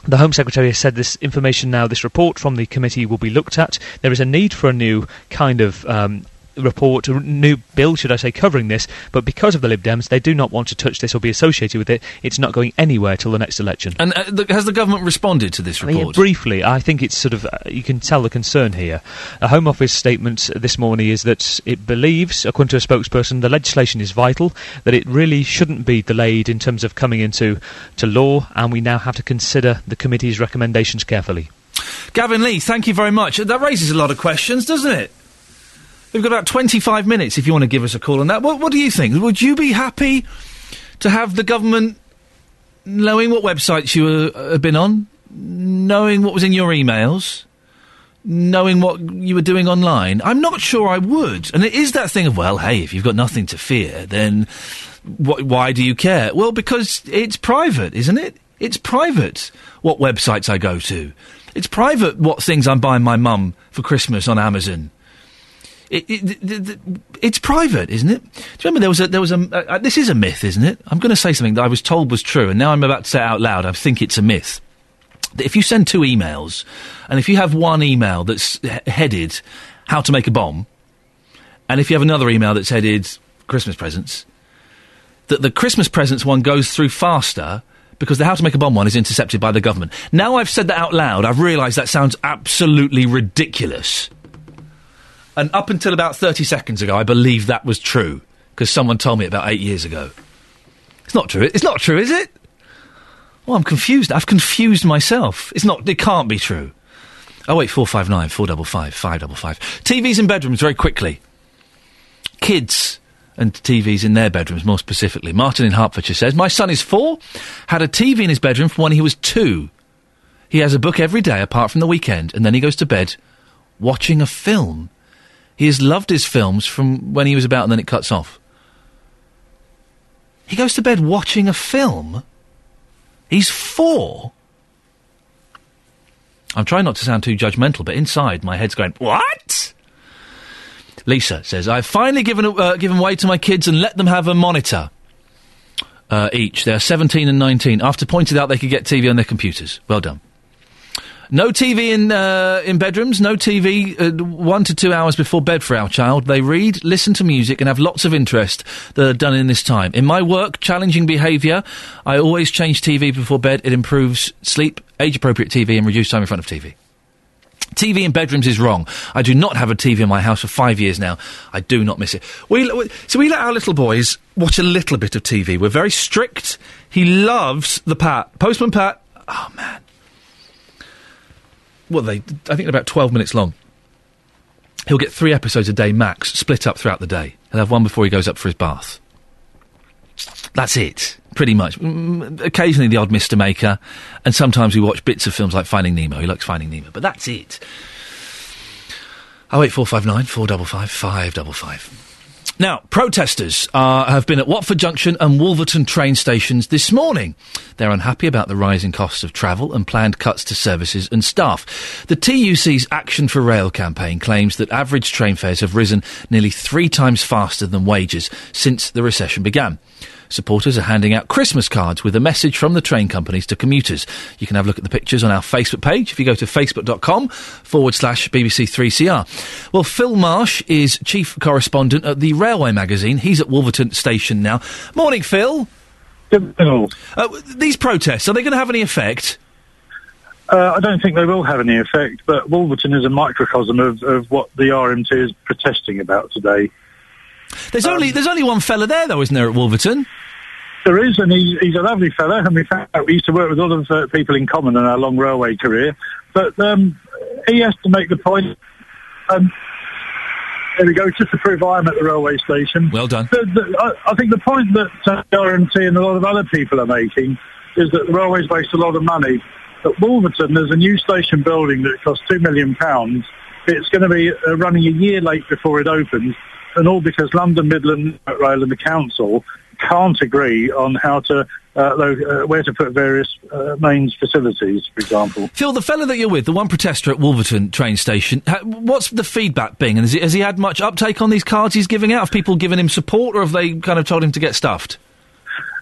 the Home Secretary has said this information now, this report from the committee will be looked at. There is a need for a new kind of um, report, a new bill, should I say, covering this. But because of the Lib Dems, they do not want to touch this or be associated with it. It's not going anywhere till the next election. And uh, the, has the government responded to this I mean, report? briefly, I think it's sort of uh, you can tell the concern here. A Home Office statement this morning is that it believes, according to a spokesperson, the legislation is vital, that it really shouldn't be delayed in terms of coming into to law, and we now have to consider the committee's recommendations carefully. Gavin Lee, thank you very much. That raises a lot of questions, doesn't it? We've got about 25 minutes if you want to give us a call on that. What, what do you think? Would you be happy to have the government knowing what websites you uh, have been on, knowing what was in your emails, knowing what you were doing online? I'm not sure I would. And it is that thing of, well, hey, if you've got nothing to fear, then wh- why do you care? Well, because it's private, isn't it? It's private what websites I go to. It's private what things I'm buying my mum for Christmas on Amazon. It, it, it's private, isn't it? Do you remember there was a there was a uh, uh, this is a myth, isn't it? I'm going to say something that I was told was true, and now I'm about to say out loud. I think it's a myth. That if you send two emails, and if you have one email that's headed "How to make a bomb," and if you have another email that's headed "Christmas presents," that the Christmas presents one goes through faster because the How to Make a Bomb one is intercepted by the government. Now I've said that out loud, I've realised that sounds absolutely ridiculous. And up until about 30 seconds ago, I believe that was true because someone told me about eight years ago. It's not true. It's not true, is it? Oh, I'm confused. I've confused myself. It's not. It can't be true. Oh wait, four five nine four double five five double five. TVs in bedrooms very quickly. Kids and TVs in their bedrooms, more specifically. Martin in Hertfordshire says, My son is four, had a TV in his bedroom from when he was two. He has a book every day apart from the weekend, and then he goes to bed watching a film. He has loved his films from when he was about, and then it cuts off. He goes to bed watching a film? He's four? I'm trying not to sound too judgmental, but inside my head's going, What? Lisa says, I've finally given, uh, given way to my kids and let them have a monitor uh, each. They're 17 and 19, after pointed out they could get TV on their computers. Well done. No TV in uh, in bedrooms. No TV uh, one to two hours before bed for our child. They read, listen to music, and have lots of interest that are done in this time. In my work, challenging behaviour, I always change TV before bed. It improves sleep, age appropriate TV, and reduce time in front of TV. TV in bedrooms is wrong. I do not have a TV in my house for five years now. I do not miss it. We, we- so we let our little boys watch a little bit of TV. We're very strict. He loves the Pat. Postman Pat. Oh man well, they, I think they're about 12 minutes long. He'll get three episodes a day max, split up throughout the day. He'll have one before he goes up for his bath. That's it, pretty much. Occasionally the odd Mr. Maker, and sometimes we watch bits of films like Finding Nemo. He likes Finding Nemo, but that's it. 08459 455 555. Now, protesters uh, have been at Watford Junction and Wolverton train stations this morning. They're unhappy about the rising costs of travel and planned cuts to services and staff. The TUC's Action for Rail campaign claims that average train fares have risen nearly three times faster than wages since the recession began. Supporters are handing out Christmas cards with a message from the train companies to commuters. You can have a look at the pictures on our Facebook page if you go to facebook.com forward slash BBC3CR. Well, Phil Marsh is chief correspondent at the Railway magazine. He's at Wolverton Station now. Morning, Phil. Good Uh, these protests, are they going to have any effect? Uh, I don't think they will have any effect, but Wolverton is a microcosm of, of what the RMT is protesting about today. There's only there's only one fella there, though, isn't there, at Wolverton? There is, and he's, he's a lovely fellow, and we found out we used to work with other people in common in our long railway career. But um, he has to make the point. Um, there we go, just to prove I'm at the railway station. Well done. The, the, I, I think the point that uh, RMT and a lot of other people are making is that the railways waste a lot of money. At Wolverton, there's a new station building that costs two million pounds. It's going to be uh, running a year late before it opens, and all because London Midland Rail and the council can't agree on how to uh, lo- uh, where to put various uh, mains facilities, for example. Phil, the fella that you're with, the one protester at Wolverton train station, ha- what's the feedback been? And has he, has he had much uptake on these cards he's giving out? Have people given him support, or have they kind of told him to get stuffed?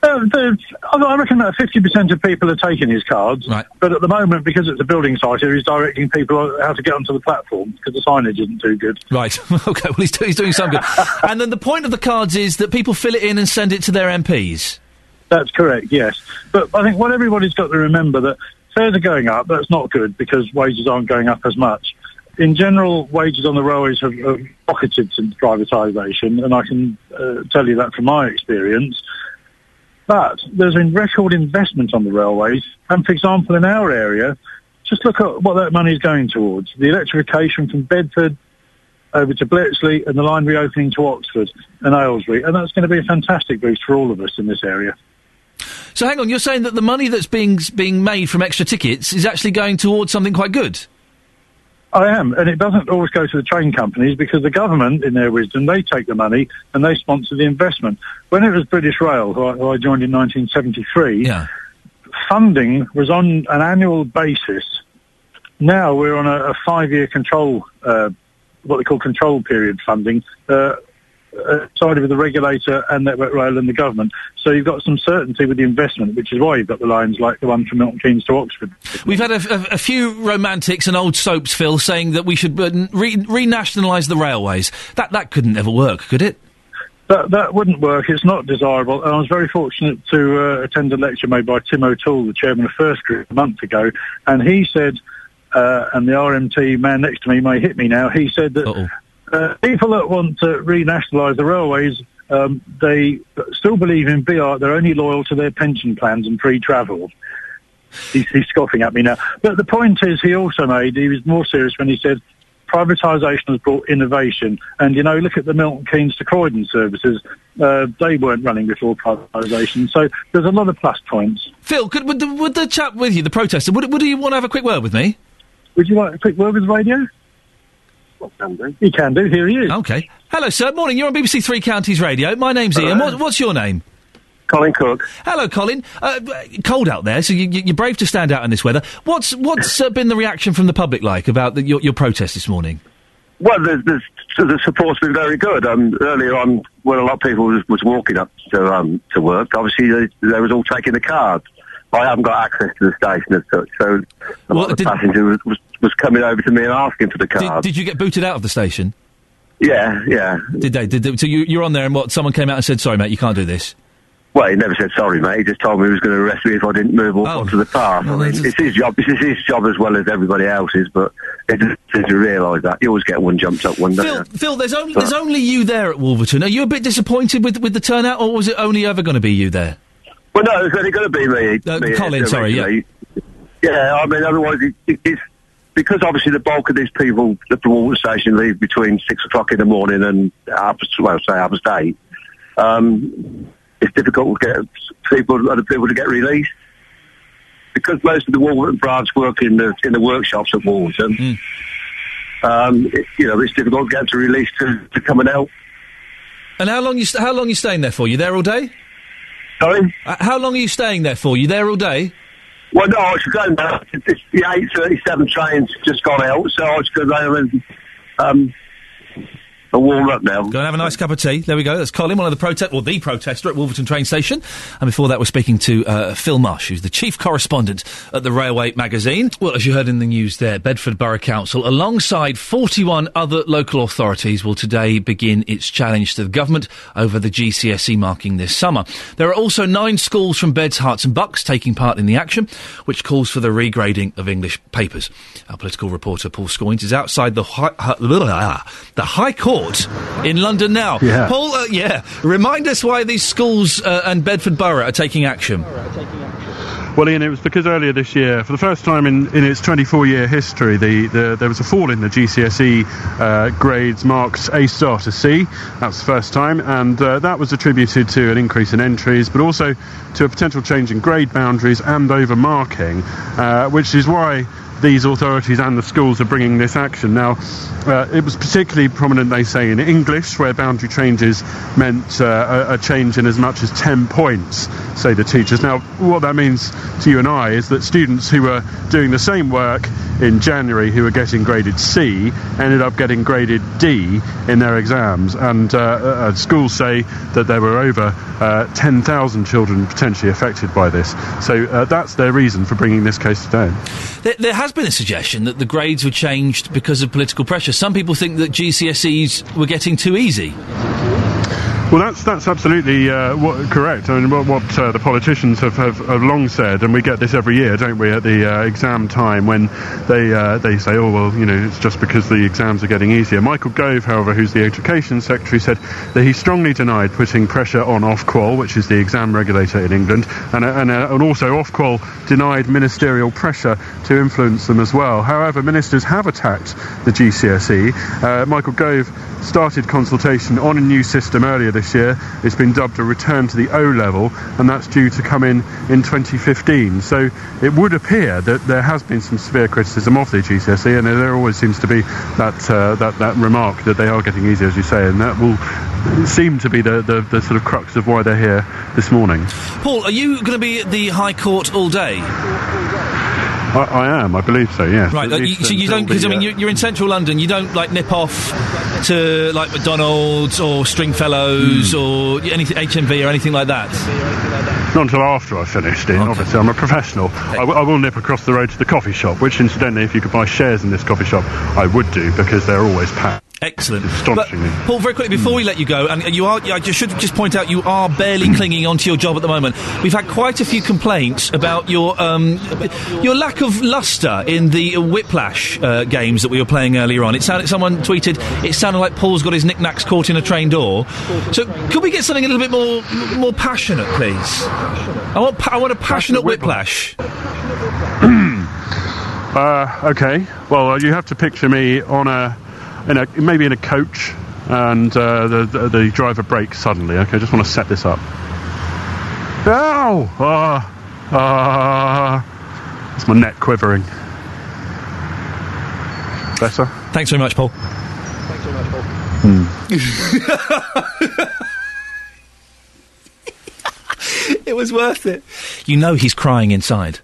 The, I I reckon that 50% of people are taking his cards. Right. But at the moment, because it's a building site here, he's directing people how to get onto the platform because the signage isn't too good. Right. okay. Well, he's, do- he's doing some good. and then the point of the cards is that people fill it in and send it to their MPs. That's correct, yes. But I think what everybody's got to remember that fares are going up. That's not good because wages aren't going up as much. In general, wages on the railways have, have rocketed since privatisation, and I can uh, tell you that from my experience. But there's been record investment on the railways, and for example, in our area, just look at what that money is going towards. The electrification from Bedford over to Bletchley and the line reopening to Oxford and Aylesbury, and that's going to be a fantastic boost for all of us in this area. So hang on, you're saying that the money that's being being made from extra tickets is actually going towards something quite good. I am, and it doesn't always go to the train companies because the government, in their wisdom, they take the money and they sponsor the investment. When it was British Rail, who I, who I joined in 1973, funding was on an annual basis. Now we're on a, a five-year control, uh, what they call control period funding, uh, uh, sided with the regulator and Network Rail and the government. So you've got some certainty with the investment, which is why you've got the lines like the one from Milton Keynes to Oxford. We've had a, a- a few romantics and old soaps, Phil, saying that we should uh, re- renationalise the railways. That that couldn't ever work, could it? That that wouldn't work. It's not desirable. And I was very fortunate to uh, attend a lecture made by Tim O'Toole, the chairman of First Group, a month ago, and he said, uh, and the RMT man next to me may hit me now. He said that uh, people that want to renationalise the railways, um, they still believe in BR. They're only loyal to their pension plans and free travel. He's, he's scoffing at me now. But the point is, he also made, he was more serious when he said, privatisation has brought innovation. And, you know, look at the Milton Keynes to Croydon services. Uh, they weren't running before privatisation. So there's a lot of plus points. Phil, could, would, the, would the chap with you, the protester, would, would he want to have a quick word with me? Would you like a quick word with the radio? He can do. Here he is. Okay. Hello, sir. Morning. You're on BBC Three Counties Radio. My name's Iain. What, what's your name? Colin Cook. Hello, Colin. Uh, cold out there, so you, you- you're brave to stand out in this weather. What's what's uh, been the reaction from the public like about the, your, your protest this morning? Well, the, the, the support's been very good. Um, earlier on, when a lot of people was, was walking up to um, to work, obviously they, they was all taking the cards. I haven't got access to the station as such, so a lot of the passengers was, was, was coming over to me and asking for the Did, card. did you get booted out of the station? Yeah, yeah. Did they? Did they, so you, you're on there, and what? Someone came out and said, "Sorry, mate, you can't do this." Well, he never said sorry, mate. He just told me he was going to arrest me if I didn't move Oh. on onto the path. I mean, it's his job. It's his job as well as everybody else's, but seem to realise that. You always get one jumped up one day. Phil, Phil, there's only But- there's only you there at Wolverton. Are you a bit disappointed with with the turnout, or was it only ever going to be you there? Well, no, it's only going to be me. Uh, me Colin, sorry, yeah. Yeah, I mean, otherwise, it, it, it's because obviously the bulk of these people at the water station leave between six o'clock in the morning and half past, well, say half past eight. Um, it's difficult to get people, other people to get released because most of the Wolverton branch work in the in the workshops at Wolverton. Um, it, you know, it's difficult to get to release to, to come and help. And how long you st- how long you staying there for? You there all day? Sorry. Uh, how long are you staying there for? You there all day? Well, no, I going back. It's the eight thirty-seven train's just gone out, so I was going to and um, a warm up now. Go and have a nice cup of tea. There we go. That's Colin, one of the protest, or the protester at Wolverton train station. And before that, we're speaking to uh, Phil Marsh, who's the chief correspondent at the Railway magazine. Well, as you heard in the news there, Bedford Borough Council, alongside 41 other local authorities, will today begin its challenge to the government over the GCSE marking this summer. There are also nine schools from Beds, Herts and Bucks taking part in the action, which calls for the regrading of English papers. Our political reporter Paul Scoins is outside the high, the High Court in London now. Yeah. Paul, uh, yeah, remind us why these schools uh, and Bedford Borough are taking action. Well, Iain, it was because earlier this year, for the first time in, in its 24-year history, the, the, there was a fall in the GCSE uh, grades marks A star to C. That's the first time, and uh, that was attributed to an increase in entries, but also to a potential change in grade boundaries and over marking, uh, which is why these authorities and the schools are bringing this action. Now, uh, it was particularly prominent, they say, in English, where boundary changes meant uh, a, a change in as much as 10 points, say the teachers. Now, what that means to you and I is that students who were doing the same work in January, who were getting graded C, ended up getting graded D in their exams. And uh, uh, schools say that there were over uh, 10,000 children potentially affected by this. So uh, that's their reason for bringing this case today. There, there has been a suggestion that the grades were changed because of political pressure. Some people think that GCSEs were getting too easy. Well, that's that's absolutely uh, what, correct. I mean, what, what uh, the politicians have, have, have long said, and we get this every year, don't we? At the uh, exam time, when they uh, they say, "Oh, well, you know, it's just because the exams are getting easier." Michael Gove, however, who's the Education Secretary, said that he strongly denied putting pressure on Ofqual, which is the exam regulator in England, and uh, and, uh, and also Ofqual denied ministerial pressure to influence them as well. However, ministers have attacked the GCSE. Michael Gove started consultation on a new system earlier this year. It's been dubbed a return to the O level, and that's due to come in in 2015. So it would appear that there has been some severe criticism of the GCSE, and there always seems to be that uh, that that remark that they are getting easier, as you say, and that will seem to be the, the, the sort of crux of why they're here this morning. Paul, are you going to be at the High Court all day? I, I am, I believe so. Yes. Right, At like, you, so you don't because I mean uh, you're, you're in central London. You don't like nip off to like McDonald's or Stringfellows Hmm. or anything HMV or anything like that. Not until after I've finished, Iain. Obviously, I'm a professional. I, w- I will nip across the road to the coffee shop, which, incidentally, if you could buy shares in this coffee shop, I would do because they're always packed. Excellent. Astonishingly. Paul, very quickly before we let you go, and you are, I just should just point out you are barely clinging onto your job at the moment. We've had quite a few complaints about your um, your lack of luster in the Whiplash uh, games that we were playing earlier on. It sounded someone tweeted it sounded like Paul's got his knickknacks caught in a train door. So could we get something a little bit more more passionate, please? I want pa- I want a passionate Whiplash. Uh, okay. Well, uh, you have to picture me on a, in a maybe in a coach, and uh, the, the the driver brakes suddenly. Okay, I just want to set this up. Ow! Ah, ah. That's my neck quivering. Better. Thanks very much, Paul. Thanks very much, Paul. Hmm. it was worth it. You know he's crying inside.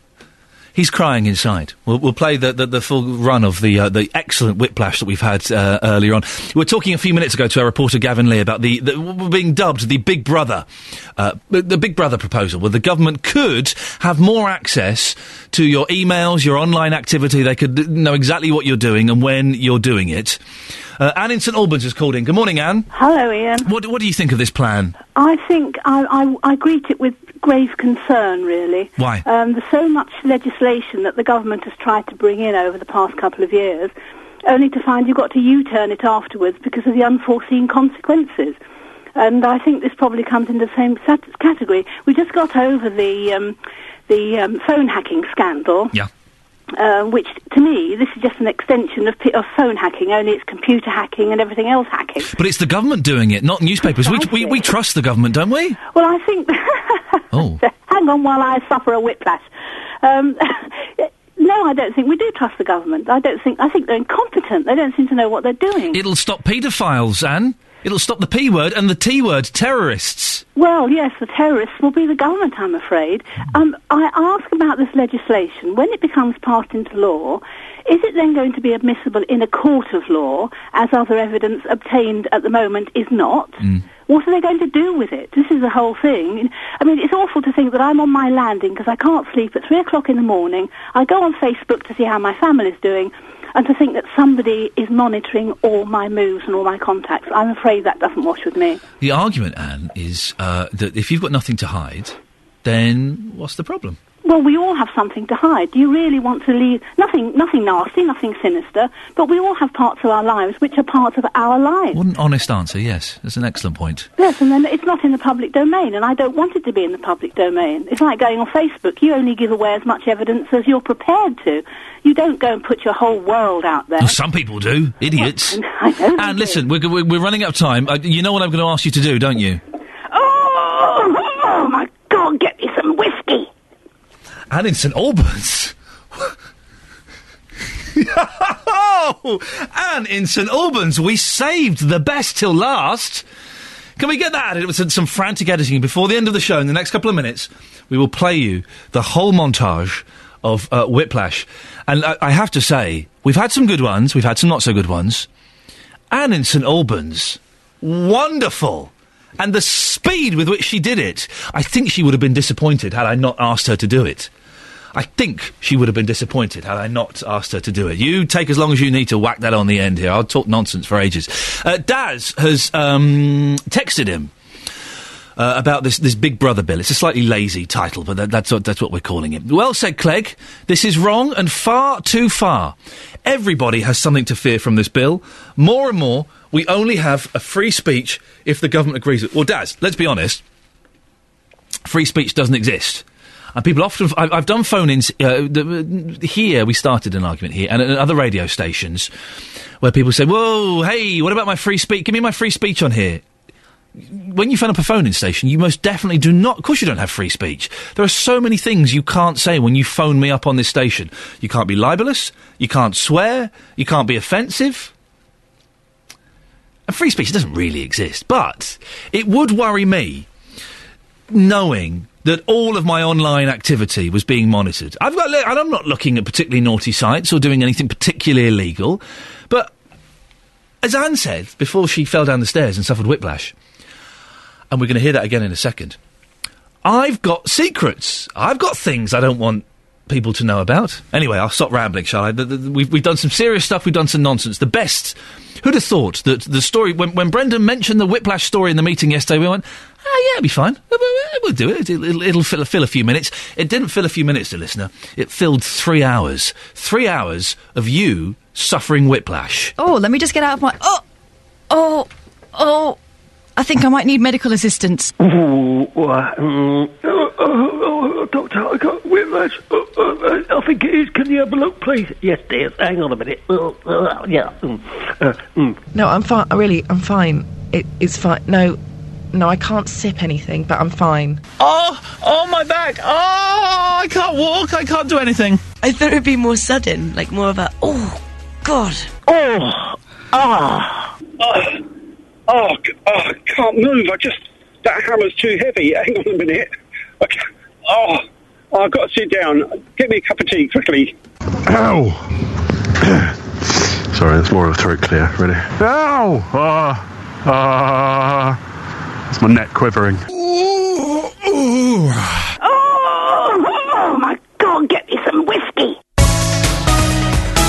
He's crying inside. We'll, we'll play the, the, the full run of the uh, the excellent whiplash that we've had uh, earlier on. We were talking a few minutes ago to our reporter Gavin Lee about the, the being dubbed the Big Brother, uh, the Big Brother proposal, where the government could have more access to your emails, your online activity. They could know exactly what you're doing and when you're doing it. Uh, Anne in St Albans has called in. Good morning, Anne. Hello, Iain. What, what do you think of this plan? I think I, I, I greet it with grave concern, really. Why? Um, there's so much legislation that the government has tried to bring in over the past couple of years, only to find you've got to U-turn it afterwards because of the unforeseen consequences. And I think this probably comes into the same category. We just got over the um, the um, phone hacking scandal. Yeah. Uh, which, to me, this is just an extension of, p- of phone hacking, only it's computer hacking and everything else hacking. But it's the government doing it, not newspapers. We, we, we trust the government, don't we? Well, I think. Oh. Hang on while I suffer a whiplash. Um, no, I don't think we do trust the government. I don't think. I think they're incompetent. They don't seem to know what they're doing. It'll stop paedophiles, Anne. It'll stop the P word and the T word, terrorists. Well, yes, the terrorists will be the government, I'm afraid. Um, I ask about this legislation. When it becomes passed into law, is it then going to be admissible in a court of law, as other evidence obtained at the moment is not? What are they going to do with it? This is the whole thing. I mean, it's awful to think that I'm on my landing because I can't sleep at three o'clock in the morning. I go on Facebook to see how my family's doing, and to think that somebody is monitoring all my moves and all my contacts. I'm afraid that doesn't wash with me. The argument, Anne, is uh, that if you've got nothing to hide, then what's the problem? Well, we all have something to hide. Do you really want to leave nothing, nothing nasty, nothing sinister? But we all have parts of our lives which are parts of our lives. What an honest answer, yes. That's an excellent point. Yes, and then it's not in the public domain, and I don't want it to be in the public domain. It's like going on Facebook. You only give away as much evidence as you're prepared to. You don't go and put your whole world out there. Well, some people do. Idiots. and listen, we're, we're, we're running out of time. Uh, you know what I'm going to ask you to do, don't you? Oh, oh my Anne in St Albans. Anne in St Albans, we saved the best till last. Can we get that? It was some frantic editing before the end of the show. In the next couple of minutes, we will play you the whole montage of uh, Whiplash. And I, I have to say, we've had some good ones, we've had some not so good ones. Anne in St Albans, wonderful. And the speed with which she did it, I think she would have been disappointed had I not asked her to do it. I think she would have been disappointed had I not asked her to do it. You take as long as you need to whack that on the end here. I'll talk nonsense for ages. Uh, Daz has um, texted him. Uh, about this, this Big Brother bill. It's a slightly lazy title, but that, that's, what, that's what we're calling it. Well said, Clegg. This is wrong and far too far. Everybody has something to fear from this bill. More and more, we only have a free speech if the government agrees with Well, Daz, let's be honest. Free speech doesn't exist. And people often, I've, I've done phone-ins uh, the, here. We started an argument here, and at other radio stations, where people say, "Whoa, hey, what about my free speech? Give me my free speech on here." When you phone up a phone-in station, you most definitely do not. Of course, you don't have free speech. There are so many things you can't say when you phone me up on this station. You can't be libelous. You can't swear. You can't be offensive. And free speech doesn't really exist, but it would worry me knowing that all of my online activity was being monitored. I've got, and I'm not looking at particularly naughty sites or doing anything particularly illegal, but as Anne said before she fell down the stairs and suffered whiplash, and we're going to hear that again in a second. I've got secrets. I've got things I don't want people to know about. Anyway, I'll stop rambling, shall I? We've, we've done some serious stuff, we've done some nonsense. The best. Who'd have thought that the story, when, when Brendan mentioned the whiplash story in the meeting yesterday, we went, oh, yeah, it'll be fine. We'll do it. It'll, it'll, it'll fill, fill a few minutes. It didn't fill a few minutes, the listener. It filled three hours. Three hours of you suffering whiplash. Oh, let me just get out of my. Oh! Oh! Oh! I think I might need medical assistance. Ooh, uh, oh, oh, doctor, I got whiplash. I think it is. Can you have a look, please? Yes, dear. Hang on a minute. Uh, yeah. Mm, uh, mm. No, I'm fine. Really, I'm fine. It, it's fine. No, no, I can't sip anything, but I'm fine. Oh, oh, my back. Oh, I can't walk. I can't do anything. I thought it'd be more sudden, like more of a, oh, God. Oh, ah, oh, oh, oh, I can't move. I just that hammer's too heavy. Hang on a minute. I ca- oh, oh, I've got to sit down. Get me a cup of tea quickly. Ow! Sorry, that's more of a throat clear. Ready? Ow! Ah! Ah! It's my neck quivering. Oh oh, oh, oh my God, get me some whiskey.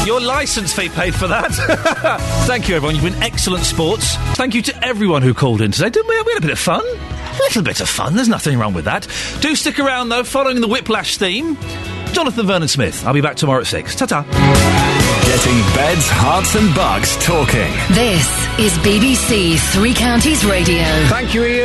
Your licence fee paid for that. Thank you, everyone. You've been excellent sports. Thank you to everyone who called in today. Didn't we? We had a bit of fun. A little bit of fun. There's nothing wrong with that. Do stick around, though, following the Whiplash theme. Jonathan Vernon Smith. I'll be back tomorrow at 6. Ta ta. Getting Beds, Herts, and Bucks talking. This is BBC Three Counties Radio. Thank you, Iain.